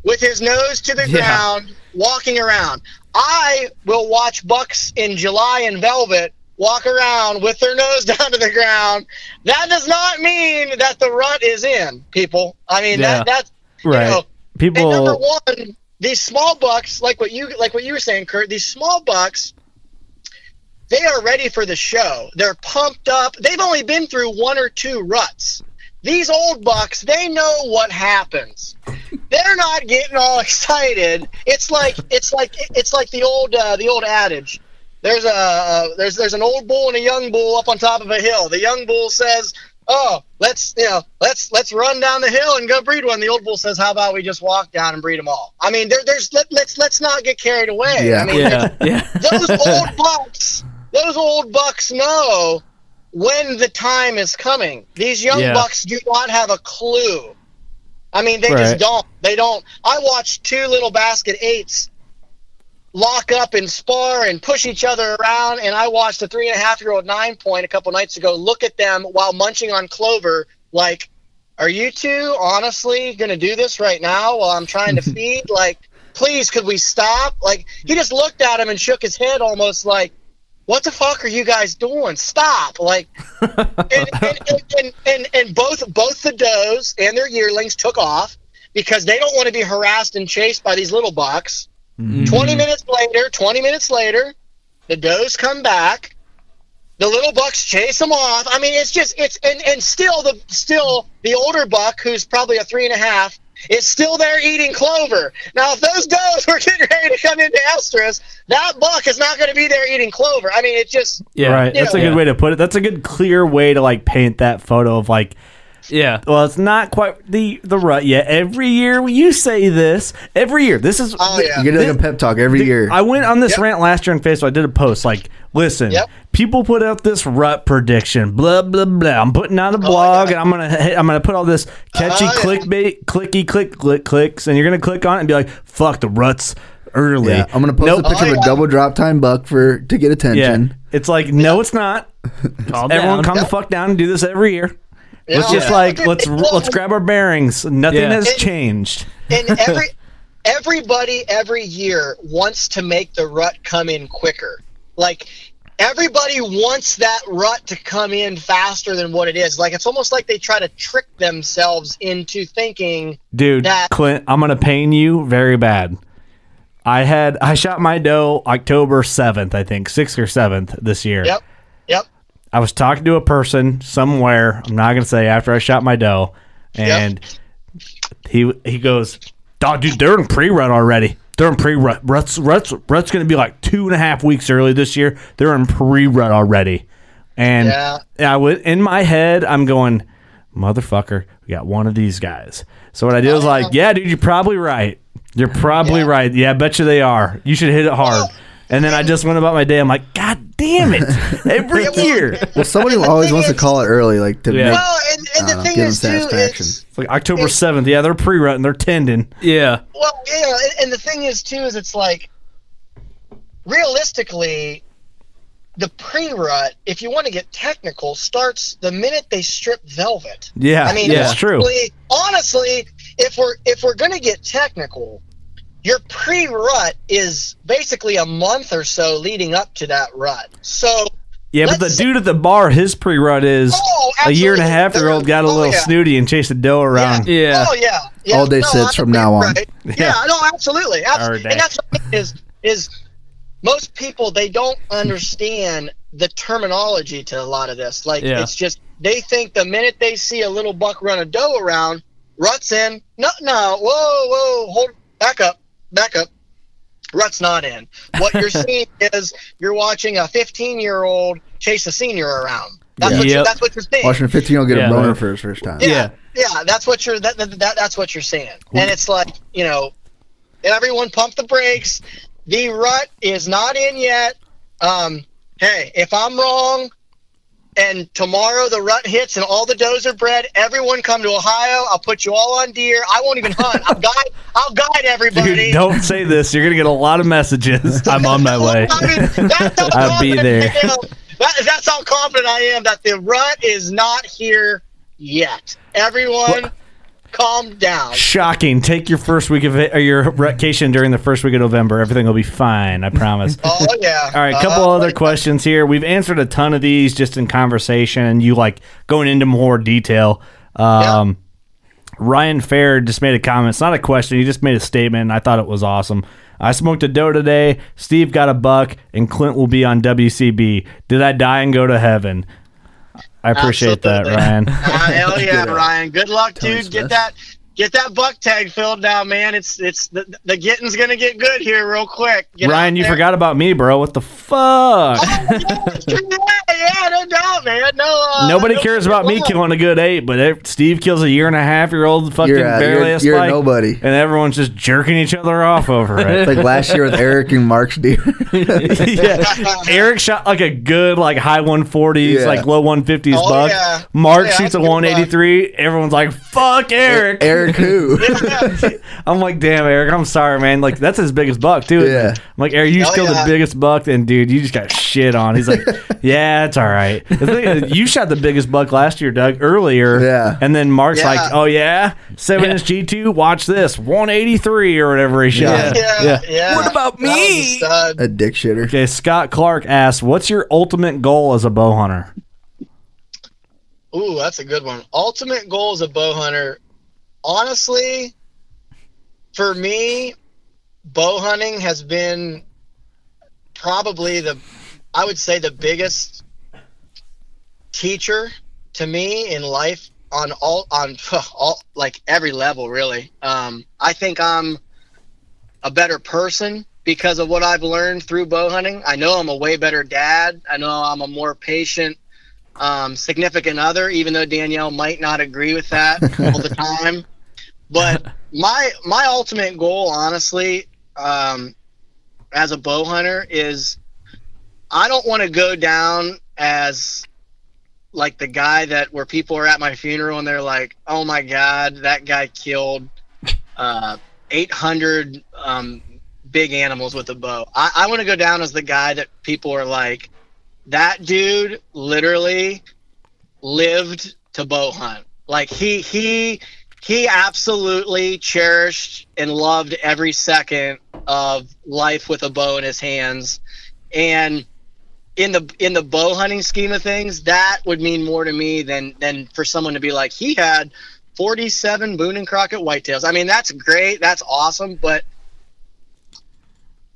Speaker 9: with his nose to the
Speaker 5: Yeah.
Speaker 9: ground walking around. I will watch bucks in July in velvet walk around with their nose down to the ground. That does not mean that the rut is in, people. I mean,
Speaker 2: Yeah.
Speaker 9: that, that's, you
Speaker 2: Right.
Speaker 9: Know, and number one, these small bucks, like what you like what you were saying, Kurt, these small bucks, they are ready for the show. They're pumped up. They've only been through one or two ruts. These old bucks, they know what happens. They're not getting all excited. It's like it's like it's like the old uh, the old adage. There's a uh, there's there's an old bull and a young bull up on top of a hill. The young bull says, "Oh, let's you know let's let's run down the hill and go breed one." The old bull says, "How about we just walk down and breed them all?" I mean, there, there's let, let's let's not get carried away.
Speaker 4: Yeah.
Speaker 9: I mean,
Speaker 5: Yeah. Yeah.
Speaker 9: those old bucks, those old bucks know when the time is coming. These young
Speaker 11: Yeah.
Speaker 9: bucks do not have a clue. I mean, they
Speaker 11: Right.
Speaker 9: just don't. They don't. I watched two little basket eights lock up and spar and push each other around, and I watched a three and a half year old nine point a couple nights ago look at them while munching on clover. Like, are you two honestly going to do this right now while I'm trying to feed? Like, please, could we stop? Like, he just looked at him and shook his head almost like, what the fuck are you guys doing? Stop! Like, and, and, and, and, and, and both both the does and their yearlings took off because they don't want to be harassed and chased by these little bucks.
Speaker 5: Mm-hmm.
Speaker 9: 20 minutes later, 20 minutes later, the does come back. The little bucks chase them off. I mean, it's just it's and, and still the still the older buck who's probably a three and a half is still there eating clover. Now, if those does were getting ready to come into estrus, that buck is not going to be there eating clover. I mean, it just yeah,
Speaker 2: right.
Speaker 9: you
Speaker 2: That's a
Speaker 9: know,
Speaker 2: good way to put it. That's a good, clear way to like paint that photo of like.
Speaker 5: Yeah.
Speaker 2: Well, it's not quite the the rut yet. Every year you say this. Every year, this is.
Speaker 9: Oh, yeah.
Speaker 4: You get like a pep talk every year.
Speaker 2: I went on this rant last year on Facebook. I did a post like, listen,
Speaker 9: Yep.
Speaker 2: people put out this rut prediction, blah blah blah. I'm putting out a oh, blog, and I'm gonna I'm gonna put all this catchy
Speaker 9: Oh, yeah.
Speaker 2: clickbait, clicky click click clicks, and you're gonna click on it and be like, fuck the ruts early.
Speaker 4: yeah, I'm gonna post
Speaker 2: Nope.
Speaker 4: a picture
Speaker 9: Oh,
Speaker 4: of a
Speaker 9: oh,
Speaker 4: double drop tine buck for to get
Speaker 2: Yeah,
Speaker 4: attention.
Speaker 2: it's like no, it's not.
Speaker 5: Calm
Speaker 2: Everyone,
Speaker 5: down.
Speaker 2: calm the fuck down and do this every year.
Speaker 9: Yeah.
Speaker 2: Let's just like let's let's grab our bearings. Nothing
Speaker 5: Yeah.
Speaker 2: has
Speaker 9: And-
Speaker 2: changed.
Speaker 9: and every everybody every year wants to make the rut come in quicker. Like everybody wants that rut to come in faster than what it is. Like it's almost like they try to trick themselves into thinking
Speaker 2: Dude,
Speaker 9: that
Speaker 2: Clint, I'm gonna pain you very bad. I had I shot my doe October seventh, I think, sixth or seventh this year.
Speaker 9: Yep. Yep.
Speaker 2: I was talking to a person somewhere. I'm not gonna say after I shot my doe, and he he goes, "Dog, dude, they're in pre-rut already. They're in pre-rut. Rut's rut's rut's gonna be like two and a half weeks early this year. They're in pre-rut already." And
Speaker 9: Yeah.
Speaker 2: I would in my head, I'm going, "Motherfucker, we got one of these guys." So what I did was like, uh-huh. "Yeah, dude, you're probably right. You're probably
Speaker 9: Yeah.
Speaker 2: right. Yeah, I bet you they are. You should hit it hard." And then I just went about my day. I'm like, God damn it! Every year,
Speaker 4: Well, somebody
Speaker 9: And the
Speaker 4: always
Speaker 9: thing
Speaker 4: wants to
Speaker 9: is-
Speaker 4: call it early, like to
Speaker 2: Yeah.
Speaker 4: make,
Speaker 9: Well, and, and
Speaker 4: uh,
Speaker 9: the thing
Speaker 4: give them
Speaker 9: is too,
Speaker 4: satisfaction.
Speaker 9: is
Speaker 2: It's like October seventh. Yeah, they're pre-rut and they're tending.
Speaker 5: Yeah.
Speaker 9: well, you know, and, and the thing is too is it's like realistically, the pre-rut, if you want to get technical, starts the minute they strip velvet.
Speaker 2: Yeah,
Speaker 9: I mean,
Speaker 2: yeah, it's true.
Speaker 9: honestly, honestly, if we're if we're gonna get technical, your pre-rut is basically a month or so leading up to that rut. So
Speaker 2: Yeah, but the
Speaker 9: let's-
Speaker 2: dude at the bar, his pre-rut is
Speaker 9: Oh,
Speaker 2: a year and a half year old got a
Speaker 9: Oh,
Speaker 2: little
Speaker 9: yeah.
Speaker 2: snooty and chased a doe around.
Speaker 5: Yeah.
Speaker 9: Oh yeah, yeah.
Speaker 4: All day
Speaker 9: No,
Speaker 4: sits from now on.
Speaker 9: right.
Speaker 2: Yeah.
Speaker 9: Yeah, no, absolutely, absolutely. And that's what I mean is is most people they don't understand the terminology to a lot of this. Like
Speaker 5: Yeah.
Speaker 9: it's just they think the minute they see a little buck run a doe around, ruts in. No, no, whoa, whoa, hold, back up, back up. Rut's not in. What you're seeing is you're watching a 15 year old chase a senior around. That's
Speaker 4: Yeah.
Speaker 9: what you're,
Speaker 5: Yep.
Speaker 9: that's what you're seeing.
Speaker 4: watching a 15 year old get
Speaker 5: Yeah.
Speaker 4: a boner for his first time.
Speaker 9: Yeah, yeah, that's what you're that, that, that that's what you're saying. And it's like you know, everyone pump the brakes. The rut is not in yet. Um, hey, if I'm wrong, and tomorrow the rut hits and all the does are bred, everyone come to Ohio. I'll put you all on deer. I won't even hunt. I'll guide. I'll guide everybody.
Speaker 2: Dude, don't say this. You're gonna get a lot of messages. I'm on my way.
Speaker 9: I mean,
Speaker 2: I'll be there.
Speaker 9: That, that's how confident I am that the rut is not here yet. Everyone, calm down.
Speaker 2: Shocking. Take your first week of it, or your vacation during the first week of November. Everything will be fine. I promise.
Speaker 9: Oh yeah.
Speaker 2: All right, a couple
Speaker 9: Uh,
Speaker 2: other questions here. We've answered a ton of these just in conversation, and you like going into more detail. Um, Ryan Fair just made a comment. It's not a question. He just made a statement. And I thought it was awesome. I smoked a doe today. Steve got a buck, and Clint will be on WCB. Did I die and go to heaven? I appreciate
Speaker 9: Absolutely.
Speaker 2: that, Ryan.
Speaker 9: Ah, hell yeah,
Speaker 4: Good.
Speaker 9: Ryan. Good luck,
Speaker 4: Tony
Speaker 9: dude. Get
Speaker 4: Smith.
Speaker 9: that get that buck tag filled now, man. It's it's the, the getting's gonna get good here real quick. Get
Speaker 2: Ryan, you forgot about me, bro. What the fuck?
Speaker 9: Oh, yeah, yeah, yeah, no doubt, man. No, uh,
Speaker 2: Nobody cares about me killing a good eight, but if Steve kills a year and a half year old fucking
Speaker 4: You're, uh,
Speaker 2: barely
Speaker 4: you're-
Speaker 2: a
Speaker 4: you're
Speaker 2: spike,
Speaker 4: nobody.
Speaker 2: and everyone's just jerking each other off over it.
Speaker 4: It's like last year with Eric and Mark's deer.
Speaker 2: yeah. Eric shot like a good like high 140s,
Speaker 4: Yeah.
Speaker 2: like low 150s
Speaker 9: Oh,
Speaker 2: buck.
Speaker 9: yeah.
Speaker 2: Mark
Speaker 9: Yeah,
Speaker 2: shoots a
Speaker 9: a buck.
Speaker 2: 183. Everyone's like, "Fuck Eric."
Speaker 4: Eric who?
Speaker 2: I'm like, "Damn, Eric, I'm sorry, man. Like that's his biggest buck too."
Speaker 4: Yeah.
Speaker 2: I'm like, "Eric, you just
Speaker 9: Oh, yeah.
Speaker 2: the biggest buck, and dude, you just got shit on." He's like, "Yeah, it's all right." The thing is, you shot the biggest buck last year, Doug, earlier.
Speaker 4: Yeah.
Speaker 2: And then Mark's
Speaker 9: Yeah.
Speaker 2: like, "Oh yeah, seven inch G2. Watch this, 183 or whatever he shot."
Speaker 9: Yeah, yeah.
Speaker 2: What about
Speaker 9: That was a
Speaker 2: me?
Speaker 9: stud.
Speaker 4: A dick shitter.
Speaker 2: Okay, Scott Clark asks, "What's your ultimate goal as a bow hunter?"
Speaker 9: Ooh, that's a good one. Ultimate goal as a bow hunter. Honestly, for me, bow hunting has been probably the, I would say, the biggest teacher to me in life on all on all like every level. Really, um, I think I'm a better person because of what I've learned through bow hunting. I know I'm a way better dad. I know I'm a more patient um, significant other, even though Danielle might not agree with that all the time. But my my ultimate goal, honestly, um, as a bow hunter, is I don't want to go down as like the guy that where people are at my funeral and they're like, "Oh my God, that guy killed uh, 800 um, big animals with a bow." I, I want to go down as the guy that people are like, that dude literally lived to bow hunt. Like he he he absolutely cherished and loved every second of life with a bow in his hands. And in the in the bow hunting scheme of things, that would mean more to me than than for someone to be like he had 47 Boone and Crockett whitetails. I mean, that's great, that's awesome, but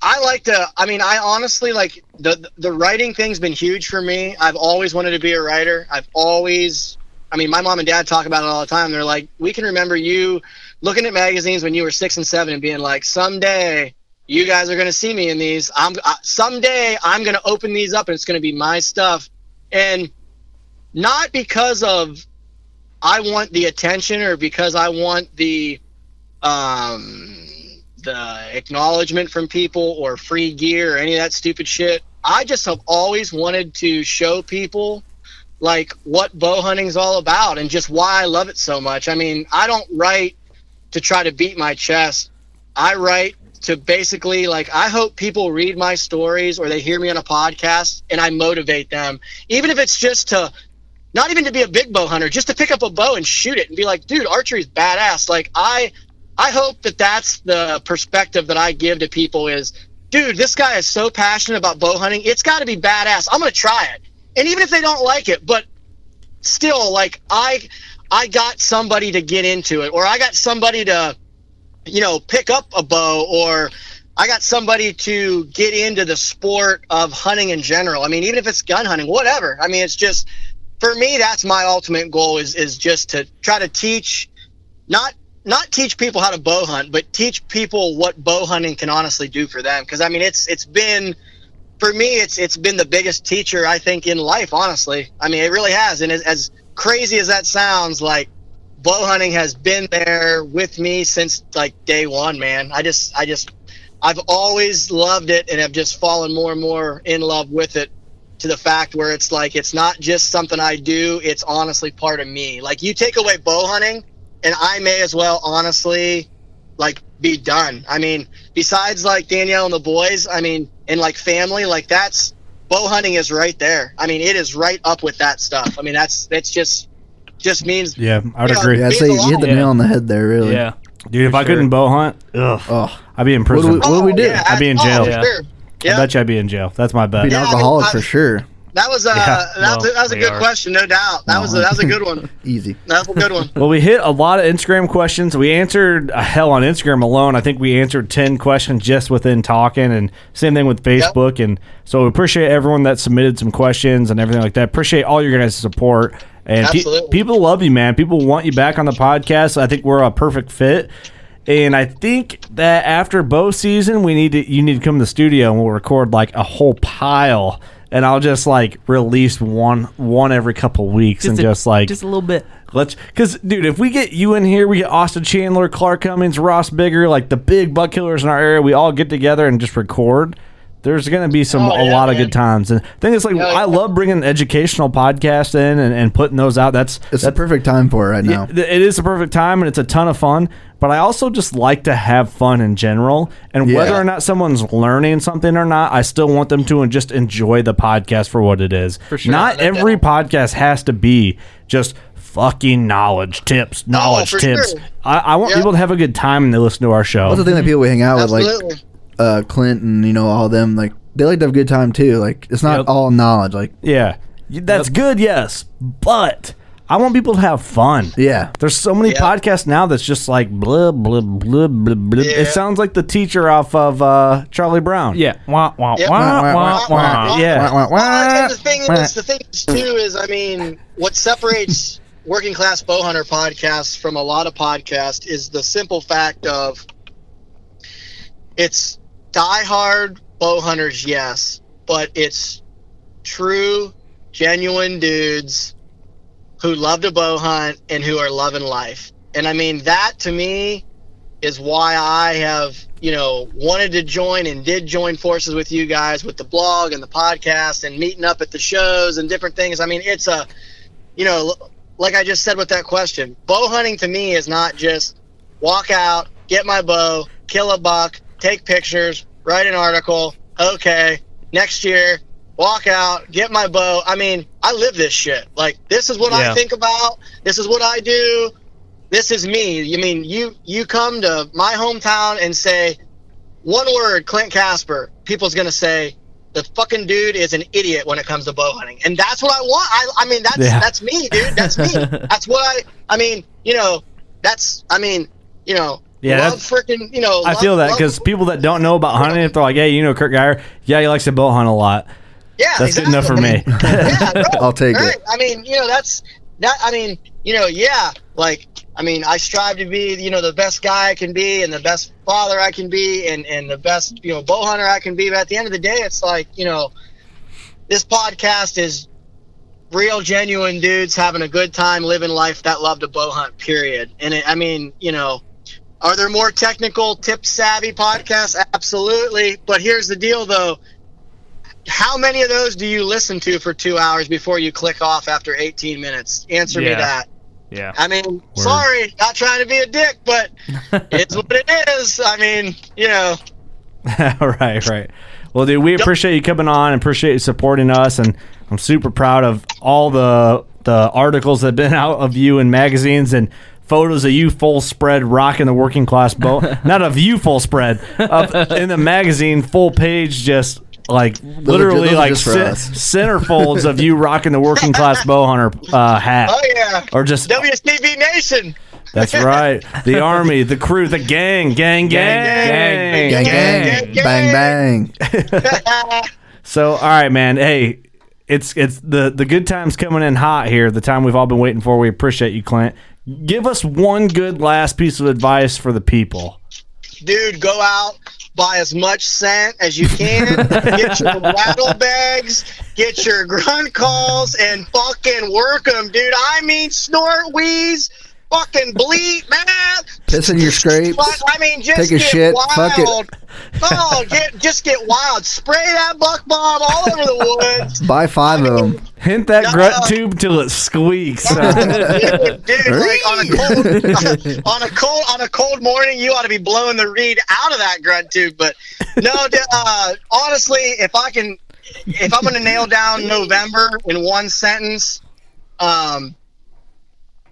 Speaker 9: I like to. I mean, I honestly like the the writing thing's been huge for me. I've always wanted to be a writer. I've always. I mean, my mom and dad talk about it all the time. They're like, we can remember you looking at magazines when you were six and seven and being like, someday you guys are going to see me in these. I'm someday I'm going to open these up and it's going to be my stuff. And not because of I want the attention or because I want the um the acknowledgement from people or free gear or any of that stupid shit. I just have always wanted to show people like what bow hunting's all about and just why I love it so much. I mean, I don't write to try to beat my chest. I write to basically like I hope people read my stories or they hear me on a podcast and I motivate them. Even if it's just to not even to be a big bow hunter, just to pick up a bow and shoot it and be like, dude, archery's badass. Like I I hope that that's the perspective that I give to people is, dude, this guy is so passionate about bow hunting. It's got to be badass. I'm going to try it. And even if they don't like it, but still like I I got somebody to get into it or I got somebody to you know, pick up a bow or I got somebody to get into the sport of hunting in general. I mean, even if it's gun hunting, whatever. I mean, it's just for me that's my ultimate goal is is just to try to teach not not teach people how to bow hunt, but teach people what bow hunting can honestly do for them. Because I mean, it's it's been for me, it's it's been the biggest teacher I think in life. Honestly, I mean, it really has. And as, as crazy as that sounds, like bow hunting has been there with me since like day one. Man, I just I just I've always loved it and have just fallen more and more in love with it to the fact where it's like it's not just something I do, it's honestly part of me. Like you take away bow hunting and I may as well honestly like be done. I mean, besides like Danielle and the boys, I mean, and like family, like that's bow hunting is right there. I mean, it is right up with that stuff. I mean, that's that's just just means
Speaker 2: Yeah, I would
Speaker 9: Yeah,
Speaker 2: agree.
Speaker 4: Yeah, I'd say you hit the nail on the head there, really.
Speaker 5: Yeah.
Speaker 2: Dude, if I
Speaker 5: sure.
Speaker 2: couldn't bow hunt, ugh,
Speaker 4: Oh,
Speaker 2: I'd be in
Speaker 4: what do
Speaker 2: prison.
Speaker 4: we, what do we oh, do?
Speaker 9: yeah,
Speaker 2: I'd be in
Speaker 9: oh,
Speaker 2: jail.
Speaker 9: for
Speaker 5: Yeah.
Speaker 9: sure.
Speaker 2: I bet you I'd be in jail. That's my bet.
Speaker 4: Be an
Speaker 9: Yeah, I mean,
Speaker 4: alcoholic for sure.
Speaker 9: That was uh
Speaker 2: Yeah,
Speaker 9: that, was,
Speaker 5: well,
Speaker 9: that was a good
Speaker 5: are.
Speaker 9: question, no doubt. That was a, that was a good one.
Speaker 4: Easy.
Speaker 9: That was a good one.
Speaker 2: Well, we hit a lot of Instagram questions. We answered uh, hell on Instagram alone. I think we answered ten questions just within talking, and same thing with Facebook. And so we appreciate everyone that submitted some questions and everything like that. Appreciate all your guys' support. And pe-
Speaker 9: Absolutely.
Speaker 2: people love you, man. People want you back on the podcast. I think we're a perfect fit. And I think that after bow season, we need to you need to come to the studio and we'll record like a whole pile and I'll just like release one one every couple weeks and
Speaker 5: a-
Speaker 2: just like
Speaker 5: just a little bit.
Speaker 2: Let's, because dude, if we get you in here, we get Austin Chandler, Clark Cummings, Ross Bigger, like the big buck killers in our area. We all get together and just record. There's gonna be some
Speaker 9: Oh,
Speaker 2: a
Speaker 9: yeah,
Speaker 2: lot of good times. And I think it's like
Speaker 9: Yeah,
Speaker 2: I
Speaker 9: yeah.
Speaker 2: love bringing educational podcasts in and, and putting those out. That's
Speaker 4: It's the perfect time for it right now.
Speaker 2: yeah, th- it is a perfect time and it's a ton of fun. But I also just like to have fun in general. And whether or not someone's learning something or not, I still want them to and just enjoy the podcast for what it is. For
Speaker 5: sure.
Speaker 2: Not every podcast has to be just fucking knowledge tips, knowledge
Speaker 9: for
Speaker 2: tips.
Speaker 9: sure.
Speaker 2: I, I want
Speaker 9: Yeah.
Speaker 2: people to have a good time and they listen to our show.
Speaker 4: That's the thing that people we hang out with, like uh, Clint and you know all them. Like they like to have a good time too. Like it's not
Speaker 5: Yep.
Speaker 4: all knowledge. Like
Speaker 2: yeah, Y- that's good. Yes, but I want people to have fun.
Speaker 4: yeah,
Speaker 2: There's so many
Speaker 9: Yeah.
Speaker 2: podcasts now that's just like blah blah blah blah blah.
Speaker 9: Yeah.
Speaker 2: It sounds like the teacher off of uh, Charlie Brown.
Speaker 5: Yeah. Wah, wah,
Speaker 9: Yep.
Speaker 5: wah,
Speaker 4: Wah,
Speaker 5: wah,
Speaker 4: wah,
Speaker 5: wah.
Speaker 4: wah.
Speaker 2: Yeah.
Speaker 4: Wah, wah,
Speaker 9: Well,
Speaker 4: wah.
Speaker 9: and the thing is, the thing is too is, I mean, what separates working class bow hunter podcasts from a lot of podcasts is the simple fact of it's diehard bow hunters, yes, but it's true, genuine dudes who love to bow hunt and who are loving life. And I mean, that to me is why I have, you know, wanted to join and did join forces with you guys with the blog and the podcast and meeting up at the shows and different things. I mean, it's a, you know, like I just said with that question, bow hunting to me is not just walk out, get my bow, kill a buck, take pictures, write an article. Okay, next year, walk out, get my bow. I mean, I live this shit. Like this is what
Speaker 5: Yeah.
Speaker 9: I think about. This is what I do. This is me. You mean you you come to my hometown and say one word, Clint Casper. People's gonna say the fucking dude is an idiot when it comes to bow hunting, and that's what I want. I I mean that's
Speaker 2: Yeah.
Speaker 9: that's me, dude. That's me. that's what I. I mean, you know, that's I mean, you know,
Speaker 2: Yeah,
Speaker 9: love freaking, you know.
Speaker 2: I
Speaker 9: love-
Speaker 2: feel that because people that don't know about hunting, if they're like, "Hey, you know Kurt Geyer? Yeah, he likes to bow hunt a lot."
Speaker 9: Yeah,
Speaker 2: That's good enough for
Speaker 9: exactly.
Speaker 2: me.
Speaker 9: yeah, right,
Speaker 4: I'll take
Speaker 9: right.
Speaker 4: it.
Speaker 9: I mean, you know, that's that. I mean, you know, yeah, like I mean, I strive to be, you know, the best guy I can be, and the best father I can be, and and the best, you know, bow hunter I can be. But at the end of the day, it's like, you know, this podcast is real, genuine dudes having a good time, living life that love to bow hunt. Period. And it, I mean, you know. Are there more technical, tip savvy podcasts? Absolutely. But here's the deal, though how many of those do you listen to for two hours before you click off after 18 minutes? Answer me that.
Speaker 5: Yeah.
Speaker 9: I mean, sorry, not trying to be a dick, but it's what it is. I mean, you know,
Speaker 2: right, right. Well, dude, we appreciate you coming on and appreciate you supporting us, and I'm super proud of all the the articles that have been out of you in magazines and photos of you full spread rocking the working class boat. Not of you full spread, of, in the magazine full page, just like literally
Speaker 4: are
Speaker 2: like
Speaker 4: just for
Speaker 2: centerfolds of you rocking the working class bow hunter uh, hat,
Speaker 9: oh yeah,
Speaker 2: or just
Speaker 9: WCB Nation.
Speaker 2: that's right, the army, the crew, the gang, gang, gang,
Speaker 5: gang,
Speaker 4: gang, gang,
Speaker 9: gang,
Speaker 4: bang, bang.
Speaker 2: So, all right, man. Hey, it's it's the the good times coming in hot here. The time we've all been waiting for. We appreciate you, Clint. Give us one good last piece of advice for the people.
Speaker 9: Dude, go out, buy as much scent as you can, get your rattle bags, get your grunt calls, and fucking work them, dude. I mean, snort, wheeze, fucking bleat, man.
Speaker 4: Piss in your scrapes.
Speaker 9: But, I mean, just
Speaker 4: Take a
Speaker 9: get
Speaker 4: shit,
Speaker 9: wild.
Speaker 4: fuck it.
Speaker 9: Oh, get just get wild. Spray that buck bomb all over the woods.
Speaker 4: Buy five of them.
Speaker 2: Hint that
Speaker 9: No.
Speaker 2: grunt tube till it squeaks.
Speaker 9: dude, dude, like on a cold on a cold on a cold morning, you ought to be blowing the reed out of that grunt tube. But no, uh, honestly, if I can, if I'm going to nail down November in one sentence, um,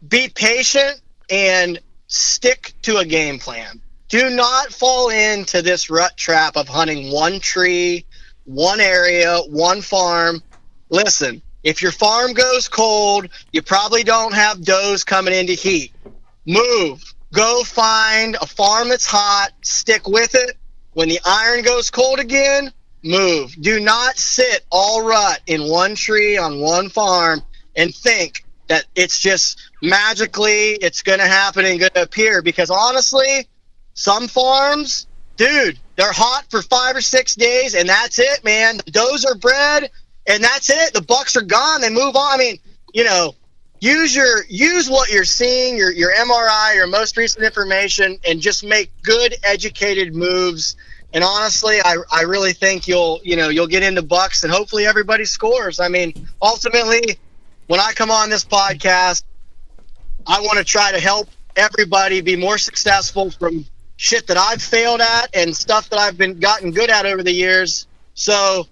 Speaker 9: be patient and stick to a game plan. Do not fall into this rut trap of hunting one tree, one area, one farm. Listen, if your farm goes cold, you probably don't have does coming into heat. Move. Go find a farm that's hot, stick with it. When the iron goes cold again, move. Do not sit all rut in one tree on one farm and think that it's just magically it's going to happen and going to appear because honestly, some farms, dude, they're hot for 5 or 6 days and that's it, man. The does are bred and that's it. The bucks are gone. They move on. I mean, you know, use your use what you're seeing, your your MRI, your most recent information, and just make good, educated moves. And honestly, I, I really think you'll you know you'll get into bucks, and hopefully everybody scores. I mean, ultimately, when I come on this podcast, I want to try to help everybody be more successful from shit that I've failed at and stuff that I've been gotten good at over the years. So,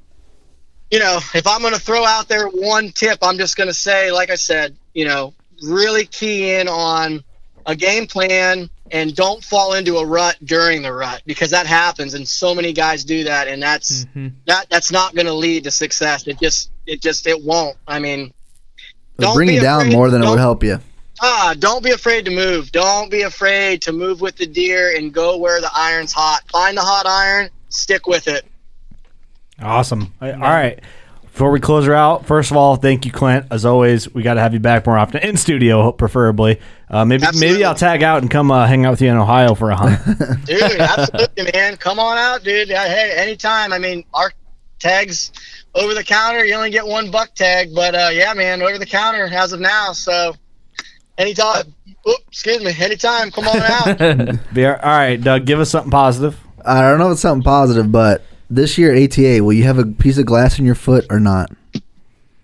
Speaker 9: you know, if I'm going to throw out there one tip, I'm just going to say, like I said, you know, really key in on a game plan and don't fall into a rut during the rut because that happens and so many guys do that and that's mm-hmm. that that's not going to lead to success. It just it just it won't. I mean,
Speaker 4: It'll bring you down more than it would help you.
Speaker 9: Ah, don't be afraid to move. Don't be afraid to move with the deer and go where the iron's hot. Find the hot iron, stick with it.
Speaker 2: Awesome. All right. Before we close her out, first of all, thank you, Clint. As always, we got to have you back more often in studio, preferably. Uh, maybe maybe I'll tag out and come uh, hang out with you in Ohio for a hunt.
Speaker 9: Dude, absolutely, man. Come on out, dude. Hey, anytime. I mean, our tags over the counter, you only get one buck tag, but uh, yeah, man, over the counter as of now. So anytime. Oop, excuse me. Anytime. Come on out.
Speaker 2: Be all all right, Doug. Give us something positive.
Speaker 4: I don't know if it's something positive, but this year at ATA, will you have a piece of glass in your foot or not?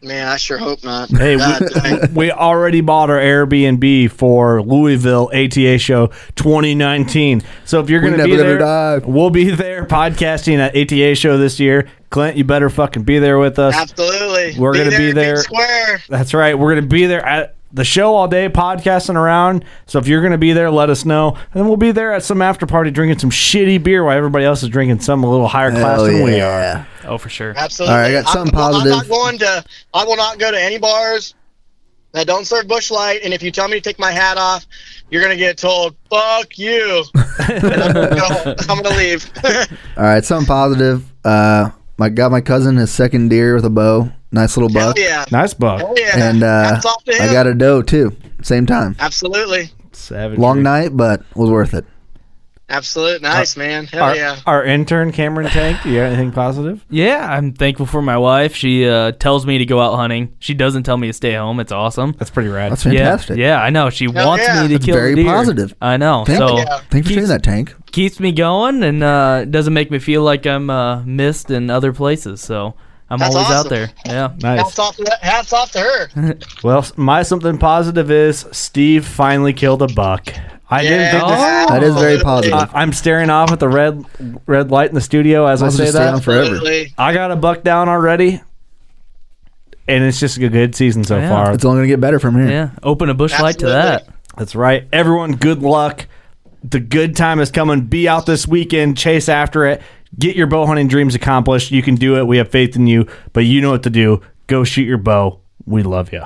Speaker 9: Man, I sure hope not.
Speaker 2: Hey,
Speaker 9: God,
Speaker 2: we, we already bought our Airbnb for Louisville ATA show 2019. So if you're going to be there,
Speaker 4: die.
Speaker 2: we'll be there podcasting at ATA show this year. Clint, you better fucking be there with us.
Speaker 9: absolutely.
Speaker 2: We're gonna be there.
Speaker 9: Square.
Speaker 2: That's right. We're going to be there at the show all day, podcasting around. So if you're going to be there, let us know. And then we'll be there at some after party drinking some shitty beer while everybody else is drinking some a little higher class
Speaker 4: Hell
Speaker 2: than we are.
Speaker 5: Oh, for sure.
Speaker 9: Absolutely.
Speaker 4: All right, I got something
Speaker 9: I'm, I'm
Speaker 4: positive.
Speaker 9: not going to. I will not go to any bars that don't serve Busch Light. And if you tell me to take my hat off, you're gonna get told "fuck you." I'm gonna, I'm gonna leave.
Speaker 4: All right, something positive. Uh, I got my cousin his second deer with a bow. Nice little
Speaker 9: Hell
Speaker 4: buck.
Speaker 9: yeah.
Speaker 2: Nice buck.
Speaker 9: Hell yeah.
Speaker 4: And uh,
Speaker 9: to
Speaker 4: I got a doe too. Same time.
Speaker 9: Absolutely.
Speaker 2: Savage.
Speaker 4: Long night, but was worth it.
Speaker 9: Absolute. Nice, man. Hell
Speaker 2: Our,
Speaker 9: yeah.
Speaker 2: our intern, Cameron Tank, do you have anything positive?
Speaker 5: Yeah, I'm thankful for my wife. She uh, tells me to go out hunting. She doesn't tell me to stay home. It's awesome.
Speaker 2: That's pretty rad.
Speaker 4: That's fantastic.
Speaker 5: Yeah, yeah, I know. She wants
Speaker 9: yeah.
Speaker 5: me to
Speaker 4: That's
Speaker 5: kill
Speaker 4: very
Speaker 5: a deer.
Speaker 4: positive.
Speaker 5: I know.
Speaker 4: Thank
Speaker 5: so
Speaker 4: you.
Speaker 9: Yeah.
Speaker 4: Thanks for
Speaker 5: keeps,
Speaker 4: saying that, Tank.
Speaker 5: keeps me going and uh, doesn't make me feel like I'm uh, missed in other places. So I'm
Speaker 9: That's
Speaker 5: always out there. Yeah.
Speaker 2: Nice.
Speaker 9: Hats off to. Hats off to her.
Speaker 2: Well, my something positive is Steve finally killed a buck. I didn't think this. Oh.
Speaker 4: That is very positive.
Speaker 2: I, I'm staring off at the red red light in the studio as I
Speaker 4: I'll
Speaker 2: say
Speaker 4: stay on
Speaker 2: that.
Speaker 4: forever.
Speaker 2: I got a buck down already, and it's just a good season so
Speaker 5: Yeah.
Speaker 2: far.
Speaker 4: It's only gonna get better from here.
Speaker 5: Yeah. Open a Busch light to that.
Speaker 2: That's right. Everyone, good luck. The good time is coming. Be out this weekend. Chase after it. Get your bow hunting dreams accomplished. You can do it. We have faith in you, but you know what to do. Go shoot your bow. We love you.